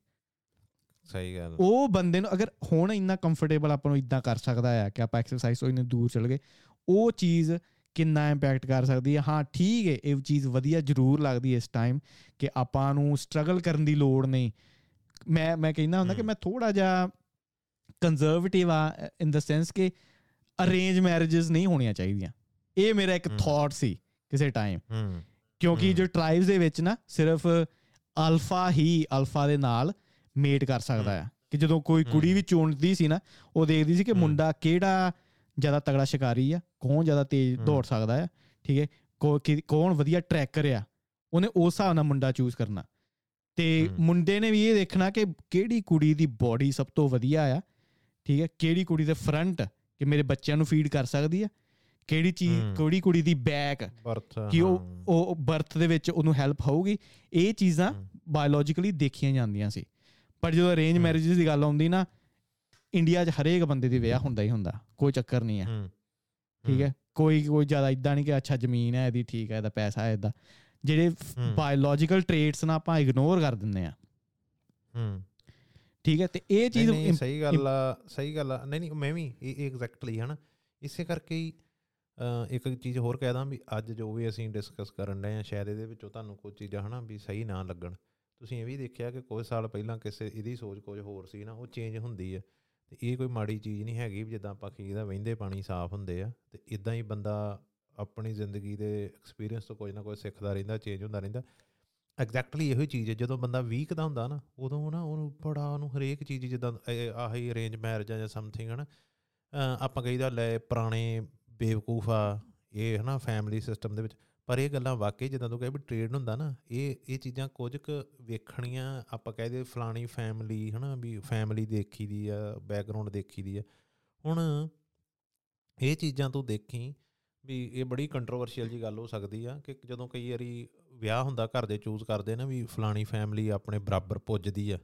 S1: ਸਹੀ ਗੱਲ
S2: ਉਹ ਬੰਦੇ ਨੂੰ ਅਗਰ ਹੁਣ ਇੰਨਾ ਕੰਫਰਟੇਬਲ ਆਪਾਂ ਨੂੰ ਇਦਾਂ ਕਰ ਸਕਦਾ ਹੈ ਕਿ ਆਪਾਂ ਐਕਸਰਸਾਈਜ਼ ਤੋਂ ਇੰਨੇ ਦੂਰ ਚਲ ਗਏ ਉਹ ਚੀਜ਼ ਕਿੰਨਾ ਇੰਪੈਕਟ ਕਰ ਸਕਦੀ ਹੈ ਹਾਂ ਠੀਕ ਹੈ ਇਹ ਚੀਜ਼ ਵਧੀਆ ਜ਼ਰੂਰ ਲੱਗਦੀ ਹੈ ਇਸ ਟਾਈਮ ਕਿ ਆਪਾਂ ਨੂੰ ਸਟਰਗਲ ਕਰਨ ਦੀ ਲੋੜ ਨਹੀਂ। ਮੈਂ ਮੈਂ ਕਹਿੰਦਾ ਹੁੰਦਾ ਕਿ ਮੈਂ ਥੋੜਾ ਜਿਹਾ ਕੰਜ਼ਰਵੇਟਿਵ ਆ ਇਨ ਦ ਸੈਂਸ ਕਿ ਅਰੇਂਜ ਮੈਰਿਜਸ ਨਹੀਂ ਹੋਣੀਆਂ ਚਾਹੀਦੀਆਂ। ਇਹ ਮੇਰਾ ਇੱਕ ਥਾਟ ਸੀ ਕਿਸੇ ਟਾਈਮ ਕਿਉਂਕਿ ਜੋ ਟ੍ਰਾਈਬਸ ਦੇ ਵਿੱਚ ਨਾ ਸਿਰਫ ਅਲਫਾ ਹੀ ਅਲਫਾ ਦੇ ਨਾਲ ਮੇਟ ਕਰ ਸਕਦਾ ਹੈ। ਕਿ ਜਦੋਂ ਕੋਈ ਕੁੜੀ ਵੀ ਚੁਣਦੀ ਸੀ ਨਾ ਉਹ ਦੇਖਦੀ ਸੀ ਕਿ ਮੁੰਡਾ ਕਿਹੜਾ ਜ਼ਿਆਦਾ ਤਗੜਾ ਸ਼ਿਕਾਰੀ ਆ ਕੌਣ ਜ਼ਿਆਦਾ ਤੇਜ਼ ਦੌੜ ਸਕਦਾ ਹੈ ਠੀਕ ਹੈ? ਕੌਣ ਵਧੀਆ ਟਰੈਕਰ ਆ ਉਹਨੇ ਉਸ ਹਿਸਾਬ ਨਾਲ ਮੁੰਡਾ ਚੂਜ਼ ਕਰਨਾ। ਤੇ ਮੁੰਡੇ ਨੇ ਵੀ ਇਹ ਦੇਖਣਾ ਕਿ ਕਿਹੜੀ ਕੁੜੀ ਦੀ ਬਾਡੀ ਸਭ ਤੋਂ ਵਧੀਆ ਆ ਠੀਕ ਹੈ? ਕਿਹੜੀ ਕੁੜੀ ਦੇ ਫਰੰਟ ਕਿ ਮੇਰੇ ਬੱਚਿਆਂ ਨੂੰ ਫੀਡ ਕਰ ਸਕਦੀ ਆ? ਕਿਹੜੀ ਚੀਜ਼ ਕਿਹੜੀ ਕੁੜੀ ਦੀ ਬੈਕ ਕਿ ਉਹ ਉਹ ਬਰਥ ਦੇ ਵਿੱਚ ਉਹਨੂੰ ਹੈਲਪ ਹੋਊਗੀ? ਇਹ ਚੀਜ਼ਾਂ ਬਾਇਓਲੋਜੀਕਲੀ ਦੇਖੀਆਂ ਜਾਂਦੀਆਂ ਸੀ। ਪਰ ਜਦੋਂ ਅਰੇਂਜ ਮੈਰਿਜਸ ਦੀ ਗੱਲ ਆਉਂਦੀ ਨਾ ਇੰਡੀਆ 'ਚ ਹਰੇਕ ਬੰਦੇ ਦੇ ਵਿਆਹ ਹੁੰਦਾ ਹੀ ਹੁੰਦਾ ਕੋਈ ਚੱਕਰ ਨਹੀਂ ਹੈ। ਠੀਕ ਹੈ। ਕੋਈ ਕੋਈ ਜ਼ਿਆਦਾ ਇਦਾਂ ਨਹੀਂ ਕਿ ਅੱਛਾ ਜ਼ਮੀਨ ਹੈ ਇਹਦੀ ਠੀਕ ਹੈ ਇਹਦਾ ਪੈਸਾ ਹੈ ਇਹਦਾ ਜਿਹੜੇ ਬਾਇਓਲੋਜੀਕਲ ਟ੍ਰੇਟਸ ਨਾ ਆਪਾਂ ਇਗਨੋਰ ਕਰ ਦਿੰਦੇ ਆ ਹੂੰ। ਠੀਕ ਹੈ? ਤੇ ਇਹ ਚੀਜ਼
S1: ਸਹੀ ਗੱਲ ਆ ਸਹੀ ਗੱਲ ਆ। ਨਹੀਂ ਨਹੀਂ ਮੈਂ ਵੀ ਇਹ ਐਗਜ਼ੈਕਟਲੀ ਹਨਾ। ਇਸੇ ਕਰਕੇ ਹੀ ਇੱਕ ਚੀਜ਼ ਹੋਰ ਕਹਿ ਵੀ ਅੱਜ ਜੋ ਵੀ ਅਸੀਂ ਡਿਸਕਸ ਕਰਨ ਰਹੇ ਆ ਸ਼ਾਇਦ ਇਹਦੇ ਵਿੱਚੋਂ ਤੁਹਾਨੂੰ ਕੋਈ ਚੀਜ਼ਾਂ ਹਨਾ ਵੀ ਸਹੀ ਨਾ ਲੱਗਣ। ਤੁਸੀਂ ਇਹ ਵੀ ਦੇਖਿਆ ਕਿ ਕੁਝ ਸਾਲ ਪਹਿਲਾਂ ਕਿਸੇ ਇਹਦੀ ਸੋਚ ਕੁਝ ਹੋਰ ਸੀ ਨਾ, ਉਹ ਚੇਂਜ ਹੁੰਦੀ ਹੈ ਤੇ ਇਹ ਕੋਈ ਮਾੜੀ ਚੀਜ਼ ਨਹੀਂ ਹੈਗੀ ਜਿੱਦਾਂ ਆਪਾਂ ਦਾ ਵਹਿੰਦੇ ਪਾਣੀ ਸਾਫ਼ ਹੁੰਦੇ ਆ ਤੇ ਇਦਾਂ ਹੀ ਬੰਦਾ ਆਪਣੀ ਜ਼ਿੰਦਗੀ ਦੇ ਐਕਸਪੀਰੀਅੰਸ ਤੋਂ ਕੁਝ ਨਾ ਕੁਝ ਸਿੱਖਦਾ ਰਹਿੰਦਾ ਚੇਂਜ ਹੁੰਦਾ ਰਹਿੰਦਾ। ਐਗਜ਼ੈਕਟਲੀ ਇਹੋ ਹੀ ਚੀਜ਼ ਹੈ ਜਦੋਂ ਬੰਦਾ ਵੀਕ ਦਾ ਹੁੰਦਾ ਨਾ, ਉਦੋਂ ਨਾ ਉਹਨੂੰ ਬੜਾ ਉਹਨੂੰ ਹਰੇਕ ਚੀਜ਼ ਜਿੱਦਾਂ ਆਹੀ ਅਰੇਂਜ ਮੈਰਿਜ ਜਾਂ ਸਮਥਿੰਗ ਹਨ। ਆਪਾਂ ਕਹੀਦਾ ਲੈ ਪੁਰਾਣੇ ਬੇਵਕੂਫ ਆ, ਇਹ ਹਨਾ ਫੈਮਿਲੀ ਸਿਸਟਮ ਦੇ ਵਿੱਚ। ਪਰ ਇਹ ਗੱਲਾਂ ਵਾਕਈ ਜਦੋਂ ਤੂੰ ਕਹੇ ਵੀ ਟ੍ਰੇਡ ਹੁੰਦਾ ਨਾ ਇਹ ਇਹ ਚੀਜ਼ਾਂ ਕੁਝ ਕੁ ਵੇਖਣੀਆਂ ਆਪਾਂ ਕਹਦੇ ਫਲਾਣੀ ਫੈਮਿਲੀ ਹਨਾ ਵੀ ਫੈਮਿਲੀ ਦੇਖੀ ਦੀ ਆ ਬੈਕਗ੍ਰਾਉਂਡ ਦੇਖੀ ਦੀ ਆ। ਹੁਣ ਇਹ ਚੀਜ਼ਾਂ ਤੂੰ ਦੇਖੀ ਵੀ ਇਹ ਬੜੀ ਕੰਟਰੋਵਰਸ਼ੀਅਲ ਜੀ ਗੱਲ ਹੋ ਸਕਦੀ ਆ ਕਿ ਜਦੋਂ ਕਈ ਵਾਰੀ ਵਿਆਹ ਹੁੰਦਾ ਘਰ ਦੇ ਚੂਜ਼ ਕਰਦੇ ਨਾ ਵੀ ਫਲਾਣੀ ਫੈਮਿਲੀ ਆਪਣੇ ਬਰਾਬਰ ਪੁੱਜਦੀ ਆ।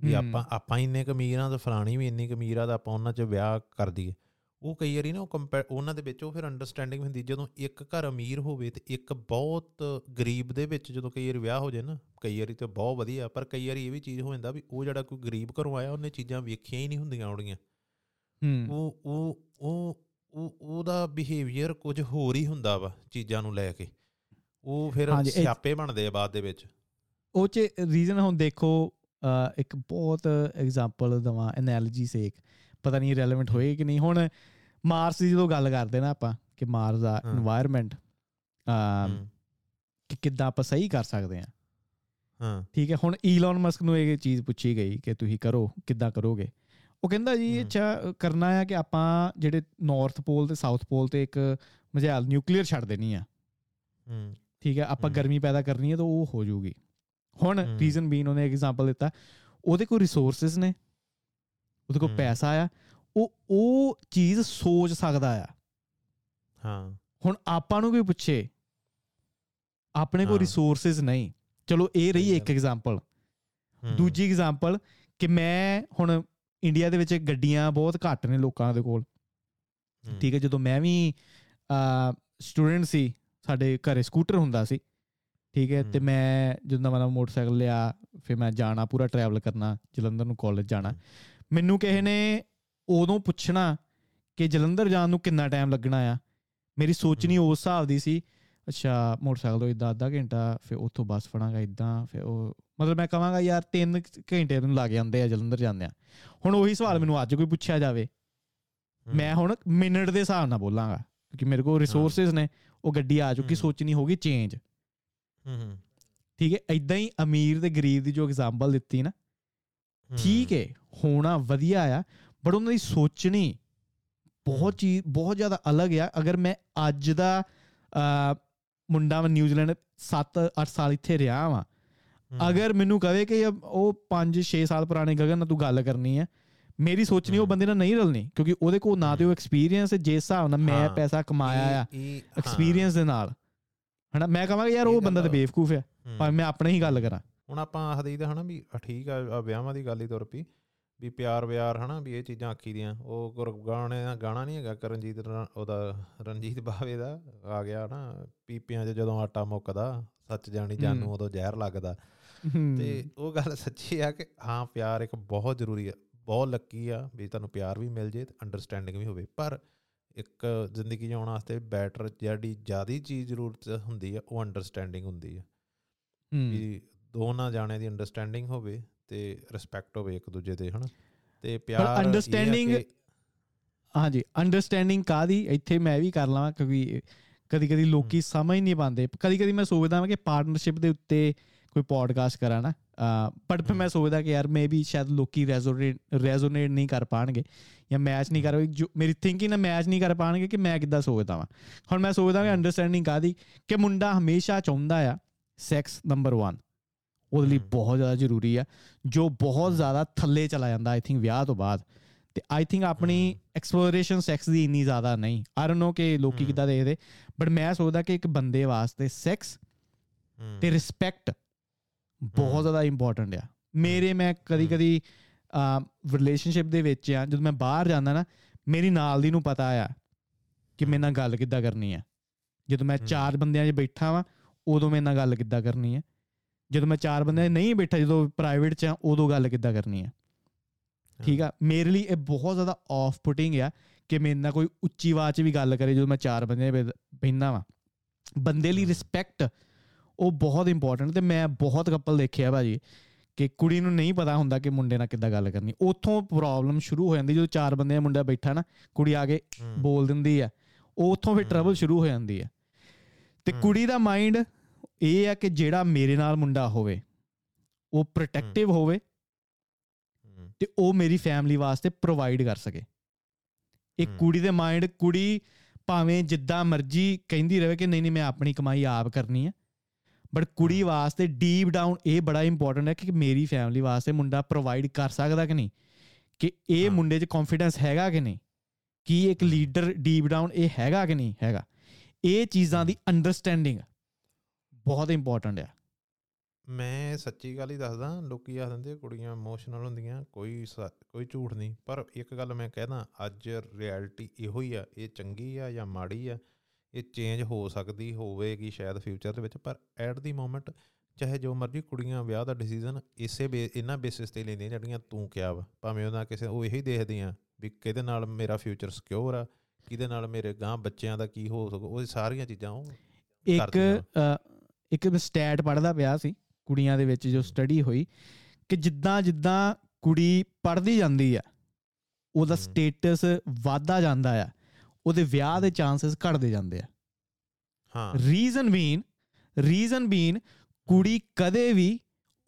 S1: ਵੀ ਆਪਾਂ ਆਪਾਂ ਇੰਨੇ ਕਮੀਰਾਂ ਤੇ ਫਲਾਣੀ ਵੀ ਇੰਨੀ ਕਮੀਰਾ ਦਾ ਆਪਾਂ ਉਹਨਾਂ 'ਚ ਵਿਆਹ ਕਰ ਦਈਏ। ਉਹ ਕਈ ਵਾਰੀ ਨਾ ਉਹ ਉਹਨਾਂ ਦੇ ਵਿੱਚ ਉਹ ਫਿਰ ਅੰਡਰਸਟੈਂਡਿੰਗ ਹੁੰਦੀ ਜਦੋਂ ਇੱਕ ਘਰ ਅਮੀਰ ਹੋਵੇ ਤੇ ਇੱਕ ਬਹੁਤ ਗਰੀਬ ਦੇ ਵਿੱਚ ਜਦੋਂ ਕਈ ਵਾਰੀ ਵਿਆਹ ਹੋ ਜਾਏ ਨਾ ਕਈ ਵਾਰੀ ਤੇ ਬਹੁਤ ਵਧੀਆ ਪਰ ਕਈ ਵਾਰੀ ਇਹ ਵੀ ਚੀਜ਼ ਹੋ ਜਾਂਦਾ ਵੀ ਉਹ ਜਿਹੜਾ ਕੋਈ ਗਰੀਬ ਘਰੋਂ ਆਇਆ ਉਹਨੇ ਚੀਜ਼ਾਂ ਵੇਖੀਆਂ ਹੀ ਨਹੀਂ ਹੁੰਦੀਆਂ ਉਹੜੀਆਂ ਹੂੰ। ਉਹ ਉਹ ਉਹ ਉਹ ਉਹਦਾ ਬਿਹੇਵੀਅਰ ਕੁਝ ਹੋਰ ਹੀ ਹੁੰਦਾ ਵਾ ਚੀਜ਼ਾਂ ਨੂੰ ਲੈ ਕੇ। ਉਹ ਫਿਰ ਸਿਆਪੇ ਬਣਦੇ ਆ ਬਾਅਦ ਦੇ ਵਿੱਚ।
S2: ਉਹ ਚ ਰੀਜ਼ਨ ਹੁਣ ਦੇਖੋ ਇੱਕ ਬਹੁਤ ਐਗਜ਼ਾਮਪਲ ਦਵਾ ਐਨਾਲੋਜੀ ਸੇਕ ਪਤਾ ਨਹੀਂ ਰੈਲੇਵੈਂਟ ਹੋਏ ਕਿ ਨਹੀਂ। ਹੁਣ ਮਾਰਸ ਦੀ ਜਦੋਂ ਗੱਲ ਕਰਦੇ ਨਾ ਆਪਾਂ ਕਿ ਮਾਰਸ ਦਾ এনवायरमेंट ਅ ਕਿ ਕਿੱਦਾਂ ਆਪਾਂ ਸਹੀ ਕਰ ਸਕਦੇ ਆ ਹਾਂ। ਠੀਕ ਹੈ ਹੁਣ ਈਲਨ ਮਸਕ ਨੂੰ ਇਹ ਚੀਜ਼ ਪੁੱਛੀ ਗਈ ਕਿ ਤੁਸੀਂ ਕਰੋ ਕਿੱਦਾਂ ਕਰੋਗੇ? ਉਹ ਕਹਿੰਦਾ ਜੀ ਅੱਛਾ ਕਰਨਾ ਆ ਕਿ ਆਪਾਂ ਜਿਹੜੇ ਨਾਰਥ ਪੋਲ ਤੇ ਸਾਊਥ ਪੋਲ ਤੇ ਇੱਕ ਮਝਾਲ ਨਿਊਕਲੀਅਰ ਛੱਡ ਦੇਣੀ ਆ। ਹੂੰ। ਠੀਕ ਹੈ ਆਪਾਂ ਗਰਮੀ ਪੈਦਾ ਕਰਨੀ ਹੈ ਤਾਂ ਉਹ ਹੋ ਜਾਊਗੀ। ਹੁਣ ਰੀਜ਼ਨ ਬੀਨ ਉਹਨੇ ਐਗਜ਼ਾਮਪਲ ਦਿੱਤਾ। ਉਹਦੇ ਕੋਈ ਰਿਸੋਰਸਸ ਨੇ। ਉਹਦੇ ਕੋਲ ਪੈਸਾ ਆ ਉਹ ਉਹ ਚੀਜ਼ ਸੋਚ ਸਕਦਾ ਆ।
S1: ਹਾਂ।
S2: ਹੁਣ ਆਪਾਂ ਨੂੰ ਕੋਈ ਪੁੱਛੇ ਆਪਣੇ ਕੋਲ ਰਿਸੋਰਸਸ ਨਹੀਂ। ਚਲੋ ਇਹ ਰਹੀ ਇੱਕ ਐਗਜ਼ਾਮਪਲ ਦੂਜੀ ਐਗਜ਼ਾਮਪਲ ਕਿ ਮੈਂ ਹੁਣ ਇੰਡੀਆ ਦੇ ਵਿੱਚ ਗੱਡੀਆਂ ਬਹੁਤ ਘੱਟ ਨੇ ਲੋਕਾਂ ਦੇ ਕੋਲ। ਠੀਕ ਹੈ ਜਦੋਂ ਮੈਂ ਵੀ ਸਟੂਡੈਂਟ ਸੀ ਸਾਡੇ ਘਰੇ ਸਕੂਟਰ ਹੁੰਦਾ ਸੀ। ਠੀਕ ਹੈ ਤੇ ਮੈਂ ਜਦੋਂ ਨਵਾਂ ਮੋਟਰਸਾਈਕਲ ਲਿਆ ਫਿਰ ਮੈਂ ਜਾਣਾ ਪੂਰਾ ਟਰੈਵਲ ਕਰਨਾ ਜਲੰਧਰ ਨੂੰ ਕਾਲਜ ਜਾਣਾ। ਮੈਨੂੰ ਕਿਸੇ ਨੇ ਉਦੋਂ ਪੁੱਛਣਾ ਕਿ ਜਲੰਧਰ ਜਾਣ ਨੂੰ ਕਿੰਨਾ ਟਾਈਮ ਲੱਗਣਾ ਆ? ਮੇਰੀ ਸੋਚਣੀ ਉਸ ਹਿਸਾਬ ਦੀ ਸੀ। ਅੱਛਾ ਮੋਟਰਸਾਈਕਲ ਤੋਂ ਇਦਾਂ ਅੱਧਾ ਘੰਟਾ ਫਿਰ ਉੱਥੋਂ ਬੱਸ ਫੜਾਂਗਾ ਇਦਾਂ ਫਿਰ ਉਹ ਮਤਲਬ ਮੈਂ ਕਹਾਂਗਾ ਯਾਰ 3 ਘੰਟੇ ਨੂੰ ਲੱਗ ਜਾਂਦੇ ਆ ਜਲੰਧਰ ਜਾਂਦੇ ਆ ਹੁਣ ਉਹੀ ਸਵਾਲ ਮੈਨੂੰ ਅੱਜ ਕੋਈ ਪੁੱਛਿਆ ਜਾਵੇ। ਮੈਂ ਹੁਣ ਮਿੰਟ ਦੇ ਹਿਸਾਬ ਨਾਲ ਬੋਲਾਂਗਾ ਕਿਉਂਕਿ ਮੇਰੇ ਕੋਲ ਰਿਸੋਰਸਸ ਨੇ ਉਹ ਗੱਡੀ ਆ ਚੁੱਕੀ ਸੋਚਣੀ ਹੋਗੀ ਚੇਂਜ
S1: ਹੂੰ
S2: ਠੀਕ ਹੈ? ਐਦਾਂ ਹੀ ਅਮੀਰ ਤੇ ਗਰੀਬ ਦੀ ਜੋ ਐਗਜ਼ਾਮਪਲ ਦਿੱਤੀ ਨਾ ਠੀਕ ਹੈ। ਹੋਣਾ ਵਧੀਆ ਆ ਬਟ ਉਹਨਾਂ ਦੀ ਸੋਚਣੀ ਬਹੁਤ ਚੀਜ਼ ਬਹੁਤ ਜ਼ਿਆਦਾ ਅਲੱਗ ਆ। ਅਗਰ ਮੈਂ ਅੱਜ ਦਾ ਮੁੰਡਾ ਮੈਂ ਨਿਊਜ਼ੀਲੈਂਡ 7-8 ਸਾਲ ਇੱਥੇ ਰਿਹਾ ਵਾਂ ਅਗਰ ਮੈਨੂੰ ਕਹੇ ਕਿ ਉਹ 5-6 ਸਾਲ ਪੁਰਾਣੇ ਗਗਨ ਨਾਲ ਤੂੰ ਗੱਲ ਕਰਨੀ ਹੈ ਮੇਰੀ ਸੋਚਣੀ ਉਹ ਬੰਦੇ ਨਾਲ ਨਹੀਂ ਰਲਣੀ ਕਿਉਂਕਿ ਉਹਦੇ ਕੋਲ ਨਾ ਤੇ ਉਹ ਐਕਸਪੀਰੀਅੰਸ ਜੇ ਹਿਸਾਬ ਨਾਲ ਮੈਂ ਪੈਸਾ ਕਮਾਇਆ ਆ ਐਕਸਪੀਰੀਅੰਸ ਦੇ ਨਾਲ ਹਨਾ? ਮੈਂ ਕਹਾਂਗਾ ਯਾਰ ਉਹ ਬੰਦਾ ਤੇ ਬੇਵਕੂਫ ਹੈ। ਪਰ ਮੈਂ ਆਪਣੇ ਹੀ ਗੱਲ ਕਰਾਂ।
S1: ਹੁਣ ਆਪਾਂ ਆਖਦੇ ਦਾ ਹਨਾ ਵੀ ਠੀਕ ਆ ਵਿਆਹਾਂ ਦੀ ਗੱਲ ਹੀ ਤੁਰ ਪਈ। ਵੀ ਪਿਆਰ ਵਿਆਰ ਹਨਾ ਵੀ ਇਹ ਚੀਜ਼ਾਂ ਆਖੀ ਦੀਆਂ। ਉਹ ਗੁਰਗਾਣੇ ਦਾ ਗਾਣਾ ਨਹੀਂ ਹੈਗਾ ਕਰਨਜੀਤ ਉਹਦਾ ਰਣਜੀਤ ਬਾਵੇ ਦਾ ਆ ਗਿਆ ਨਾ ਪੀਪਿਆਂ 'ਚ ਜਦੋਂ ਆਟਾ ਮੁੱਕਦਾ ਸੱਚ ਜਾਣੀ ਜਾਨੂ ਉਦੋਂ ਜ਼ਹਿਰ ਲੱਗਦਾ। ਤੇ ਉਹ ਗੱਲ ਸੱਚੀ ਆ ਕਿ ਹਾਂ ਪਿਆਰ ਇੱਕ ਬਹੁਤ ਜ਼ਰੂਰੀ ਹੈ ਬਹੁਤ ਲੱਕੀ ਆ ਵੀ ਤੁਹਾਨੂੰ ਪਿਆਰ ਵੀ ਮਿਲ ਜੇ ਤੇ ਅੰਡਰਸਟੈਂਡਿੰਗ ਵੀ ਹੋਵੇ। ਪਰ ਇੱਕ ਜ਼ਿੰਦਗੀ ਜਿਉਣ ਵਾਸਤੇ ਬੈਟਰ ਜਿਹੜੀ ਜ਼ਿਆਦੀ ਚੀਜ਼ ਜ਼ਰੂਰਤ ਹੁੰਦੀ ਆ ਉਹ ਅੰਡਰਸਟੈਂਡਿੰਗ ਹੁੰਦੀ ਆ। ਵੀ ਦੋਨਾਂ ਜਾਣੇ ਦੀ ਅੰਡਰਸਟੈਂਡਿੰਗ ਹੋਵੇ ਤੇ ਰਿਸਪੈਕਟ ਹੋਵੇ ਇੱਕ ਦੂਜੇ ਦੇ ਹਨਾ? ਤੇ ਪਿਆਰ
S2: ਅੰਡਰਸਟੈਂਡਿੰਗ ਹਾਂਜੀ ਅੰਡਰਸਟੈਂਡਿੰਗ ਕਾਦੀ ਇੱਥੇ ਮੈਂ ਵੀ ਕਰ ਲਵਾਂ ਕਿਉਂਕਿ ਕਦੀ ਕਦੀ ਲੋਕੀ ਸਮਝ ਨਹੀਂ ਪਾਉਂਦੇ। ਕਦੀ ਕਦੀ ਮੈਂ ਸੋਚਦਾ ਹਾਂ ਕਿ ਪਾਰਟਨਰਸ਼ਿਪ ਦੇ ਉੱਤੇ ਕੋਈ ਪੋਡਕਾਸਟ ਕਰਾਂ ਨਾ। ਬਟ ਫਿਰ ਮੈਂ ਸੋਚਦਾ ਕਿ ਯਾਰ ਮੇਬੀ ਸ਼ਾਇਦ ਲੋਕੀ ਰੈਜ਼ੋਨੇਟ ਰੈਜ਼ੋਨੇਟ ਨਹੀਂ ਕਰ ਪਾਣਗੇ ਜਾਂ ਮੈਚ ਨਹੀਂ ਕਰ ਮੇਰੀ ਥਿੰਕਿੰਗ ਨਾਲ ਮੈਚ ਨਹੀਂ ਕਰ ਪਾਣਗੇ ਕਿ ਮੈਂ ਕਿੱਦਾਂ ਸੋਚਦਾ ਵਾਂ। ਹੁਣ ਮੈਂ ਸੋਚਦਾ ਕਿ ਅੰਡਰਸਟੈਂਡਿੰਗ ਕਾਦੀ ਕਿ ਮੁੰਡਾ ਹਮੇਸ਼ਾ ਚਾਹੁੰਦਾ ਆ ਸੈਕਸ ਨੰਬਰ 1 ਉਹਦੇ ਲਈ ਬਹੁਤ ਜ਼ਿਆਦਾ ਜ਼ਰੂਰੀ ਆ ਜੋ ਬਹੁਤ ਜ਼ਿਆਦਾ ਥੱਲੇ ਚਲਾ ਜਾਂਦਾ ਆਈ ਥਿੰਕ ਵਿਆਹ ਤੋਂ ਬਾਅਦ। ਤੇ ਆਈ ਥਿੰਕ ਆਪਣੀ ਐਕਸਪਲੋਰੇਸ਼ਨ ਸੈਕਸ ਦੀ ਇੰਨੀ ਜ਼ਿਆਦਾ ਨਹੀਂ। ਆਈ ਡੋਨਟ ਨੋ ਕਿ ਲੋਕੀ ਕਿੱਦਾਂ ਦੇਖਦੇ ਬਟ ਮੈਂ ਸੋਚਦਾ ਕਿ ਇੱਕ ਬੰਦੇ ਵਾਸਤੇ ਸੈਕਸ ਤੇ ਰਿਸਪੈਕਟ ਬਹੁਤ ਜ਼ਿਆਦਾ ਇੰਪੋਰਟੈਂਟ ਆ। ਮੇਰੇ ਮੈਂ ਕਦੀ ਕਦੀ ਰਿਲੇਸ਼ਨਸ਼ਿਪ ਦੇ ਵਿੱਚ ਆ ਜਦੋਂ ਮੈਂ ਬਾਹਰ ਜਾਂਦਾ ਨਾ ਮੇਰੀ ਨਾਲ ਦੀ ਨੂੰ ਪਤਾ ਆ ਕਿ ਮੇਰੇ ਨਾਲ ਗੱਲ ਕਿੱਦਾਂ ਕਰਨੀ ਆ। ਜਦੋਂ ਮੈਂ ਚਾਰ ਬੰਦਿਆਂ 'ਚ ਬੈਠਾ ਵਾਂ ਉਦੋਂ ਮੇਰੇ ਨਾਲ ਗੱਲ ਕਿੱਦਾਂ ਕਰਨੀ ਆ। ਜਦੋਂ ਮੈਂ ਚਾਰ ਬੰਦਿਆਂ 'ਚ ਨਹੀਂ ਬੈਠਾ ਜਦੋਂ ਪ੍ਰਾਈਵੇਟ 'ਚ ਆ ਉਦੋਂ ਗੱਲ ਕਿੱਦਾਂ ਕਰਨੀ ਆ? ਠੀਕ ਆ? ਮੇਰੇ ਲਈ ਇਹ ਬਹੁਤ ਜ਼ਿਆਦਾ ਆਫ ਪੁਟਿੰਗ ਆ ਕਿ ਮੇਰੇ ਨਾਲ ਕੋਈ ਉੱਚੀ ਆਵਾਜ਼ 'ਚ ਵੀ ਗੱਲ ਕਰੇ ਜਦੋਂ ਮੈਂ ਚਾਰ ਬੰਦੇ ਬੈਠਾ ਵਾਂ। ਬੰਦੇ ਲਈ ਰਿਸਪੈਕਟ ਉਹ ਬਹੁਤ ਇੰਪੋਰਟੈਂਟ ਤੇ ਮੈਂ ਬਹੁਤ ਕਪਲ ਦੇਖਿਆ ਭਾਜੀ ਕਿ ਕੁੜੀ ਨੂੰ ਨਹੀਂ ਪਤਾ ਹੁੰਦਾ ਕਿ ਮੁੰਡੇ ਨਾਲ ਕਿੱਦਾਂ ਗੱਲ ਕਰਨੀ। ਉੱਥੋਂ ਪ੍ਰੋਬਲਮ ਸ਼ੁਰੂ ਹੋ ਜਾਂਦੀ ਜਦੋਂ ਚਾਰ ਬੰਦੇ ਦਾ ਮੁੰਡਾ ਬੈਠਾ ਨਾ ਕੁੜੀ ਆ ਕੇ ਬੋਲ ਦਿੰਦੀ ਆ। ਉੱਥੋਂ ਫਿਰ ਟਰਬਲ ਸ਼ੁਰੂ ਹੋ ਜਾਂਦੀ ਆ। ਤੇ ਕੁੜੀ ਦਾ ਮਾਈਂਡ ਇਹ ਆ ਕਿ ਜਿਹੜਾ ਮੇਰੇ ਨਾਲ ਮੁੰਡਾ ਹੋਵੇ ਉਹ ਪ੍ਰੋਟੈਕਟਿਵ ਹੋਵੇ ਤੇ ਉਹ ਮੇਰੀ ਫੈਮਿਲੀ ਵਾਸਤੇ ਪ੍ਰੋਵਾਈਡ ਕਰ ਸਕੇ। ਇੱਕ ਕੁੜੀ ਦੇ ਮਾਈਂਡ ਕੁੜੀ ਭਾਵੇਂ ਜਿੱਦਾਂ ਮਰਜ਼ੀ ਕਹਿੰਦੀ ਰਹੇ ਕਿ ਨਹੀਂ ਨਹੀਂ ਮੈਂ ਆਪਣੀ ਕਮਾਈ ਆਪ ਕਰਨੀ ਹੈ ਬਟ ਕੁੜੀ ਵਾਸਤੇ ਡੀਪ ਡਾਊਨ ਇਹ ਬੜਾ ਇੰਪੋਰਟੈਂਟ ਹੈ ਕਿ ਮੇਰੀ ਫੈਮਿਲੀ ਵਾਸਤੇ ਮੁੰਡਾ ਪ੍ਰੋਵਾਈਡ ਕਰ ਸਕਦਾ ਕਿ ਨਹੀਂ ਕਿ ਇਹ ਮੁੰਡੇ 'ਚ ਕੌਨਫੀਡੈਂਸ ਹੈਗਾ ਕਿ ਨਹੀਂ ਕੀ ਇੱਕ ਲੀਡਰ ਡੀਪ ਡਾਊਨ ਇਹ ਹੈਗਾ ਕਿ ਨਹੀਂ ਹੈਗਾ। ਇਹ ਚੀਜ਼ਾਂ ਦੀ ਅੰਡਰਸਟੈਂਡਿੰਗ ਬਹੁਤ ਇੰਪੋਰਟੈਂਟ ਹੈ
S1: ਮੈਂ ਸੱਚੀ ਗੱਲ ਹੀ ਦੱਸਦਾ ਲੋਕੀ ਆ ਦਿੰਦੇ ਕੁੜੀਆਂ ਇਮੋਸ਼ਨਲ ਹੁੰਦੀਆਂ ਕੋਈ ਕੋਈ ਝੂਠ ਨਹੀਂ। ਪਰ ਇੱਕ ਗੱਲ ਮੈਂ ਕਹਿਦਾ ਅੱਜ ਰਿਐਲਿਟੀ ਇਹੋ ਹੀ ਆ ਇਹ ਚੰਗੀ ਆ ਜਾਂ ਮਾੜੀ ਆ ਇਹ ਚੇਂਜ ਹੋ ਸਕਦੀ ਹੋਵੇਗੀ ਸ਼ਾਇਦ ਫਿਊਚਰ ਦੇ ਵਿੱਚ ਪਰ ਐਟ ਦੀ ਮੋਮੈਂਟ ਚਾਹੇ ਜੋ ਮਰਜ਼ੀ ਕੁੜੀਆਂ ਵਿਆਹ ਦਾ ਡਿਸੀਜਨ ਇਸੇ ਇਹਨਾਂ ਬੇਸਿਸ ਤੇ ਲੈਂਦੀਆਂ ਜਿਹੜੀਆਂ ਤੂੰ ਕਿਹਾ ਵਾ। ਭਾਵੇਂ ਉਹਨਾਂ ਕਿਸੇ ਉਹ ਇਹੀ ਦੇਖਦੇ ਆ ਵੀ ਕਿਹਦੇ ਨਾਲ ਮੇਰਾ ਫਿਊਚਰ ਸਿਕਿਉਰ ਆ ਕਿਹਦੇ ਨਾਲ ਮੇਰੇ ਗਾਂ ਬੱਚਿਆਂ ਦਾ ਕੀ ਹੋ ਸਕੋ ਉਹ ਸਾਰੀਆਂ ਚੀਜ਼ਾਂ ਉਹ
S2: ਇੱਕ ਇੱਕ ਸਟੈਟ ਪੜਦਾ ਪਿਆ ਸੀ ਕੁੜੀਆਂ ਦੇ ਵਿੱਚ ਜੋ ਸਟੱਡੀ ਹੋਈ ਕਿ ਜਿੱਦਾਂ ਜਿੱਦਾਂ ਕੁੜੀ ਪੜਦੀ ਜਾਂਦੀ ਆ ਉਹਦਾ ਸਟੇਟਸ ਵਧਦਾ ਜਾਂਦਾ ਆ ਉਹਦੇ ਵਿਆਹ ਦੇ ਚਾਂਸਸ ਘਟਦੇ ਜਾਂਦੇ ਆ।
S1: ਹਾਂ।
S2: ਰੀਜ਼ਨ ਬੀਨ ਰੀਜ਼ਨ ਬੀਨ ਕੁੜੀ ਕਦੇ ਵੀ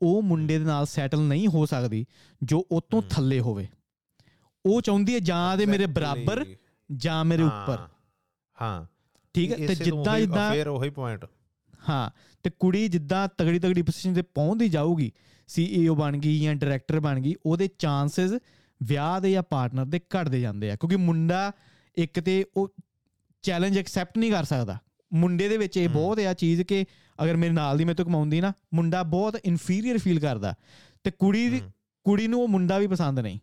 S2: ਉਹ ਮੁੰਡੇ ਦੇ ਨਾਲ ਸੈਟਲ ਨਹੀਂ ਹੋ ਸਕਦੀ ਜੋ ਉਹ ਤੋਂ ਥੱਲੇ ਹੋਵੇ। ਉਹ ਚਾਹੁੰਦੀ ਹੈ ਜਾਂ ਦੇ ਮੇਰੇ ਬਰਾਬਰ ਜਾਂ ਮੇਰੇ ਉੱਪਰ।
S1: ਹਾਂ।
S2: ਠੀਕ ਹੈ ਤੇ ਜਿੱਦਾਂ ਜਿੱਦਾਂ
S1: ਫੇਰ ਉਹੀ ਪੁਆਇੰਟ
S2: ਹਾਂ ਤੇ ਕੁੜੀ ਜਿੱਦਾਂ ਤਗੜੀ ਤਗੜੀ ਪੋਜੀਸ਼ਨ ਤੇ ਪਹੁੰਚਦੀ ਜਾਊਗੀ ਸੀਈਓ ਬਣ ਗਈ ਜਾਂ ਡਾਇਰੈਕਟਰ ਬਣ ਗਈ ਉਹਦੇ ਚਾਂਸਸ ਵਿਆਹ ਦੇ ਜਾਂ ਪਾਰਟਨਰ ਦੇ ਘਟਦੇ ਜਾਂਦੇ ਆ ਕਿਉਂਕਿ ਮੁੰਡਾ ਇੱਕ ਤੇ ਉਹ ਚੈਲੰਜ ਐਕਸੈਪਟ ਨਹੀਂ ਕਰ ਸਕਦਾ। ਮੁੰਡੇ ਦੇ ਵਿੱਚ ਇਹ ਬਹੁਤ ਆ ਚੀਜ਼ ਕਿ ਅਗਰ ਮੇਰੇ ਨਾਲ ਦੀ ਮੇਰੇ ਤੋਂ ਕਮਾਉਂਦੀ ਨਾ ਮੁੰਡਾ ਬਹੁਤ ਇਨਫੀਰੀਅਰ ਫੀਲ ਕਰਦਾ। ਤੇ ਕੁੜੀ ਦੀ ਕੁੜੀ ਨੂੰ ਉਹ ਮੁੰਡਾ ਵੀ ਪਸੰਦ ਨਹੀਂ।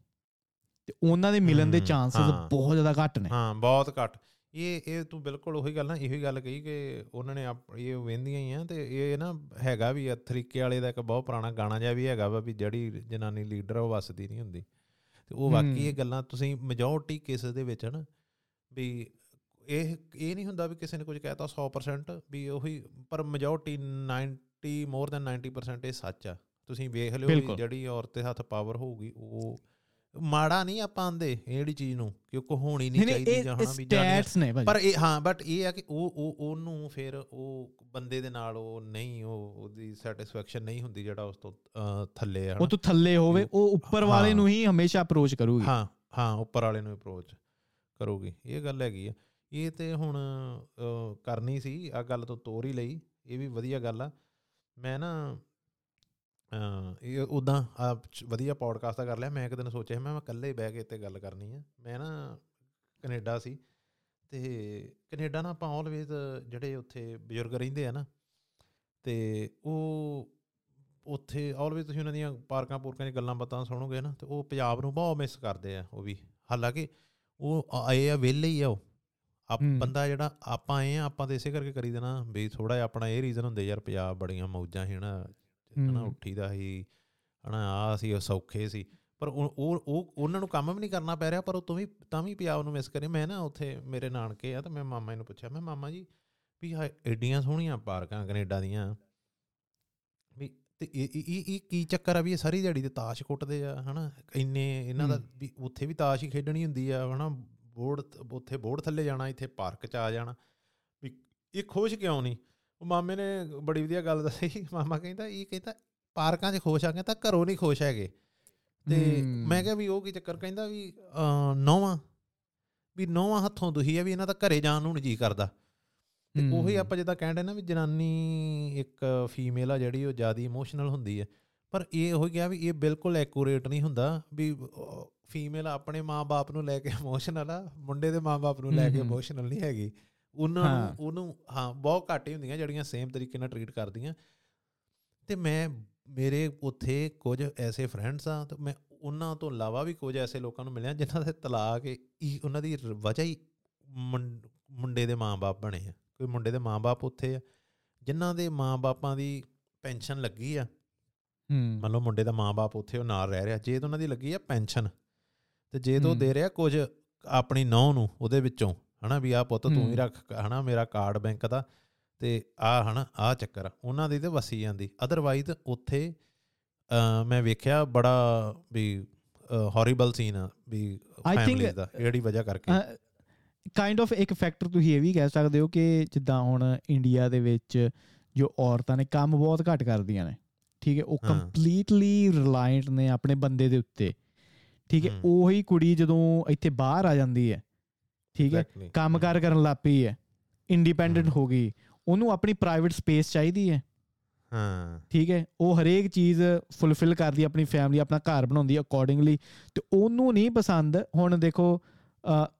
S2: ਤੇ ਉਹਨਾਂ ਦੇ ਮਿਲਣ ਦੇ ਚਾਂਸਸ ਬਹੁਤ ਜ਼ਿਆਦਾ ਘੱਟ ਨੇ।
S1: ਹਾਂ ਬਹੁਤ ਘੱਟ। ਇਹ ਇਹ ਤੂੰ ਬਿਲਕੁਲ ਉਹੀ ਗੱਲ ਨਾ ਇਹੋ ਹੀ ਗੱਲ ਕਹੀ ਕਿ ਉਹਨਾਂ ਨੇ ਇਹ ਵੇਂਦੀਆਂ ਹੀ ਆ ਤੇ ਇਹ ਨਾ ਹੈਗਾ ਵੀ ਤਰੀਕੇ ਵਾਲੇ ਦਾ ਇੱਕ ਬਹੁਤ ਪੁਰਾਣਾ ਗਾਣਾ ਜਿਹਾ ਵੀ ਹੈਗਾ ਵਾ ਵੀ ਜਿਹੜੀ ਜਨਾਨੀ ਲੀਡਰ ਉਹ ਵਸਦੀ ਨਹੀਂ ਹੁੰਦੀ। ਤੇ ਉਹ ਵਾਕਈ ਇਹ ਗੱਲਾਂ ਤੁਸੀਂ ਮੈਜੋਰਟੀ ਕੇਸਸ ਦੇ ਵਿੱਚ ਹਨ ਵੀ ਇਹ ਇਹ ਨਹੀਂ ਹੁੰਦਾ ਵੀ ਕਿਸੇ ਨੇ ਕੁਝ ਕਹਿਤਾ 100% ਵੀ ਉਹੀ ਪਰ ਮੈਜੋਰਟੀ 90 ਮੋਰ ਦੈਨ 90% ਇਹ ਸੱਚ ਆ। ਤੁਸੀਂ ਵੇਖ ਲਿਓ ਜਿਹੜੀ ਔਰਤ ਦੇ ਹੱਥ ਪਾਵਰ ਹੋਊਗੀ ਉਹ ਮਾੜਾ ਨਹੀਂ ਆਪਾਂ ਆਂਦੇ ਜਿਹੜੀ ਚੀਜ਼ ਨੂੰ ਕਿਉਂਕਿ ਹੋਣੀ ਨਹੀਂ ਚਾਹੀਦੀ
S2: ਜਾਂ ਹਨਾ ਵੀ ਸਟੈਟਸ ਨੇ
S1: ਪਰ ਇਹ ਹਾਂ ਬਟ ਇਹ ਆ ਕਿ ਉਹ ਉਹ ਉਹਨੂੰ ਫਿਰ ਉਹ ਬੰਦੇ ਦੇ ਨਾਲ ਉਹ ਨਹੀਂ ਉਹ ਉਹਦੀ ਸੈਟੀਸਫੈਕਸ਼ਨ ਨਹੀਂ ਹੁੰਦੀ ਜਿਹੜਾ ਉਸ ਤੋਂ ਥੱਲੇ ਆ
S2: ਉਹ ਤੋਂ ਥੱਲੇ ਹੋਵੇ ਉਹ ਉੱਪਰ ਵਾਲੇ ਨੂੰ ਹੀ ਹਮੇਸ਼ਾ ਅਪਰੋਚ ਕਰੂਗੀ।
S1: ਹਾਂ ਹਾਂ ਉੱਪਰ ਵਾਲੇ ਨੂੰ ਅਪਰੋਚ ਕਰੂਗੀ। ਇਹ ਗੱਲ ਹੈਗੀ ਆ। ਇਹ ਤੇ ਹੁਣ ਕਰਨੀ ਸੀ ਆ ਗੱਲ ਤੋਂ ਤੋਰ ਹੀ ਲਈ। ਇਹ ਵੀ ਵਧੀਆ ਗੱਲ ਆ। ਮੈਂ ਨਾ ਇਹ ਉਦਾਂ ਆ ਵਧੀਆ ਪੋਡਕਾਸਟ ਦਾ ਕਰ ਲਿਆ ਮੈਂ ਇੱਕ ਦਿਨ ਸੋਚਿਆ ਮੈਂ ਇਕੱਲੇ ਬਹਿ ਕੇ ਇੱਥੇ ਗੱਲ ਕਰਨੀ ਆ। ਮੈਂ ਨਾ ਕੈਨੇਡਾ ਸੀ ਤੇ ਕੈਨੇਡਾ ਨਾ ਆਪਾਂ ਆਲਵੇਜ਼ ਜਿਹੜੇ ਉੱਥੇ ਬਜ਼ੁਰਗ ਰਹਿੰਦੇ ਆ ਨਾ ਤੇ ਉਹ ਉੱਥੇ ਆਲਵੇਜ਼ ਤੁਸੀਂ ਉਹਨਾਂ ਦੀਆਂ ਪਾਰਕਾਂ ਪੂਰਕਾਂ ਦੀ ਗੱਲਾਂ ਬਾਤਾਂ ਸੁਣੋਗੇ ਨਾ ਤੇ ਉਹ ਪੰਜਾਬ ਨੂੰ ਬਹੁਤ ਮਿਸ ਕਰਦੇ ਆ ਉਹ ਵੀ। ਹਾਲਾਂਕਿ ਉਹ ਆਏ ਆ ਵਿਹਲੇ ਹੀ ਆ ਉਹ। ਆਪ ਬੰਦਾ ਜਿਹੜਾ ਆਪਾਂ ਆਏ ਆ ਆਪਾਂ ਤੇ ਇਸੇ ਕਰਕੇ ਕਰੀ ਦੇਣਾ ਵੀ ਥੋੜਾ ਜਿਹਾ ਆਪਣਾ ਇਹ ਰੀਜ਼ਨ ਹੁੰਦੇ ਯਾਰ ਪੰਜਾਬ ਬੜੀਆਂ ਮੌਜਾਂ ਸੀ ਨਾ ਹਨਾ ਉੱਠੀਦਾ ਸੀ ਹਨਾ ਆ ਸੀ ਸੌਖੇ ਸੀ। ਪਰ ਉਹ ਉਹ ਉਹਨਾਂ ਨੂੰ ਕੰਮ ਵੀ ਨਹੀਂ ਕਰਨਾ ਪੈ ਰਿਹਾ ਪਰ ਉਹ ਤੋਂ ਵੀ ਤਾਂ ਵੀ ਪੰਜਾਬ ਨੂੰ ਮਿਸ ਕਰੇ। ਮੈਂ ਨਾ ਉੱਥੇ ਮੇਰੇ ਨਾਨਕੇ ਆ ਤਾਂ ਮੈਂ ਮਾਮਾ ਨੂੰ ਪੁੱਛਿਆ ਮੈਂ ਮਾਮਾ ਜੀ ਵੀ ਐਡੀਆਂ ਸੋਹਣੀਆਂ ਪਾਰਕਾਂ ਕੈਨੇਡਾ ਦੀਆਂ। ਵੀ ਤੇ ਇਹ ਇਹ ਕੀ ਚੱਕਰ ਆ ਵੀ ਇਹ ਸਾਰੀ ਦਿਹਾੜੀ ਤੇ ਤਾਸ਼ ਕੁੱਟਦੇ ਆ ਹਨਾ? ਇੰਨੇ ਇਹਨਾਂ ਦਾ ਵੀ ਉੱਥੇ ਵੀ ਤਾਸ਼ ਹੀ ਖੇਡਣੀ ਹੁੰਦੀ ਆ ਹਨਾ? ਬੋਰਡ ਉੱਥੇ ਬੋਰਡ ਥੱਲੇ ਜਾਣਾ ਇੱਥੇ ਪਾਰਕ 'ਚ ਆ ਜਾਣਾ। ਵੀ ਇਹ ਖੁਸ਼ ਕਿਉਂ ਨਹੀਂ? ਉਹ ਮਾਮੇ ਨੇ ਬੜੀ ਵਧੀਆ ਗੱਲ ਦੱਸੀ। ਮਾਮਾ ਕਹਿੰਦਾ ਇਹ ਕਹਿੰਦਾ ਪਾਰਕਾਂ 'ਚ ਖੁਸ਼ ਆ ਤਾਂ ਘਰੋਂ ਨਹੀਂ ਖੁਸ਼ ਹੈਗੇ। ਤੇ ਮੈਂ ਕਿਹਾ ਵੀ ਉਹ ਕੀ ਚੱਕਰ ਕਹਿੰਦਾ ਵੀ ਨੌਵਾਂ ਵੀ ਨੌਵਾਂ ਹੱਥੋਂ ਦੁਹੀ ਆ ਵੀ ਇਹਨਾਂ ਦਾ ਘਰੇ ਜਾਣ ਨੂੰ ਨਹੀਂ ਜੀ ਕਰਦਾ। ਤੇ ਉਹੀ ਆਪਾਂ ਜਿੱਦਾਂ ਕਹਿੰਦੇ ਨਾ ਵੀ ਜਨਾਨੀ ਇੱਕ ਫੀਮੇਲ ਆ ਜਿਹੜੀ ਉਹ ਜ਼ਿਆਦਾ ਇਮੋਸ਼ਨਲ ਹੁੰਦੀ ਹੈ ਪਰ ਇਹ ਹੋ ਗਿਆ ਵੀ ਇਹ ਬਿਲਕੁਲ ਐਕੂਰੇਟ ਨਹੀਂ ਹੁੰਦਾ ਵੀ ਫੀਮੇਲ ਆਪਣੇ ਮਾਪੇ ਨੂੰ ਲੈ ਕੇ ਇਮੋਸ਼ਨਲ ਆ ਮੁੰਡੇ ਦੇ ਮਾਪੇ ਨੂੰ ਲੈ ਕੇ ਇਮੋਸ਼ਨਲ ਨਹੀਂ ਹੈਗੀ। ਉਹਨਾਂ ਨੂੰ ਉਹਨੂੰ ਹਾਂ ਬਹੁਤ ਘੱਟ ਹੀ ਹੁੰਦੀਆਂ ਜਿਹੜੀਆਂ ਸੇਮ ਤਰੀਕੇ ਨਾਲ ਟਰੀਟ ਕਰਦੀਆਂ। ਤੇ ਮੈਂ ਮੇਰੇ ਉੱਥੇ ਕੁਝ ਐਸੇ ਫਰੈਂਡਸ ਆ ਤੇ ਮੈਂ ਉਹਨਾਂ ਤੋਂ ਇਲਾਵਾ ਵੀ ਕੁਝ ਐਸੇ ਲੋਕਾਂ ਨੂੰ ਮਿਲਿਆ ਜਿਨ੍ਹਾਂ ਦੇ ਤਲਾਕ ਹੀ ਉਹਨਾਂ ਦੀ ਵਜ੍ਹਾ ਹੀ ਮੁੰਡੇ ਦੇ ਮਾਪੇ ਬਣੇ ਆ। ਕੋਈ ਮੁੰਡੇ ਦੇ ਮਾਪੇ ਉੱਥੇ ਆ ਜਿਨ੍ਹਾਂ ਦੇ ਮਾਪਿਆਂ ਦੀ ਪੈਨਸ਼ਨ ਲੱਗੀ ਆ। ਹੂੰ। ਮੰਨ ਲਓ ਮੁੰਡੇ ਦਾ ਮਾਪੇ ਉੱਥੇ ਉਹ ਨਾਲ ਰਹਿ ਰਿਹਾ ਜੇ ਤਾਂ ਉਹਨਾਂ ਦੀ ਲੱਗੀ ਆ ਪੈਨਸ਼ਨ। ਤੇ ਜੇ ਤੋਂ ਦੇ ਰਿਹਾ ਕੁਝ ਆਪਣੀ ਨੌ ਨੂੰ ਉਹਦੇ ਵਿੱਚੋਂ। ਹਨਾ ਵੀ ਆ ਪੁੱਤ ਤੂੰ ਹੀ ਰੱਖ ਹਨਾ ਮੇਰਾ ਕਾਰਡ ਬੈਂਕ ਦਾ ਤੇ ਆ ਹਨਾ ਆ ਚੱਕਰ ਉਹਨਾਂ ਦੀ ਤੇ ਵਸੀ ਜਾਂਦੀ। ਅਦਰਵਾਈਜ਼ ਉੱਥੇ ਮੈਂ ਵੇਖਿਆ ਬੜਾ ਵੀ ਹੌਰੀਬਲ ਸੀਨ ਆ ਵੀ ਫੈਮਿਲੀ ਦਾ ਜਿਹੜੀ ਵਜ੍ਹਾ ਕਰਕੇ।
S2: ਕਾਈਂਡ ਆਫ ਇੱਕ ਫੈਕਟਰ ਤੁਸੀਂ ਇਹ ਵੀ ਕਹਿ ਸਕਦੇ ਹੋ ਕਿ ਜਿੱਦਾਂ ਹੁਣ ਇੰਡੀਆ ਦੇ ਵਿੱਚ ਜੋ ਔਰਤਾਂ ਨੇ ਕੰਮ ਬਹੁਤ ਘੱਟ ਕਰਦੀਆਂ ਨੇ ਠੀਕ ਹੈ ਉਹ ਕੰਪਲੀਟਲੀ ਰਿਲਾਇੰਟ ਨੇ ਆਪਣੇ ਬੰਦੇ ਦੇ ਉੱਤੇ ਠੀਕ ਹੈ। ਉਹੀ ਕੁੜੀ ਜਦੋਂ ਇੱਥੇ ਬਾਹਰ ਆ ਜਾਂਦੀ ਹੈ ਠੀਕ ਹੈ? ਕੰਮਕਾਰ ਕਰਨ ਲੱਗ ਪਈ ਹੈ। ਇੰਡੀਪੈਂਡੈਂਟ ਹੋ। ਗਈ। ਉਹਨੂੰ ਆਪਣੀ ਪ੍ਰਾਈਵੇਟ ਸਪੇਸ ਚਾਹੀਦੀ ਹੈ।
S1: ਹਾਂ।
S2: ਠੀਕ ਹੈ? ਉਹ ਹਰੇਕ ਚੀਜ਼ ਫੁੱਲਫਿਲ ਕਰਦੀ ਆਪਣੀ ਫੈਮਿਲੀ ਆਪਣਾ ਘਰ ਬਣਾਉਂਦੀ ਅਕੋਰਡਿੰਗਲੀ ਤੇ ਉਹਨੂੰ ਨਹੀਂ ਪਸੰਦ ਹੁਣ ਦੇਖੋ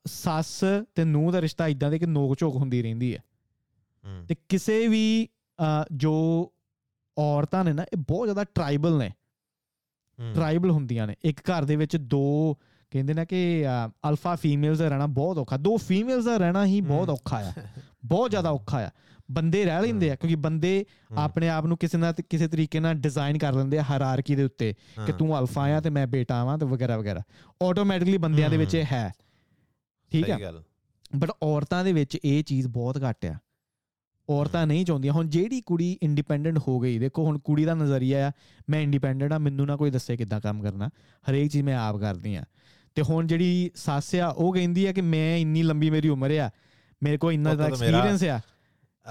S2: ਸੱਸ ਤੇ ਨੂੰਹ ਦਾ ਰਿਸ਼ਤਾ ਇਦਾਂ ਦੇ ਕਿ ਨੋਕ ਝੋਕ ਹੁੰਦੀ ਰਹਿੰਦੀ ਹੈ। ਤੇ ਕਿਸੇ ਵੀ ਜੋ ਔਰਤਾਂ ਨੇ ਨਾ ਇਹ ਬਹੁਤ ਜ਼ਿਆਦਾ ਟ੍ਰਾਈਬਲ ਨੇ। ਟ੍ਰਾਈਬਲ ਹੁੰਦੀਆਂ ਨੇ। ਇੱਕ ਘਰ ਦੇ ਵਿੱਚ ਦੋ ਕਹਿੰਦੇ ਨੇ ਕਿ ਅਲਫਾ ਫੀਮੇਲਸ ਦਾ ਰਹਿਣਾ ਬਹੁਤ ਔਖਾ। ਦੋ ਫੀਮੇਲਸ ਦਾ ਰਹਿਣਾ ਹੀ ਬਹੁਤ ਔਖਾ ਆ। ਬਹੁਤ ਜ਼ਿਆਦਾ ਔਖਾ ਆ। ਬੰਦੇ ਰਹਿ ਲੈਂਦੇ ਆ ਕਿਉਂਕਿ ਬੰਦੇ ਆਪਣੇ ਆਪ ਨੂੰ ਕਿਸੇ ਨਾ ਕਿਸੇ ਤਰੀਕੇ ਨਾਲ ਡਿਜ਼ਾਈਨ ਕਰ ਲੈਂਦੇ ਆ ਹਾਇਰਾਰਕੀ ਦੇ ਉੱਤੇ ਕਿ ਤੂੰ ਅਲਫਾ ਆ ਤੇ ਮੈਂ ਬੇਟਾ ਆਵਾਂ ਤੇ ਵਗੈਰਾ ਵਗੈਰਾ। ਆਟੋਮੈਟਿਕਲੀ ਬੰਦਿਆਂ ਦੇ ਵਿੱਚ ਇਹ ਹੈ। ਠੀਕ ਹੈ ਬਟ ਔਰਤਾਂ ਦੇ ਵਿੱਚ ਇਹ ਚੀਜ਼ ਬਹੁਤ ਘੱਟ ਆ। ਔਰਤਾਂ ਨਹੀਂ ਚਾਹੁੰਦੀਆਂ। ਹੁਣ ਜਿਹੜੀ ਕੁੜੀ ਇੰਡੀਪੈਂਡੈਂਟ ਹੋ ਗਈ ਦੇਖੋ ਹੁਣ ਕੁੜੀ ਦਾ ਨਜ਼ਰੀਆ ਆ ਮੈਂ ਇੰਡੀਪੈਂਡੈਂਟ ਆ ਮੈਨੂੰ ਨਾ ਕੋਈ ਦੱਸੇ ਕਿੱਦਾਂ ਕੰਮ ਕਰਨਾ। ਹਰੇਕ ਚੀਜ਼ ਮੈਂ ਆਪ ਕਰਦੀ ਆ। ਤੇ ਹੁਣ ਜਿਹੜੀ ਸੱਸ ਆ ਉਹ ਕਹਿੰਦੀ ਆ ਕਿ ਮੈਂ ਇੰਨੀ ਲੰਬੀ ਮੇਰੀ ਉਮਰ ਆ ਮੇਰੇ ਕੋਲ ਇੰਨਾ ਦਾ ਐਕਸਪੀਰੀਅੰਸ ਆ।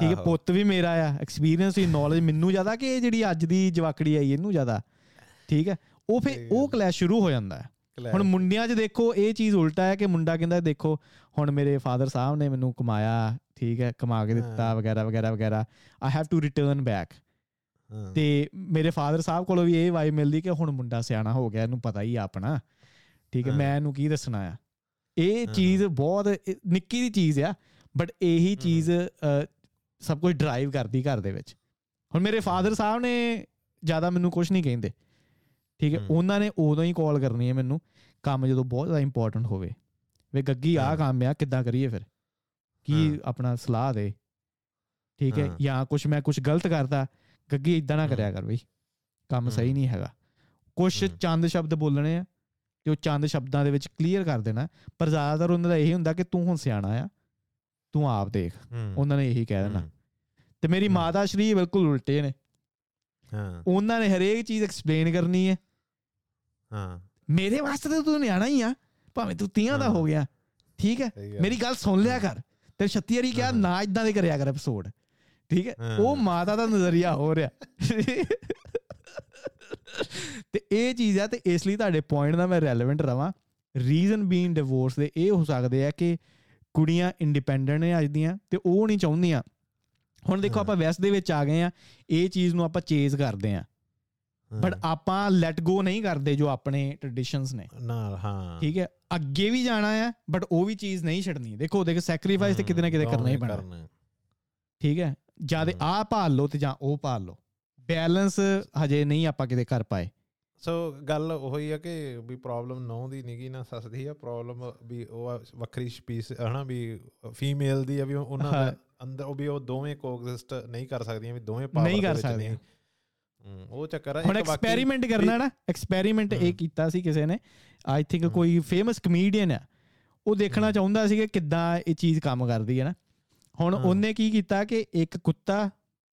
S2: ਠੀਕ ਹੈ ਪੁੱਤ ਵੀ ਮੇਰਾ ਆ ਐਕਸਪੀਰੀਅੰਸ ਹੀ ਨੌਲੇਜ ਮੈਨੂੰ ਜ਼ਿਆਦਾ ਕਿ ਇਹ ਜਿਹੜੀ ਅੱਜ ਦੀ ਜਵਾਕੜੀ ਆਈ ਇਹਨੂੰ ਜ਼ਿਆਦਾ। ਠੀਕ ਹੈ ਉਹ ਫੇ ਉਹ ਕਲੈਸ਼ ਸ਼ੁਰੂ ਹੋ ਜਾਂਦਾ ਹੈ। ਹੁਣ ਮੁੰਡਿਆਂ 'ਚ ਦੇਖੋ ਇਹ ਚੀਜ਼ ਉਲਟਾ ਹੈ ਕਿ ਮੁੰਡਾ ਕਹਿੰਦਾ ਦੇਖੋ ਹੁਣ ਮੇਰੇ ਫਾਦਰ ਸਾਹਿਬ ਨੇ ਮੈਨੂੰ ਕਮਾਇਆ ਠੀਕ ਹੈ ਕਮਾ ਕੇ ਦਿੱਤਾ ਵਗੈਰਾ ਵਗੈਰਾ ਵਗੈਰਾ। I have to return back ਤੇ ਮੇਰੇ ਫਾਦਰ ਸਾਹਿਬ ਕੋਲੋਂ ਵੀ ਇਹ ਵਾਈ ਮਿਲਦੀ ਕਿ ਹੁਣ ਮੁੰਡਾ ਸਿਆਣਾ ਹੋ ਗਿਆ ਇਹਨੂੰ ਪਤਾ ਹੀ ਆਪਣਾ। ਠੀਕ ਹੈ ਮੈਂ ਇਹਨੂੰ ਕੀ ਦੱਸਣਾ ਆ? ਇਹ ਚੀਜ਼ ਬਹੁਤ ਨਿੱਕੀ ਦੀ ਚੀਜ਼ ਆ ਬਟ ਇਹੀ ਚੀਜ਼ ਸਭ ਕੁਝ ਡਰਾਈਵ ਕਰਦੀ ਘਰ ਦੇ ਵਿੱਚ। ਹੁਣ ਮੇਰੇ ਫਾਦਰ ਸਾਹਿਬ ਨੇ ਜ਼ਿਆਦਾ ਮੈਨੂੰ ਕੁਝ ਨਹੀਂ ਕਹਿੰਦੇ ਠੀਕ ਹੈ ਉਹਨਾਂ ਨੇ ਉਦੋਂ ਹੀ ਕਾਲ ਕਰਨੀ ਹੈ ਮੈਨੂੰ ਕੰਮ ਜਦੋਂ ਬਹੁਤ ਜ਼ਿਆਦਾ ਇੰਪੋਰਟੈਂਟ ਹੋਵੇ। ਵੇ ਗੱਗੀ ਆ ਕੰਮ ਆ ਕਿੱਦਾਂ ਕਰੀਏ ਫਿਰ? ਕੀ ਆਪਣਾ ਸਲਾਹ ਦੇ? ਠੀਕ ਹੈ ਜਾਂ ਕੁਝ ਮੈਂ ਕੁਝ ਗਲਤ ਕਰਦਾ ਗੱਗੀ ਇਦਾਂ ਨਾ ਕਰਿਆ ਕਰ ਬਈ ਕੰਮ ਸਹੀ ਨਹੀਂ ਹੈਗਾ। ਕੁਝ ਚੰਦ ਸ਼ਬਦ ਬੋਲਣੇ ਆ। ਉਹ ਚੰਦ ਸ਼ਬਦਾਂ ਦੇ ਵਿੱਚ ਕਲੀਅਰ ਕਰ ਦੇਣਾ। ਪਰ ਜ਼ਿਆਦਾਤਰ ਉਹਨਾਂ ਦਾ ਇਹ ਹੁੰਦਾ ਕਿ ਤੂੰ ਹੁਣ ਸਿਆਣਾ ਆ ਤੂੰ ਆਪ ਦੇਖ। ਉਹਨਾਂ ਨੇ ਇਹੀ ਕਹਿ ਦੇਣਾ। ਤੇ ਮੇਰੀ ਮਾਤਾ ਸ਼੍ਰੀ ਬਿਲਕੁਲ ਉਲਟੇ ਨੇ। ਹਾਂ। ਉਹਨਾਂ ਨੇ ਹਰੇਕ ਚੀਜ਼ ਐਕਸਪਲੇਨ ਕਰਨੀ ਹੈ। ਹਾਂ। ਮੇਰੇ ਵਾਸਤੇ ਤਾਂ ਤੂੰ ਨਿਆਣਾ ਹੀ ਆ। ਭਾਵੇਂ ਤੂੰ ਤੀਆਂ ਦਾ ਹੋ ਗਿਆ। ਠੀਕ ਹੈ? ਮੇਰੀ ਗੱਲ ਸੁਣ ਲਿਆ ਕਰ। ਤੇ 36 ਵਾਰੀ ਕਿਹਾ ਨਾ ਇਦਾਂ ਦੇ ਕਰਿਆ ਕਰ ਐਪੀਸੋਡ ਠੀਕ ਹੈ। ਉਹ ਮਾਤਾ ਦਾ ਨਜ਼ਰੀਆ ਹੋ ਰਿਹਾ। ਤੇ ਇਹ ਚੀਜ਼ ਆ ਤੇ ਇਸ ਲਈ ਤੁਹਾਡੇ ਪੁਆਇੰਟ ਦਾ ਮੈਂ ਰੈਲੇਵੈਂਟ ਰਵਾਂ। ਰੀਜ਼ਨ ਬੀਇੰਗ ਡਿਵੋਰਸ ਦੇ ਇਹ ਹੋ ਸਕਦੇ ਆ ਕਿ ਕੁੜੀਆਂ ਇੰਡੀਪੈਂਡੈਂਟ ਨੇ ਅੱਜ ਦੀਆਂ ਤੇ ਉਹ ਨਹੀਂ ਚਾਹੁੰਦੀਆਂ। ਹੁਣ ਦੇਖੋ ਆਪਾਂ ਵੈਸਟ ਦੇ ਵਿੱਚ ਆ ਗਏ ਆ ਇਹ ਚੀਜ਼ ਨੂੰ ਆਪਾਂ ਚੇਜ਼ ਕਰਦੇ ਆ। ਬਟ ਆਪਾਂ ਲੈਟ ਗੋ ਨਹੀਂ ਕਰਦੇ ਜੋ ਆਪਣੇ ਟ੍ਰੈਡੀਸ਼ਨਸ ਨੇ।
S1: ਨਾਲ ਹਾਂ।
S2: ਠੀਕ ਹੈ? ਅੱਗੇ ਵੀ ਜਾਣਾ ਹੈ ਬਟ ਉਹ ਵੀ ਚੀਜ਼ ਨਹੀਂ ਛੱਡਣੀ। ਦੇਖੋ ਦੇਖ ਸੈਕਰੀਫਾਈਸ ਤੇ ਕਿਤੇ ਨਾ ਕਿਤੇ ਕਰਨਾ ਹੀ ਪੈਣਾ। ਠੀਕ ਹੈ? ਜਦ ਆ ਭਾਲ ਲੋ ਤੇ ਜਾਂ ਉਹ ਭਾਲ ਲੋ ਬੈਲੈਂਸ ਹਜੇ ਨਹੀਂ ਆਪਾਂ ਕਿਤੇ ਕਰ ਪਾਏ।
S1: ਸੋ ਗੱਲ ਉਹੀ ਆ ਕਿ ਵੀ ਪ੍ਰੋਬਲਮ ਨੌ ਦੀ ਨਹੀਂਗੀ ਨਾ ਸੱਸ ਆ ਪ੍ਰੋਬਲਮ ਵੀ ਉਹ ਵੱਖਰੀ ਸਪੀਸ ਹਨਾ ਵੀ ਫੀਮੇਲ ਦੀ ਆ ਵੀ ਉਹਨਾਂ ਦਾ ਅੰਦਰ ਉਹ ਵੀ ਉਹ ਦੋਵੇਂ ਕੋਐਗਜ਼ਿਸਟ ਨਹੀਂ ਕਰ ਸਕਦੀਆਂ ਵੀ ਦੋਵੇਂ
S2: ਪਾਵਰ ਨਹੀਂ ਕਰ ਸਕਦੀਆਂ।
S1: ਉਹ ਚੱਕਰ ਆ
S2: ਹੁਣ ਐਕਸਪੈਰੀਮੈਂਟ ਕਰਨਾ ਨਾ ਐਕਸਪੈਰੀਮੈਂਟ ਇਹ ਕੀਤਾ ਸੀ ਕਿਸੇ ਨੇ। ਆਈ ਥਿੰਕ ਕੋਈ ਫੇਮਸ ਕਮੇਡੀਅਨ ਆ ਉਹ ਦੇਖਣਾ ਚਾਹੁੰਦਾ ਸੀ ਕਿ ਕਿੱਦਾਂ ਇਹ ਚੀਜ਼ ਕੰਮ ਕਰਦੀ ਹੈ ਨਾ। ਹੁਣ ਉਹਨੇ ਕੀ ਕੀਤਾ ਕਿ ਇੱਕ ਕੁੱਤਾ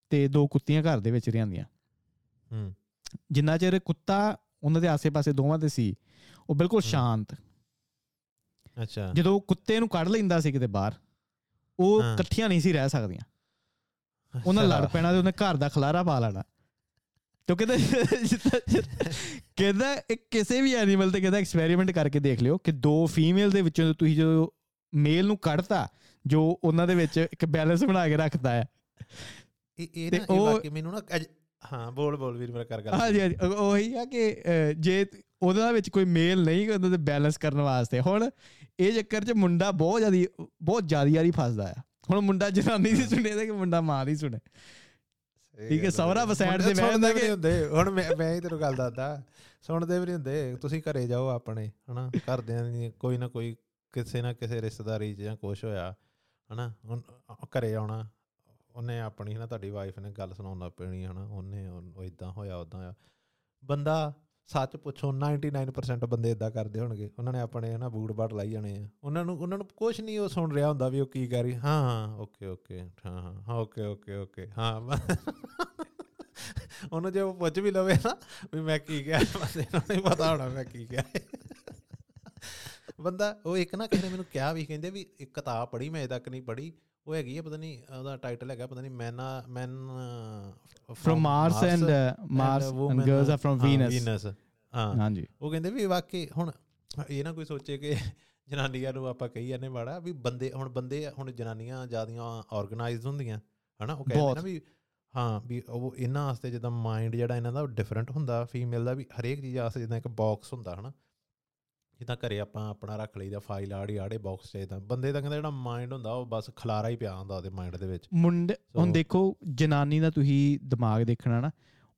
S2: ਤੇ ਦੋ ਕੁੱਤੀਆਂ ਘਰ ਦੇ ਵਿੱਚ ਰਹਿੰਦੀਆਂ। ਹੂੰ। ਜਿੰਨਾ ਚਿਰ ਕੁੱਤਾ ਉਹਨਾਂ ਦੇ ਆਸੇ-ਪਾਸੇ ਦੋਵਾਂ ਤੇ ਸੀ ਉਹ ਬਿਲਕੁਲ ਸ਼ਾਂਤ।
S1: ਅੱਛਾ।
S2: ਜਦੋਂ ਕੁੱਤੇ ਨੂੰ ਕੱਢ ਲੈਂਦਾ ਸੀ ਕਿਤੇ ਬਾਹਰ ਉਹ ਇਕੱਠੀਆਂ ਨਹੀਂ ਸੀ ਰਹਿ ਸਕਦੀਆਂ। ਉਹਨਾਂ ਲੜ ਪੈਣਾ ਤੇ ਉਹਨੇ ਘਰ ਦਾ ਖਲਾਰਾ ਪਾ ਲੈਣਾ। ਤੋ ਕਹਿੰਦਾ ਕਹਿੰਦਾ ਕਿਸੇ ਵੀ ਐਨੀਮਲ ਤੇ ਕਹਿੰਦਾ ਐਕਸਪੈਰੀਮੈਂਟ ਕਰਕੇ ਦੇਖ ਲਿਓ ਕਿ ਦੋ ਫੀਮੇਲ ਦੇ ਵਿੱਚੋਂ ਤੁਸੀਂ ਜੋ ਮੇਲ ਨੂੰ ਕੱਢਤਾ ਜੋ ਉਹਨਾਂ ਦੇ ਵਿੱਚ ਇੱਕ ਬੈਲੈਂਸ ਬਣਾ ਕੇ ਰੱਖਦਾ ਹੈ।
S1: ਇਹ ਇਹ ਨਾ ਇਹ ਵਾਕਿਆ ਮੈਨੂੰ ਨਾ ਹਾਂ ਬੋਲ ਬੋਲ ਵੀਰ ਮੇਰਾ ਕਰ ਗੱਲ
S2: ਹਾਂਜੀ ਹਾਂਜੀ ਉਹੀ ਆ ਕਿ ਜੇ ਉਹਦੇ ਵਿੱਚ ਕੋਈ ਮੇਲ ਨਹੀਂ ਉਹਨਾਂ ਦੇ ਬੈਲੈਂਸ ਕਰਨ ਵਾਸਤੇ। ਹੁਣ ਇਹ ਚੱਕਰ 'ਚ ਮੁੰਡਾ ਬਹੁਤ ਜ਼ਿਆਦੀ ਬਹੁਤ ਜ਼ਿਆਦੀ ਯਾਰੀ ਫਸਦਾ ਆ। ਹੁਣ ਮੁੰਡਾ ਜਨਾਨੀ ਦੀ ਸੁਣੇ ਤੇ ਕਿ ਮੁੰਡਾ ਮਾਂ ਦੀ ਸੁਣੇ। ਠੀਕ ਹੈ ਸਵਰਾ ਬਸੈਡ ਦੇ
S1: ਬੈਠਦਾ ਕਿ ਹੁੰਦੇ। ਹੁਣ ਮੈਂ ਮੈਂ ਹੀ ਤੈਨੂੰ ਗੱਲ ਦੱਸਦਾ। ਸੁਣਦੇ ਵੀ ਨਹੀਂ ਹੁੰਦੇ। ਤੁਸੀਂ ਘਰੇ ਜਾਓ ਆਪਣੇ ਹਨਾ? ਘਰਦਿਆਂ ਦੀ ਕੋਈ ਨਾ ਕੋਈ ਕਿਸੇ ਨਾ ਕਿਸੇ ਰਿਸ਼ਤੇਦਾਰੀ 'ਚ ਜਾਂ ਕੁਝ ਹੋਇਆ ਹਨਾ? ਹੁਣ ਘਰੇ ਆਉਣਾ। ਉਹਨੇ ਆਪਣੀ ਨਾ ਤੁਹਾਡੀ ਵਾਈਫ ਨੇ ਗੱਲ ਸੁਣਾਉਣਾ ਪੈਣੀ ਹਨਾ, ਉਹਨੇ ਉਹ ਇਦਾਂ ਹੋਇਆ ਉਦਾਂ ਆ ਬੰਦਾ ਸੱਚ ਪੁੱਛੋ 99% ਬੰਦੇ ਇਦਾਂ ਕਰਦੇ ਹੋਣਗੇ। ਉਹਨਾਂ ਨੇ ਆਪਣੇ ਹਨਾ ਬੂਟ ਬਾਟ ਲਾਈ ਜਾਣੇ ਆ। ਉਹਨਾਂ ਨੂੰ ਉਹਨਾਂ ਨੂੰ ਕੁਝ ਨਹੀਂ ਉਹ ਸੁਣ ਰਿਹਾ ਹੁੰਦਾ ਵੀ ਉਹ ਕੀ ਕਰ ਰਹੀ, ਹਾਂ ਹਾਂ ਓਕੇ ਓਕੇ ਹਾਂ ਹਾਂ ਓਕੇ ਓਕੇ ਓਕੇ ਹਾਂ ਉਹਨੂੰ ਜੇ ਉਹ ਪੁੱਛ ਵੀ ਲਵੇ ਨਾ ਵੀ ਮੈਂ ਕੀ ਕਿਹਾ ਬੰਦੇ ਨੂੰ ਨਹੀਂ ਪਤਾ ਹੋਣਾ ਮੈਂ ਕੀ ਕਿਹਾ। ਬੰਦਾ ਉਹ ਇੱਕ ਨਾ ਕਿਸੇ ਮੈਨੂੰ ਕਿਹਾ ਵੀ ਕਹਿੰਦੇ ਵੀ ਇੱਕ ਕਿਤਾਬ ਪੜ੍ਹੀ ਮੈਂ ਅਜੇ ਤੱਕ ਨਹੀਂ ਪੜ੍ਹੀ। ਉਹ ਹੈਗੀ ਹੈ ਪਤਾ ਨਹੀਂ ਉਹਦਾ ਟਾਈਟਲ ਹੈਗਾ ਪਤਾ ਨਹੀਂ man man
S2: from Mars and Mars and girls are from Venus
S1: Venus ਹਾਂ ਹਾਂਜੀ। ਉਹ ਕਹਿੰਦੇ ਵੀ ਵਾਕਈ ਹੁਣ ਇਹ ਨਾ ਕੋਈ ਸੋਚੇ ਕਿ ਜਨਾਨੀਆਂ ਨੂੰ ਆਪਾਂ ਕਹੀ ਜਾਂਦੇ ਮਾੜਾ ਵੀ ਬੰਦੇ ਹੁਣ ਬੰਦੇ ਹੁਣ ਜਨਾਨੀਆਂ ਜਿਆਦੀਆਂ ਆਰਗੇਨਾਈਜ਼ਡ ਹੁੰਦੀਆਂ ਹਨਾ ਉਹ ਕਹਿੰਦੇ ਨਾ ਵੀ ਹਾਂ ਵੀ ਉਹ ਇਹਨਾਂ ਵਾਸਤੇ ਜਿੱਦਾਂ ਮਾਈਂਡ ਜਿਹੜਾ ਇਹਨਾਂ ਦਾ ਡਿਫਰੈਂਟ ਹੁੰਦਾ ਫੀਮੇਲ ਦਾ ਵੀ ਹਰੇਕ ਚੀਜ਼ ਵਾਸਤੇ ਜਿੱਦਾਂ ਇੱਕ ਬਾਕਸ ਹੁੰਦਾ ਹਨਾ। ਜਿੱਦਾਂ ਘਰੇ ਆਪਾਂ ਆਪਣਾ ਰੱਖ ਲਈਦਾ ਫਾਈਲ ਆੜੀ ਆੜੇ ਬਾਕਸ 'ਚ ਤਾਂ ਬੰਦੇ ਦਾ ਕਹਿੰਦਾ ਜਿਹੜਾ ਮਾਈਂਡ ਹੁੰਦਾ ਉਹ ਬਸ ਖਲਾਰਾ ਹੀ ਪਿਆ ਹੁੰਦਾ ਉਹਦੇ ਮਾਈਂਡ ਦੇ ਵਿੱਚ।
S2: ਮੁੰਡੇ ਹੁਣ ਦੇਖੋ ਜਨਾਨੀ ਦਾ ਤੁਸੀਂ ਦਿਮਾਗ ਦੇਖਣਾ ਨਾ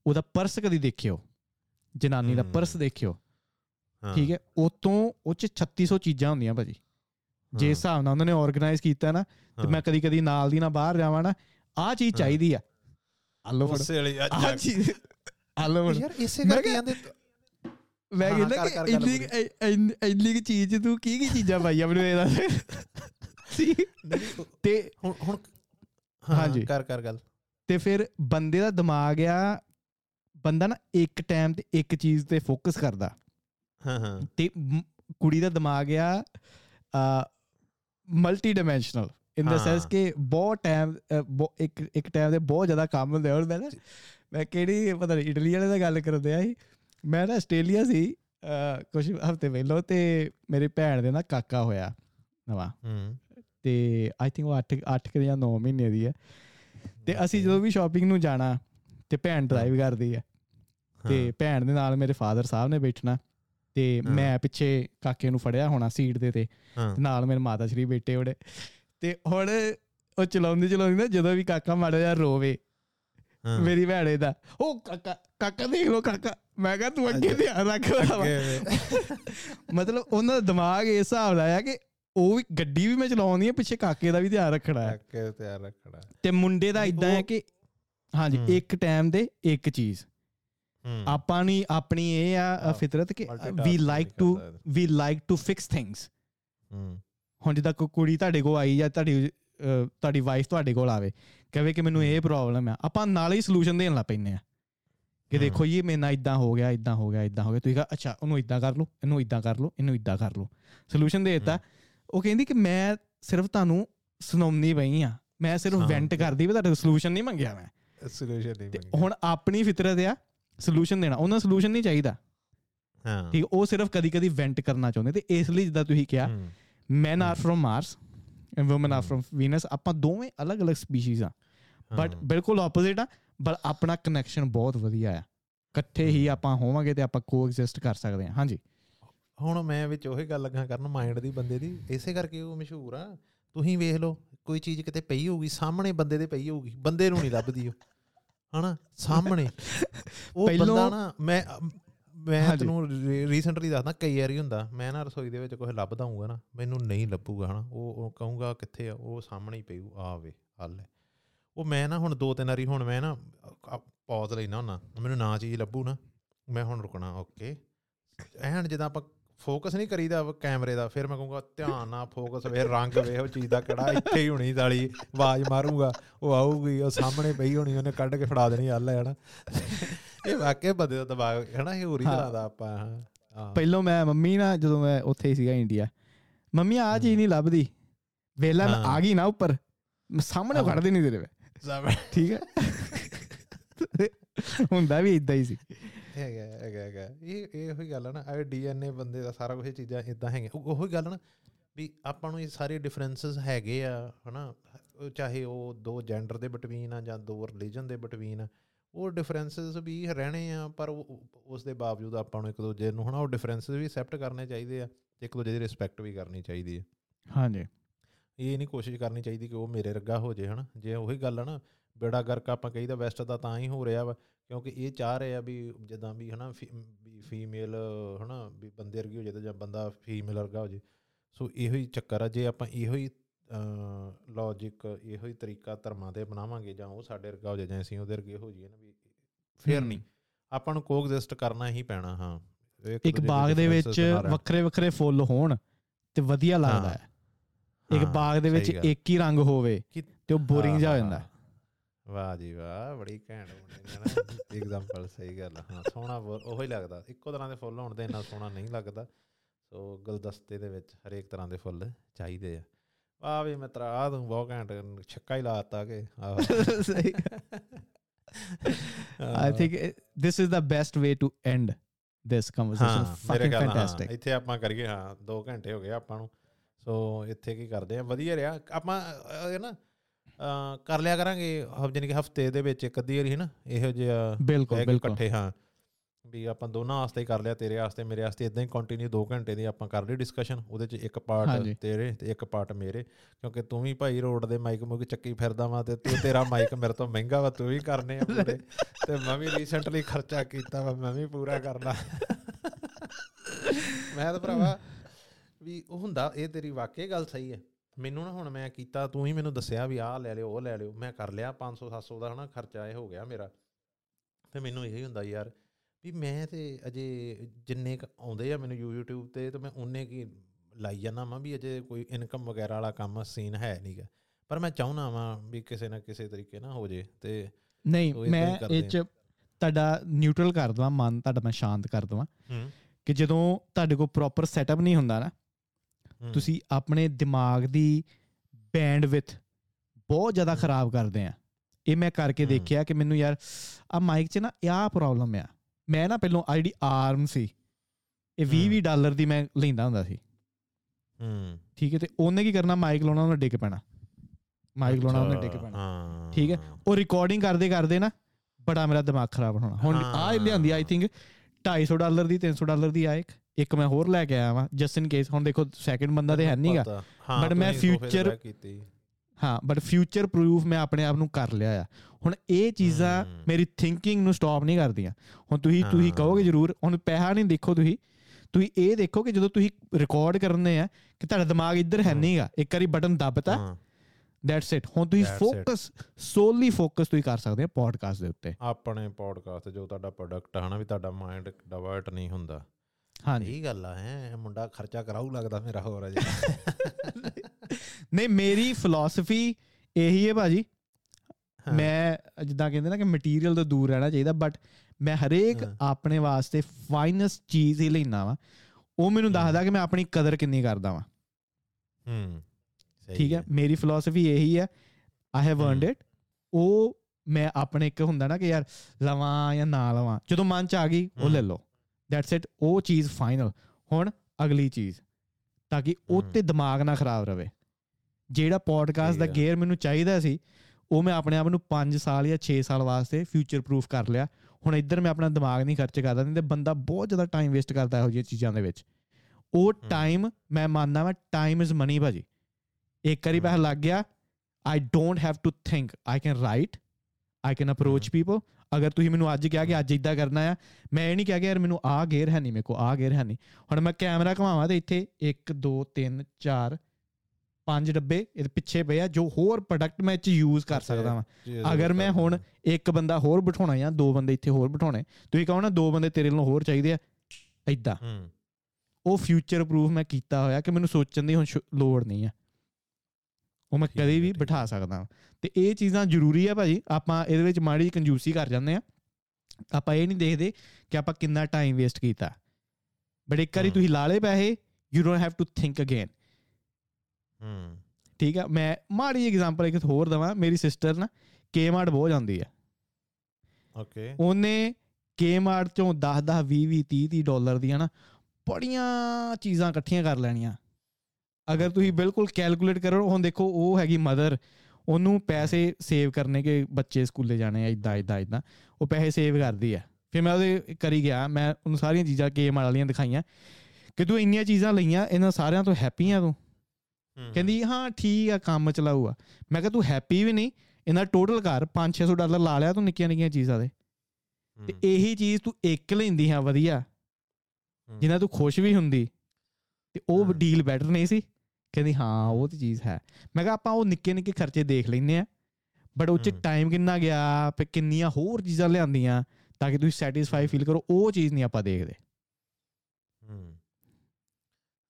S2: ਉਹਦਾ ਪਰਸ ਕਦੀ ਦੇਖਿਓ? ਜਨਾਨੀ ਦਾ ਪਰਸ ਦੇਖਿਓ? ਠੀਕ ਹੈ ਉਤੋਂ ਉਹ ਚ 3600 ਚੀਜ਼ਾਂ ਹੁੰਦੀਆਂ ਭਾਜੀ। ਜੇ ਹਿਸਾਬ ਨਾਲ ਉਹਨਾਂ ਨੇ ਆਰਗੇਨਾਈਜ਼ ਕੀਤਾ ਨਾ ਤੇ ਮੈਂ ਕਦੀ ਕਦੀ ਨਾਲ ਦੀ ਨਾ ਬਾਹਰ ਜਾਵਾਂ ਨਾ ਆ ਚੀਜ਼ ਚਾਹੀਦੀ ਆ। ਆਲੋ ਫੜ।
S1: ਉਸੇ ਵਾਲੀ ਆ ਚੀਜ਼
S2: ਆਲੋ ਫੜ।
S1: ਯਾਰ ਇਸੇ ਕਰਕੇ ਕਹਿੰਦੇ
S2: ਮੈਂ ਕਹਿੰਦਾ ਕਿ ਇੰਨੀ ਇੰਨੀ ਕੀ ਚੀਜ਼ ਤੂੰ ਕੀ ਕੀ ਚੀਜ਼ਾਂ ਪਾਈਆਂ ਮੈਨੂੰ ਇਹ ਦੱਸ? [LAUGHS] ਤੇ
S1: ਹੁਣ ਹੁਣ ਹਾਂਜੀ। ਕਰ ਕਰ ਗੱਲ।
S2: ਤੇ ਫਿਰ ਬੰਦੇ ਦਾ ਦਿਮਾਗ ਆ ਬੰਦਾ ਨਾ ਇੱਕ ਟਾਈਮ ਤੇ ਇੱਕ ਚੀਜ਼ ਤੇ ਫੋਕਸ ਕਰਦਾ।
S1: ਹਾਂ ਹਾਂ।
S2: ਤੇ ਕੁੜੀ ਦਾ ਦਿਮਾਗ ਆ multi dimensional in the sense ਕਿ ਬਹੁਤ ਟਾਈਮ ਇੱਕ ਇੱਕ ਟਾਈਮ ਦੇ ਬਹੁਤ ਜ਼ਿਆਦਾ ਕੰਮ ਹੁੰਦੇ ਹੁਣ ਮੈਂ ਮੈਂ ਕਿਹੜੀ ਪਤਾ ਨਹੀਂ ਇਟਲੀ ਵਾਲੇ ਦਾ ਗੱਲ ਕਰਦੇ ਆ ਸੀ ਮੈਂ ਨਾ ਆਸਟ੍ਰੇਲੀਆ ਸੀ ਕੁਝ ਹਫ਼ਤੇ ਪਹਿਲਾਂ ਤੇ ਮੇਰੀ ਭੈਣ ਦੇ ਨਾ ਕਾਕਾ ਹੋਇਆ ਨਵਾਂ। ਤੇ ਆਈ ਥਿੰਕ ਉਹ 8 8 ਜਾਂ 9 ਮਹੀਨੇ ਦੀ ਹੈ ਤੇ ਅਸੀਂ ਜਦੋਂ ਵੀ ਸ਼ਾਪਿੰਗ ਨੂੰ ਜਾਣਾ ਤੇ ਭੈਣ ਡਰਾਈਵ ਕਰਦੀ ਹੈ ਤੇ ਭੈਣ ਦੇ ਨਾਲ ਮੇਰੇ ਫਾਦਰ ਸਾਹਿਬ ਨੇ ਬੈਠਣਾ। ਤੇ ਮੈਂ ਪਿੱਛੇ ਕਾਕੇ ਨੂੰ ਫੜਿਆ ਹੋਣਾ ਸੀਟ ਦੇ ਤੇ। ਨਾਲ ਮੇਰੇ ਮਾਤਾ ਸ਼੍ਰੀ ਬੈਠੇ ਹੋੜੇ ਤੇ ਹੁਣ ਉਹ ਚਲਾਉਂਦੀ ਚਲਾਉਂਦੀ ਨਾ ਜਦੋਂ ਵੀ ਕਾਕਾ ਮਾੜਾ ਜਿਹਾ ਰੋਵੇ ਮੇਰੀ ਭੈਣੇ ਦਾ ਉਹ ਕਾਕਾ ਕਾਕਾ ਦੇਖ ਲੋ ਕਾਕਾ। ਮੈਂ ਕਹਾਂ ਤੂੰ ਅੱਗੇ ਧਿਆਨ ਰੱਖ [LAUGHS] ਮਤਲਬ ਉਹਨਾਂ ਦਾ ਦਿਮਾਗ ਇਸ ਹਿਸਾਬ ਦਾ ਆ ਕਿ ਉਹ ਵੀ ਗੱਡੀ ਵੀ ਮੈਂ ਚਲਾਉਂਦੀ ਆ ਪਿੱਛੇ ਕਾਕੇ ਦਾ ਵੀ ਧਿਆਨ ਰੱਖਣਾ ਹੈ।
S1: ਕਾਕੇ ਧਿਆਨ ਰੱਖਣਾ
S2: ਤੇ ਮੁੰਡੇ ਦਾ ਇਦਾਂ ਹੈ ਕਿ ਹਾਂਜੀ ਇੱਕ ਟਾਈਮ ਦੇ ਇੱਕ ਚੀਜ਼। ਆਪਾਂ ਨਹੀਂ ਆਪਣੀ ਇਹ ਆ ਫਿਤਰਤ ਕਿ we like to we like to fix things ਹੁਣ ਜਿੱਦਾਂ ਕੋਈ ਕੁੜੀ ਤੁਹਾਡੇ ਕੋਲ ਆਈ ਜਾਂ ਤੁਹਾਡੀ ਤੁਹਾਡੀ ਵਾਈਫ ਤੁਹਾਡੇ ਕੋਲ ਆਵੇ ਕਹੇ ਕਿ ਮੈਨੂੰ ਇਹ ਪ੍ਰੋਬਲਮ ਆ ਆਪਾਂ ਨਾਲ ਹੀ ਸੋਲੂਸ਼ਨ ਦੇਣ ਲੱਗ ਪੈਂਦੇ ਆ। ਕਿ ਦੇਖੋ ਇਹ ਮੇਰੇ ਨਾਲ ਇਦਾਂ ਹੋ ਗਿਆ ਇਦਾਂ ਹੋ ਗਿਆ ਇਦਾਂ ਹੋ ਗਿਆ। ਤੁਸੀਂ ਕਹਾ ਅੱਛਾ ਉਹਨੂੰ ਇਦਾਂ ਕਰ ਲਓ ਇਹਨੂੰ ਇਦਾਂ ਕਰ ਲਓ ਇਹਨੂੰ ਇਦਾਂ ਕਰ ਲਓ। ਸੋਲੂਸ਼ਨ ਦੇ ਦਿੱਤਾ। ਉਹ ਕਹਿੰਦੀ ਕਿ ਮੈਂ ਸਿਰਫ ਤੁਹਾਨੂੰ ਸੁਣਾਉਣੀ ਪਈ ਆ ਮੈਂ ਸਿਰਫ ਵੈਂਟ ਕਰਦੀ ਵੀ ਤੁਹਾਡੇ ਸੋਲੂਸ਼ਨ ਨਹੀਂ ਮੰਗਿਆ ਮੈਂ।
S1: ਸੋਲੂਸ਼ਨ ਨਹੀਂ ਮੰਗਿਆ।
S2: ਹੁਣ ਆਪਣੀ ਫਿਤਰਤ ਆ ਸੋਲੂਸ਼ਨ ਦੇਣਾ। ਉਹਨਾਂ ਸੋਲੂਸ਼ਨ ਨਹੀਂ ਚਾਹੀਦਾ।
S1: ਹਾਂ।
S2: ਠੀਕ ਉਹ ਸਿਰਫ ਕਦੀ ਕਦੀ ਵੈਂਟ ਕਰਨਾ ਚਾਹੁੰਦੇ। ਤੇ ਇਸ ਲਈ ਜਿੱਦਾਂ ਤੁਸੀਂ ਕਿਹਾ man are from Mars and women are from Venus ਆਪਾਂ ਦੋਵੇਂ ਅਲੱਗ-ਅਲੱਗ ਸਪੀਸੀਜ਼ ਆ। ਬਟ ਬਿਲਕੁਲ ਆਪੋਜ਼ਿਟ ਆ ਬਟ ਆਪਣਾ ਕਨੈਕਸ਼ਨ ਬਹੁਤ ਵਧੀਆ ਆ। ਇਕੱਠੇ ਹੀ ਆਪਾਂ ਹੋਵਾਂਗੇ ਤੇ ਆਪਾਂ ਕੋਐਗਜ਼ਿਸਟ ਕਰ ਸਕਦੇ ਹਾਂ। ਹਾਂਜੀ।
S1: ਹੁਣ ਮੈਂ ਵਿੱਚ ਉਹੀ ਗੱਲ ਲੱਗਾ ਕਰਨ ਮਾਈਂਡ ਦੀ ਬੰਦੇ ਦੀ ਇਸੇ ਕਰਕੇ ਉਹ ਮਸ਼ਹੂਰ ਆ। ਤੁਸੀਂ ਵੇਖ ਲਓ ਕੋਈ ਚੀਜ਼ ਕਿਤੇ ਪਈ ਹੋਊਗੀ ਸਾਹਮਣੇ ਬੰਦੇ ਦੇ ਪਈ ਹੋਊਗੀ ਬੰਦੇ ਨੂੰ ਨਹੀਂ ਲੱਭਦੀ ਉਹ। ਹਨਾ? ਸਾਹਮਣੇ। ਉਹ ਬੰਦਾ ਨਾ ਮੈਂ ਮੈਂ ਤੈਨੂੰ ਰੀਸੈਂਟਲੀ ਦੱਸਦਾ ਕਈ ਵਾਰੀ ਹੁੰਦਾ ਮੈਂ ਨਾ ਰਸੋਈ ਦੇ ਵਿੱਚ ਕੁਝ ਲੱਭਦਾ ਹੂੰਗਾ ਨਾ ਮੈਨੂੰ ਨਹੀਂ ਲੱਭੂਗਾ ਹਨਾ? ਉਹ ਉਹ ਕਹੂੰਗਾ ਕਿੱਥੇ ਆ ਉਹ ਸਾਹਮਣੇ ਹੀ ਪਈੂ ਆਵੇ ਹੱਲ ਉਹ ਮੈਂ ਨਾ ਹੁਣ ਦੋ ਤਿੰਨ ਵਾਰੀ ਹੁਣ ਮੈਂ ਨਾ ਪੌਜ਼ ਲੈਣਾ ਹੁੰਦਾ ਮੈਨੂੰ ਨਾ ਚੀਜ਼ ਲੱਭੂ ਨਾ ਮੈਂ ਹੁਣ ਰੁਕਣਾ ਓਕੇ ਐਨ ਜਦੋਂ ਆਪਾਂ ਫੋਕਸ ਨਹੀਂ ਕਰੀਦਾ ਕੈਮਰੇ ਦਾ ਫਿਰ ਮੈਂ ਕਹੂੰਗਾ ਧਿਆਨ ਨਾਲ ਫੋਕਸ ਵੇ ਰੰਗ ਵੇ ਉਹ ਚੀਜ਼ ਦਾ ਕਿਹੜਾ ਇੱਥੇ ਹੀ ਹੋਣੀ ਤਾਲੀ ਆਵਾਜ਼ ਮਾਰੂਗਾ ਉਹ ਆਊਗੀ ਉਹ ਸਾਹਮਣੇ ਪਈ ਹੋਣੀ ਉਹਨੇ ਕੱਢ ਕੇ ਫੜਾ ਦੇਣੀ ਹੱਲ ਹੈ ਨਾ ਇਹ ਵਾਕਿਆ ਬੰਦੇ ਦਾ ਦਿਮਾਗ ਹੈ ਨਾ ਇਹ ਹੋਰੀ ਤਰ੍ਹਾਂ ਦਾ ਆਪਾਂ
S2: ਹਾਂ ਪਹਿਲਾਂ ਮੈਂ ਮੰਮੀ ਨਾਲ ਜਦੋਂ ਮੈਂ ਉੱਥੇ ਸੀਗਾ ਇੰਡੀਆ ਮੰਮੀ ਆ ਚੀਜ਼ ਨਹੀਂ ਲੱਭਦੀ। ਵੇਲਾ ਆ ਗਈ ਨਾ ਉੱਪਰ ਸਾਹਮਣੇ ਖੜਦੇ ਨਹੀਂ ਤੇਰੇ [LAUGHS] ਠੀਕ ਹੈ। ਹੁੰਦਾ ਵੀ ਇਦਾਂ ਹੀ ਸੀ।
S1: ਹੈਗਾ ਹੈਗਾ ਹੈਗਾ। ਇਹ ਇਹ ਉਹੀ ਗੱਲ ਹੈ ਨਾ ਇਹ ਡੀਐਨਏ ਬੰਦੇ ਦਾ ਸਾਰਾ ਕੁਝ ਚੀਜ਼ਾਂ ਇਦਾਂ ਹੈਗੇ ਉਹੀ ਗੱਲ ਨਾ ਵੀ ਆਪਾਂ ਨੂੰ ਇਹ ਸਾਰੇ ਡਿਫਰੈਂਸਸ ਹੈਗੇ ਆ ਹਨਾ। ਚਾਹੇ ਉਹ ਦੋ ਜੈਂਡਰ ਦੇ ਬਿਟਵੀਨ ਆ ਜਾਂ ਦੋ ਰਿਲੀਜਨ ਦੇ ਬਿਟਵੀਨ ਆ ਉਹ ਡਿਫਰੈਂਸਸ ਵੀ ਰਹਿਣੇ ਆ ਪਰ ਉਸ ਦੇ ਬਾਵਜੂਦ ਆਪਾਂ ਨੂੰ ਇੱਕ ਦੂਜੇ ਨੂੰ ਹਨਾ ਉਹ ਡਿਫਰੈਂਸਸ ਵੀ ਐਕਸੈਪਟ ਕਰਨੇ ਚਾਹੀਦੇ ਆ ਇੱਕ ਦੂਜੇ ਦੀ ਰਿਸਪੈਕਟ ਵੀ ਕਰਨੀ ਚਾਹੀਦੀ ਹੈ
S2: ਹਾਂਜੀ।
S1: ਇਹ ਨਹੀਂ ਕੋਸ਼ਿਸ਼ ਕਰਨੀ ਚਾਹੀਦੀ ਕਿ ਉਹ ਮੇਰੇ ਰੱਗਾ ਹੋ ਜੇ ਹਨਾ? ਜੇ ਉਹੀ ਗੱਲ ਆ ਨਾ ਬੇੜਾ ਗਰਕ ਆਪਾਂ ਕਹੀਦਾ ਵੈਸਟ ਦਾ ਤਾਂ ਹੀ ਹੋ ਰਿਹਾ ਵਾ ਕਿਉਂਕਿ ਇਹ ਚਾਹ ਰਹੇ ਆ ਵੀ ਜਦਾਂ ਵੀ ਹਨਾ ਵੀ ਫੀਮੇਲ ਹਨਾ ਵੀ ਬੰਦੇ ਵਰਗੀ ਹੋ ਜਾਏ ਜਾਂ ਬੰਦਾ ਫੀਮੇਲ ਵਰਗਾ ਹੋ ਜੇ। ਸੋ ਇਹੋ ਹੀ ਚੱਕਰ ਆ ਜੇ ਆਪਾਂ ਇਹੋ ਹੀ ਲੌਜੀਕ ਇਹੋ ਹੀ ਤਰੀਕਾ ਧਰਮਾਂ ਦੇ ਬਣਾਵਾਂਗੇ ਜਾਂ ਉਹ ਸਾਡੇ ਵਰਗਾ ਹੋ ਜਾਏ ਜਾਂ ਅਸੀਂ ਉਹਦੇ ਵਰਗੇ ਹੋ ਜਾਈਏ ਨਾ ਵੀ ਫੇਰ ਨਹੀਂ ਆਪਾਂ ਨੂੰ ਕੋਐਗਜ਼ਿਸਟ ਕਰਨਾ ਹੀ ਪੈਣਾ ਹਾਂ।
S2: ਇੱਕ ਬਾਗ ਦੇ ਵਿੱਚ ਵੱਖਰੇ ਵੱਖਰੇ ਫੁੱਲ ਹੋਣ ਤੇ ਵਧੀਆ ਲੱਗਦਾ ਹੈ। ਇੱਕ ਬਾਗ ਦੇ ਵਿੱਚ ਇੱਕ ਹੀ ਰੰਗ ਹੋਵੇ ਤੇ ਉਹ ਬੋਰਿੰਗ ਜਾ ਜਾਂਦਾ।
S1: ਵਾਹ ਜੀ ਵਾਹ ਬੜੀ ਘੈਂਟ ਬਣਦੀ ਹੈ ਨਾ। ਐਗਜ਼ਾਮਪਲ ਸਹੀ ਗੱਲ ਹਾਂ ਸੋਹਣਾ ਉਹੋ ਹੀ ਲੱਗਦਾ। ਇੱਕੋ ਤਰ੍ਹਾਂ ਦੇ ਫੁੱਲ ਹੋਣ ਤੇ ਇੰਨਾ ਸੋਹਣਾ ਨਹੀਂ ਲੱਗਦਾ। ਸੋ ਗਲਦਸਤੇ ਦੇ ਵਿੱਚ ਹਰੇਕ ਤਰ੍ਹਾਂ ਦੇ ਫੁੱਲ ਚਾਹੀਦੇ ਆ। ਆ ਵੀ ਮਿੱਤਰਾ ਆ ਤੂੰ ਬਹੁਤ ਘੈਂਟ ਛੱਕਾ ਹੀ ਲਾਤਾ ਕਿ ਸਹੀ
S2: I think this is the best way to end this conversation fucking fantastic
S1: ਇੱਥੇ ਆਪਾਂ ਕਰੀਏ ਹਾਂ 2 ਘੰਟੇ ਹੋ ਗਏ ਆਪਾਂ ਨੂੰ। ਸੋ ਇੱਥੇ ਕੀ ਕਰਦੇ ਆ ਵਧੀਆ ਰਿਹਾ। ਆਪਾਂ ਇਹ ਨਾ ਕਰ ਲਿਆ ਕਰਾਂਗੇ ਜਾਨੀ ਕਿ ਹਫ਼ਤੇ ਦੇ ਵਿੱਚ ਇੱਕ ਅੱਧੀ ਵਾਰੀ ਹੈ ਨਾ ਇਹੋ ਜਿਹਾ
S2: ਬਿਲਕੁਲ ਬਿਲਕੁਲ।
S1: ਇਕੱਠੇ ਹਾਂ। ਵੀ ਆਪਾਂ ਦੋਨਾਂ ਵਾਸਤੇ ਹੀ ਕਰ ਲਿਆ ਤੇਰੇ ਵਾਸਤੇ ਮੇਰੇ ਵਾਸਤੇ ਇਦਾਂ ਹੀ ਕੰਟੀਨਿਊ 2 ਘੰਟੇ ਦੀ ਆਪਾਂ ਕਰ ਲਈ ਡਿਸਕਸ਼ਨ ਉਹਦੇ ਚ ਇੱਕ ਪਾਰਟ ਤੇਰੇ ਤੇ ਇੱਕ ਪਾਰਟ ਮੇਰੇ। ਕਿਉਂਕਿ ਤੂੰ ਵੀ ਭਾਈ ਰੋਡ ਦੇ ਮਾਈਕ ਮੁਕ ਚੱਕੀ ਫਿਰਦਾ ਵਾ ਤੇ ਤੂੰ ਤੇਰਾ ਮਾਈਕ ਮੇਰੇ ਤੋਂ ਮਹਿੰਗਾ ਵਾ ਤੂੰ ਵੀ ਕਰਨੇ ਆ ਪੂਰੇ। ਤੇ ਮੈਂ ਵੀ ਰੀਸੈਂਟਲੀ ਖਰਚਾ ਕੀਤਾ ਵਾ ਮੈਂ ਵੀ ਪੂਰਾ ਕਰਨਾ। ਮੈਂ ਤਾਂ ਭਰਾਵਾ ਵੀ ਉਹ ਹੁੰਦਾ ਇਹ ਤੇਰੀ ਵਾਕਈ ਗੱਲ ਸਹੀ ਹੈ। ਮੈਨੂੰ ਨਾ ਹੁਣ ਮੈਂ ਕੀਤਾ ਤੂੰ ਹੀ ਮੈਨੂੰ ਦੱਸਿਆ ਵੀ ਆਹ ਲੈ ਲਿਓ ਉਹ ਲੈ ਲਿਓ। ਮੈਂ ਕਰ ਲਿਆ 500 700 ਦਾ ਹਨਾ ਖਰਚਾ ਇਹ ਹੋ ਗਿਆ ਮੇਰਾ। ਤੇ ਮੈਨੂੰ ਇਹ ਹੁੰਦਾ ਯਾਰ ਵੀ ਮੈਂ ਤੇ ਅਜੇ ਜਿੰਨੇ ਆਉਂਦੇ ਆ ਮੈਨੂੰ YouTube ਤੇ ਤੇ ਮੈਂ ਉਹਨੇ ਕੀ ਲਾਈ ਜਾਣਾ ਮੈਂ ਵੀ ਅਜੇ ਕੋਈ ਇਨਕਮ ਵਗੈਰਾ ਵਾਲਾ ਕੰਮ ਸੀਨ ਹੈ ਨਹੀਂਗਾ ਪਰ ਮੈਂ ਚਾਹੁੰਦਾ ਵਾਂ ਵੀ ਕਿਸੇ ਨਾ ਕਿਸੇ ਤਰੀਕੇ ਨਾਲ ਹੋ ਜੇ ਤੇ
S2: ਨਹੀਂ ਮੈਂ ਇਹ ਚ ਤੁਹਾਡਾ ਨਿਊਟਰਲ ਕਰ ਦਵਾਂ ਮਨ ਤੁਹਾਡਾ ਮੈਂ ਸ਼ਾਂਤ ਕਰ ਦਵਾਂ ਕਿ ਜਦੋਂ ਤੁਹਾਡੇ ਕੋਲ ਪ੍ਰੋਪਰ ਸੈਟਅਪ ਨਹੀਂ ਹੁੰਦਾ ਨਾ ਤੁਸੀਂ ਆਪਣੇ ਦਿਮਾਗ ਦੀ ਬੈਂਡਵਿਥ ਬਹੁਤ ਜ਼ਿਆਦਾ ਖਰਾਬ ਕਰਦੇ ਆ। ਇਹ ਮੈਂ ਕਰਕੇ ਦੇਖਿਆ ਕਿ ਮੈਨੂੰ ਯਾਰ ਆ ਮਾਈਕ 'ਚ ਨਾ ਇਹ ਪ੍ਰੋਬਲਮ ਆ। ਮੈਂ ਨਾ ਪਹਿਲਾਂ ਆਈਡੀ ਆਰਮ ਸੀ ਇਹ 20 20 ਡਾਲਰ ਦੀ ਮੈਂ ਲੈਂਦਾ ਹੁੰਦਾ ਸੀ।
S1: ਹੂੰ।
S2: ਠੀਕ ਹੈ ਤੇ ਉਹਨੇ ਕੀ ਕਰਨਾ? ਮਾਈਕ ਲਾਉਣਾ ਉਹਨੇ ਡਿੱਗ ਪੈਣਾ। ਮਾਈਕ ਲਾਉਣਾ ਉਹਨੇ ਡਿੱਗ ਪੈਣਾ। ਠੀਕ ਹੈ ਉਹ ਰਿਕਾਰਡਿੰਗ ਕਰਦੇ ਕਰਦੇ ਨਾ ਬੜਾ ਮੇਰਾ ਦਿਮਾਗ ਖਰਾਬ ਹੋਣਾ। ਹੁਣ ਆ ਲਿਆਂਦੀ ਆਈ ਥਿੰਕ 250 ਡਾਲਰ ਦੀ 300 ਡਾਲਰ ਦੀ ਆ ਇੱਕ। ਇੱਕ ਮੈਂ ਹੋਰ ਲੈ ਕੇ ਆਇਆ ਵਾਂ ਜਸਟ ਇਨ ਕੇਸ ਹੁਣ ਦੇਖੋ ਸੈਕਿੰਡ ਬੰਦਾ ਤੇ ਹੈ ਨਹੀਂਗਾ ਬਟ ਮੈਂ ਫਿਊਚਰ ਹਾਂ ਬਟ ਫਿਊਚਰ ਪ੍ਰੂਫ ਮੈਂ ਆਪਣੇ ਆਪ ਨੂੰ ਕਰ ਲਿਆ ਆ। ਹੁਣ ਇਹ ਚੀਜ਼ਾਂ ਮੇਰੀ ਥਿੰਕਿੰਗ ਨੂੰ ਸਟਾਪ ਨਹੀਂ ਕਰਦੀਆਂ। ਹੁਣ ਤੁਸੀਂ ਤੁਸੀਂ ਕਹੋਗੇ ਜ਼ਰੂਰ ਹੁਣ ਪੈਸਾ ਨਹੀਂ ਦੇਖੋ ਤੁਸੀਂ। ਤੁਸੀਂ ਇਹ ਦੇਖੋ ਕਿ ਜਦੋਂ ਤੁਸੀਂ ਰਿਕਾਰਡ ਕਰਨੇ ਆ ਕਿ ਤੁਹਾਡਾ ਦਿਮਾਗ ਇੱਧਰ ਹੈ ਨਹੀਂਗਾ ਇੱਕ ਵਾਰੀ ਬਟਨ ਦੱਬਤਾ ਦੈਟਸ ਇਟ ਹੁਣ ਤੁਸੀਂ ਫੋਕਸ ਸੋਲੀ ਫੋਕਸ ਤੁਸੀਂ ਕਰ ਸਕਦੇ ਆ ਪੋਡਕਾਸਟ ਦੇ ਉੱਤੇ।
S1: ਆਪਣੇ ਪੋਡਕਾਸਟ ਜੋ ਤੁਹਾਡਾ ਪ੍ਰੋਡਕਟ ਹੈ ਨਾ ਵੀ ਤੁਹਾਡਾ ਮਾਈਂਡ ਡਾਇਵਰਟ ਨਹੀਂ ਹੁੰਦਾ।
S2: ਹਾਂ
S1: ਇਹ ਗੱਲ ਆ ਹੈ ਮੁੰਡਾ ਖਰਚਾ ਕਰਾਉ ਲੱਗਦਾ ਮੇਰਾ ਹੋਰ ਅਜੇ।
S2: ਨਹੀਂ ਮੇਰੀ ਫਿਲਾਸਫੀ ਇਹੀ ਹੈ ਭਾਜੀ। ਮੈਂ ਜਿੱਦਾਂ ਕਹਿੰਦੇ ਨਾ ਕਿ ਮਟੀਰੀਅਲ ਤੋਂ ਦੂਰ ਰਹਿਣਾ ਚਾਹੀਦਾ ਬਟ ਮੈਂ ਹਰੇਕ ਆਪਣੇ ਵਾਸਤੇ ਫਾਈਨੈਸਟ ਚੀਜ਼ ਹੀ ਲੈਣਾ ਵਾ। ਉਹ ਮੈਨੂੰ ਦੱਸਦਾ ਕਿ ਮੈਂ ਆਪਣੀ ਕਦਰ ਕਿੰਨੀ ਕਰਦਾ ਵਾਂ।
S1: ਹੂੰ
S2: ਠੀਕ ਹੈ ਮੇਰੀ ਫਿਲਾਸਫੀ ਇਹੀ ਹੈ ਆਈ ਹੈਵ ਅਰਨਡ ਇਟ ਉਹ ਮੈਂ ਆਪਣੇ ਇੱਕ ਹੁੰਦਾ ਨਾ ਕਿ ਯਾਰ ਲਵਾਂ ਜਾਂ ਨਾ ਲਵਾਂ ਜਦੋਂ ਮਨ ਚ ਆ ਗਈ ਉਹ ਲੈ ਲਓ। ਦੈਟਸ ਇਟ ਉਹ ਚੀਜ਼ ਫਾਈਨਲ ਹੁਣ ਅਗਲੀ ਚੀਜ਼ ਤਾਂ ਕਿ ਉਹ ਤੇ ਦਿਮਾਗ ਨਾ ਖਰਾਬ ਰਵੇ। ਜਿਹੜਾ ਪੋਡਕਾਸਟ ਦਾ ਗੇਅਰ ਮੈਨੂੰ ਚਾਹੀਦਾ ਸੀ ਉਹ ਮੈਂ ਆਪਣੇ ਆਪ ਨੂੰ 5 ਸਾਲ ਜਾਂ 6 ਸਾਲ ਵਾਸਤੇ ਫਿਊਚਰ ਪ੍ਰੂਫ ਕਰ ਲਿਆ। ਹੁਣ ਇੱਧਰ ਮੈਂ ਆਪਣਾ ਦਿਮਾਗ ਨਹੀਂ ਖਰਚ ਕਰਦਾ ਨਹੀਂ ਤੇ ਬੰਦਾ ਬਹੁਤ ਜ਼ਿਆਦਾ ਟਾਈਮ ਵੇਸਟ ਕਰਦਾ ਇਹੋ ਜਿਹੀਆਂ ਚੀਜ਼ਾਂ ਦੇ ਵਿੱਚ। ਉਹ ਟਾਈਮ ਮੈਂ ਮੰਨਦਾ ਮੈਂ ਟਾਈਮ ਇਜ਼ ਮਨੀ ਭਾਜੀ। ਇੱਕ ਵਾਰੀ ਪੈਸਾ ਲੱਗ ਗਿਆ I don't have to think I can right I can approach people ਅਗਰ ਤੁਸੀਂ ਮੈਨੂੰ ਅੱਜ ਕਿਹਾ ਕਿ ਅੱਜ ਇਦਾਂ ਕਰਨਾ ਆ ਮੈਂ ਇਹ ਨਹੀਂ ਕਿਹਾ ਕਿ ਯਾਰ ਮੈਨੂੰ ਆਹ ਗੇਅਰ ਹੈ ਨਹੀਂ ਮੇਰੇ ਕੋ ਆਹ ਗੇਅਰ ਹੈ ਨਹੀਂ। ਹੁਣ ਮੈਂ ਕੈਮਰਾ ਘਮਾਵਾਂ ਤੇ ਇੱਥੇ 1 2 3 4 ਪੰਜ ਡੱਬੇ ਇਹਦੇ ਪਿੱਛੇ ਪਏ ਆ ਜੋ ਹੋਰ ਪ੍ਰੋਡਕਟ ਮੈਂ ਇੱਥੇ ਯੂਜ਼ ਕਰ ਸਕਦਾ ਵਾਂ। ਅਗਰ ਮੈਂ ਹੁਣ ਇੱਕ ਬੰਦਾ ਹੋਰ ਬਿਠਾਉਣਾ ਜਾਂ ਦੋ ਬੰਦੇ ਇੱਥੇ ਹੋਰ ਬਿਠਾਉਣੇ ਤੁਸੀਂ ਕਹੋ ਨਾ ਦੋ ਬੰਦੇ ਤੇਰੇ ਨਾਲ ਹੋਰ ਚਾਹੀਦੇ ਆ ਐਦਾਂ ਉਹ ਫਿਊਚਰ ਪ੍ਰੂਫ ਮੈਂ ਕੀਤਾ ਹੋਇਆ ਕਿ ਮੈਨੂੰ ਸੋਚਣ ਦੀ ਹੁਣ ਲੋੜ ਨਹੀਂ ਆ। ਉਹ ਮੈਂ ਕਦੇ ਵੀ ਬਿਠਾ ਸਕਦਾ ਤੇ ਇਹ ਚੀਜ਼ਾਂ ਜ਼ਰੂਰੀ ਆ ਭਾਜੀ। ਆਪਾਂ ਇਹਦੇ ਵਿੱਚ ਮਾੜੀ ਕੰਜੂਸੀ ਕਰ ਜਾਂਦੇ ਆ। ਆਪਾਂ ਇਹ ਨਹੀਂ ਦੇਖਦੇ ਕਿ ਆਪਾਂ ਕਿੰਨਾ ਟਾਈਮ ਵੇਸਟ ਕੀਤਾ। ਬਟ ਇੱਕ ਵਾਰੀ ਤੁਸੀਂ ਲਾ ਲੇ ਪੈਸੇ you don't have to think again
S1: ਹੂੰ।
S2: ਠੀਕ ਆ ਮੈਂ ਮਾੜੀ ਐਗਜ਼ਾਮਪਲ ਇੱਕ ਹੋਰ ਦਵਾਂ। ਮੇਰੀ ਸਿਸਟਰ ਨਾ ਕੇਮਾਰਟ ਬਹੁਤ ਜਾਂਦੀ ਆ।
S1: ਓਕੇ।
S2: ਉਹਨੇ ਕੇਮਾਰਟ ਚੋਂ 10 10 20 20 30 30 ਡਾਲਰ ਦੀਆਂ ਨਾ ਬੜੀਆਂ ਚੀਜ਼ਾਂ ਇਕੱਠੀਆਂ ਕਰ ਲੈਣੀਆਂ। ਅਗਰ ਤੁਸੀਂ ਬਿਲਕੁਲ ਕੈਲਕੂਲੇਟ ਕਰੋ ਹੁਣ ਦੇਖੋ ਉਹ ਹੈਗੀ ਮਦਰ ਉਹਨੂੰ ਪੈਸੇ ਸੇਵ ਕਰਨੇ ਕਿ ਬੱਚੇ ਸਕੂਲੇ ਜਾਣੇ ਆ ਇਦਾਂ ਇਦਾਂ ਇਦਾਂ ਉਹ ਪੈਸੇ ਸੇਵ ਕਰਦੀ ਆ। ਫਿਰ ਮੈਂ ਉਹਦੇ ਕਰੀ ਗਿਆ ਮੈਂ ਉਹਨੂੰ ਸਾਰੀਆਂ ਚੀਜ਼ਾਂ ਕੇਮ ਵਾਲੀਆਂ ਦਿਖਾਈਆਂ। ਕਿ ਤੂੰ ਇੰਨੀਆਂ ਚੀਜ਼ਾਂ ਲਈਆਂ ਇਹਨਾਂ ਸਾਰਿਆਂ ਤੋਂ ਹੈਪੀ ਆ ਤੂੰ? ਕਹਿੰਦੀ ਹਾਂ ਠੀਕ ਆ ਕੰਮ ਚਲਾਊਗਾ ਮੈਂ ਕਿਹਾ ਤੂੰ ਹੈਪੀ ਵੀ ਨਹੀਂ ਇਹਨਾਂ ਟੋਟਲ ਘਰ 5-600 ਡਾਲਰ ਲਾ ਲਿਆ ਤੂੰ ਨਿੱਕੀਆਂ ਨਿੱਕੀਆਂ ਚੀਜ਼ਾਂ ਦੇ। ਤੇ ਇਹੀ ਚੀਜ਼ ਤੂੰ ਇੱਕ ਲੈਂਦੀ ਹਾਂ ਵਧੀਆ ਜਿੰਨਾ ਤੂੰ ਖੁਸ਼ ਵੀ ਹੁੰਦੀ। ਤੇ ਉਹ ਡੀਲ ਬੈਟਰ ਨਹੀਂ ਸੀ? ਕਹਿੰਦੀ ਹਾਂ ਉਹ ਤੇ ਚੀਜ਼ ਹੈ। ਮੈਂ ਕਿਹਾ ਆਪਾਂ ਉਹ ਨਿੱਕੇ ਨਿੱਕੇ ਖਰਚੇ ਦੇਖ ਲੈਨੇ ਆ ਬਟ ਉਹ ਚ ਟਾਈਮ ਕਿੰਨਾ ਗਿਆ ਫੇ ਕਿੰਨੀਆਂ ਹੋਰ ਚੀਜ਼ਾਂ ਲਿਆਂਦੀਆਂ ਤਾਂ ਕਿ ਤੁਸੀਂ ਸੈਟੀਸਫਾਈ ਫੀਲ ਕਰੋ ਉਹ ਚੀਜ਼ ਨਹੀਂ ਆਪਾਂ ਦੇਖਦੇ।
S1: ਹੂੰ।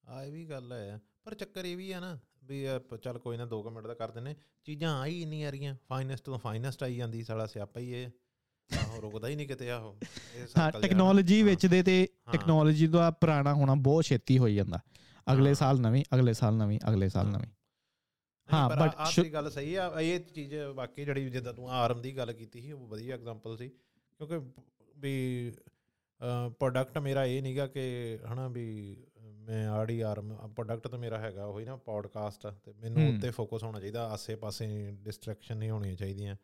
S1: ਆ ਇਹ ਵੀ ਗੱਲ ਹੈ ਪਰ ਚੱਕਰ ਇਹ ਵੀ ਆ ਨਾ ਵੀ ਚੱਲ ਕੋਈ ਨਾ 2 ਮਿੰਟ ਦਾ ਕਰ ਦਿੰਨੇ ਚੀਜ਼ਾਂ ਆ ਹੀ ਨਹੀਂ ਆ ਰਹੀਆਂ ਫਾਈਨੈਸਟ ਤੋਂ ਫਾਈਨੈਸਟ ਆਈ ਜਾਂਦੀ ਸਾਲਾ ਸਿਆਪਾ ਹੀ ਇਹ। ਆਹੋ ਰੁਕਦਾ ਹੀ ਨਹੀਂ ਕਿਤੇ ਆਹੋ।
S2: ਹਾਂ ਟੈਕਨੋਲੋਜੀ ਵਿੱਚ ਦੇ ਤੇ ਟੈਕਨੋਲੋਜੀ ਦਾ ਪੁਰਾਣਾ ਹੋਣਾ ਬਹੁਤ ਛੇਤੀ ਹੋਈ ਜਾਂਦਾ। ਅਗਲੇ ਸਾਲ ਨਵੀਂ ਅਗਲੇ ਸਾਲ ਨਵੀਂ ਅਗਲੇ ਸਾਲ ਨਵੀਂ।
S1: ਹਾਂ ਬਟ ਆਹ ਗੱਲ ਸਹੀ ਆ ਇਹ ਚੀਜ਼ ਵਾਕਈ ਜਿਹੜੀ ਜਿੱਦਾਂ ਤੂੰ ਆਰਮ ਦੀ ਗੱਲ ਕੀਤੀ ਸੀ ਉਹ ਵਧੀਆ ਐਗਜ਼ਾਮਪਲ ਸੀ। ਕਿਉਂਕਿ ਵੀ ਪ੍ਰੋਡਕਟ ਮੇਰਾ ਇਹ ਨਹੀਂਗਾ ਕਿ ਹਨਾ ਵੀ ਮੈਂ ਆੜੀ ਆਰਮ ਪ੍ਰੋਡਕਟ ਤਾਂ ਮੇਰਾ ਹੈਗਾ ਉਹੀ ਨਾ ਪੋਡਕਾਸਟ ਤੇ ਮੈਨੂੰ ਉੱਤੇ ਫੋਕਸ ਹੋਣਾ ਚਾਹੀਦਾ ਆਸੇ-ਪਾਸੇ ਡਿਸਟਰੈਕਸ਼ਨ ਨਹੀਂ ਹੋਣੀਆਂ ਚਾਹੀਦੀਆਂ।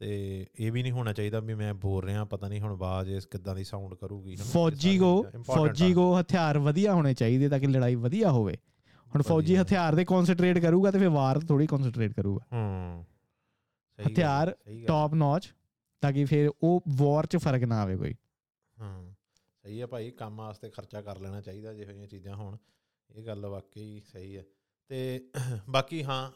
S1: ਤੇ ਇਹ ਵੀ ਨਹੀਂ ਹੋਣਾ ਚਾਹੀਦਾ ਵੀ ਮੈਂ ਬੋਲ ਰਿਹਾ ਪਤਾ ਨਹੀਂ ਹੁਣ ਆਵਾਜ਼ ਇਸ ਕਿੱਦਾਂ ਦੀ ਸਾਊਂਡ ਕਰੂਗੀ
S2: ਫੌਜੀ ਕੋ ਫੌਜੀ ਕੋ ਹਥਿਆਰ ਵਧੀਆ ਹੋਣੇ ਚਾਹੀਦੇ ਤਾਂ ਕਿ ਲੜਾਈ ਵਧੀਆ ਹੋਵੇ। ਹੁਣ ਫੌਜੀ ਹਥਿਆਰ ਤੇ ਕਨਸੈਂਟਰੇਟ ਕਰੂਗਾ ਤੇ ਫਿਰ ਵਾਰ ਥੋੜੀ ਕਨਸੈਂਟਰੇਟ ਕਰੂਗਾ।
S1: ਹੂੰ
S2: ਹਥਿਆਰ ਟਾਪ ਨੌਚ ਤਾਂ ਕਿ ਫਿਰ ਉਹ ਵਾਰ 'ਚ ਫ਼ਰਕ ਨਾ ਆਵੇ ਕੋਈ।
S1: ਹਾਂ ਸਹੀ ਹੈ ਭਾਈ ਕੰਮ ਵਾਸਤੇ ਖਰਚਾ ਕਰ ਲੈਣਾ ਚਾਹੀਦਾ ਜਿਹੋ ਜਿਹੀਆਂ ਚੀਜ਼ਾਂ ਹੋਣ। ਇਹ ਗੱਲ ਵਾਕਈ ਸਹੀ ਹੈ ਤੇ ਬਾਕੀ ਹਾਂ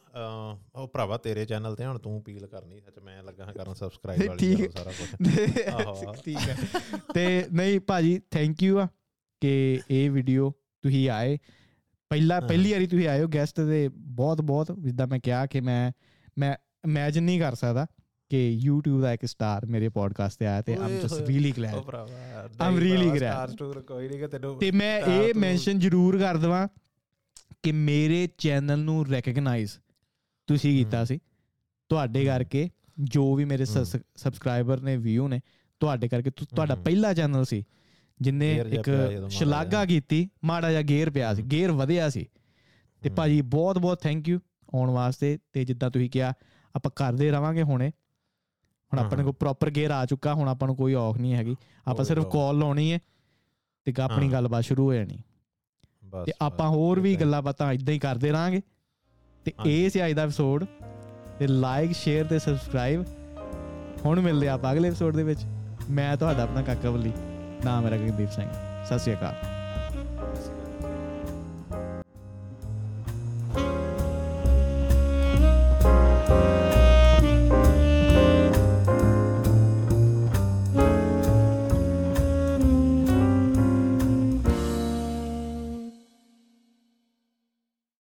S1: ਉਹ ਭਰਾਵਾ ਤੇਰੇ ਚੈਨਲ ਤੇ ਹੁਣ ਤੂੰ ਅਪੀਲ ਕਰਨੀ ਸੱਚ ਮੈਂ ਲੱਗਾ ਹਾਂ ਕਰਨ ਸਬਸਕ੍ਰਾਈਬ ਵਾਲੀ ਸਾਰਾ ਕੁਝ
S2: ਆਹੋ। ਠੀਕ ਹੈ। ਤੇ ਨਹੀਂ ਭਾਜੀ ਥੈਂਕ ਯੂ ਆ ਕਿ ਇਹ ਵੀਡੀਓ ਤੁਸੀਂ ਆਏ। ਪਹਿਲਾ ਪਹਿਲੀ ਵਾਰੀ ਤੁਸੀਂ ਆਏ ਹੋ ਗੈਸਟ ਦੇ ਬਹੁਤ ਬਹੁਤ ਜਿੱਦਾਂ ਮੈਂ ਕਿਹਾ ਕਿ ਮੈਂ ਮੈਂ ਇਮੇਜਿਨ ਨਹੀਂ ਕਰ ਸਕਦਾ ਕਿ YouTube ਦਾ ਇੱਕ ਸਟਾਰ ਮੇਰੇ ਪੋਡਕਾਸਟ ਤੇ ਆਇਆ ਤੇ I'm just really glad I'm really glad star
S1: ਸਟੂਰ ਕੋਈ ਨਹੀਂ ਕਿ ਤੈਨੂੰ
S2: ਤੇ ਮੈਂ ਇਹ ਮੈਂਸ਼ਨ ਜ਼ਰੂਰ ਕਰ ਦਵਾਂ ਕਿ ਮੇਰੇ ਚੈਨਲ ਨੂੰ ਰੈਕਗਨਾਈਜ਼ ਤੁਸੀਂ ਕੀਤਾ ਸੀ। ਤੁਹਾਡੇ ਕਰਕੇ ਜੋ ਵੀ ਮੇਰੇ ਸਬਸਕ੍ਰਾਈਬਰ ਨੇ ਵਿਊ ਨੇ ਤੁਹਾਡੇ ਕਰਕੇ ਤੁਹਾਡਾ ਪਹਿਲਾ ਚੈਨਲ ਸੀ ਜਿੰਨੇ ਇੱਕ ਸ਼ਲਾਘਾ ਕੀਤੀ ਮਾੜਾ ਜਿਹਾ ਗੇਅਰ ਪਿਆ ਸੀ ਗੇਅਰ ਵਧਿਆ ਸੀ। ਤੇ ਭਾਜੀ ਬਹੁਤ ਬਹੁਤ ਥੈਂਕ ਯੂ ਆਉਣ ਵਾਸਤੇ ਤੇ ਜਿੱਦਾਂ ਤੁਸੀਂ ਕਿਹਾ ਆਪਾਂ ਕਰਦੇ ਰਵਾਂਗੇ ਹੁਣੇ। ਹੁਣ ਆਪਣੇ ਕੋਲ ਪ੍ਰੋਪਰ ਗੇਅਰ ਆ ਚੁੱਕਾ ਹੁਣ ਆਪਾਂ ਨੂੰ ਕੋਈ ਔਖ ਨਹੀਂ ਹੈਗੀ। ਆਪਾਂ ਸਿਰਫ ਕਾਲ ਲਾਉਣੀ ਹੈ ਤੇ ਆਪਣੀ ਗੱਲਬਾਤ ਸ਼ੁਰੂ ਹੋ ਜਾਣੀ। ਤੇ ਆਪਾਂ ਹੋਰ ਵੀ ਗੱਲਾਂ ਬਾਤਾਂ ਇਦਾਂ ਹੀ ਕਰਦੇ ਰਾਂਗੇ ਤੇ ਇਹ ਸੀ ਅੱਜ ਦਾ ਐਪੀਸੋਡ ਤੇ ਲਾਈਕ ਸ਼ੇਅਰ ਤੇ ਸਬਸਕ੍ਰਾਈਬ ਹੁਣ ਮਿਲਦੇ ਆਪਾਂ ਅਗਲੇ ਐਪੀਸੋਡ ਦੇ ਵਿੱਚ। ਮੈਂ ਤੁਹਾਡਾ ਆਪਣਾ ਕਾਕਾ ਬੱਲੀ ਨਾਮ ਮੇਰਾ ਗਗਨਦੀਪ ਸਿੰਘ। ਸਤਿ ਸ਼੍ਰੀ ਅਕਾਲ।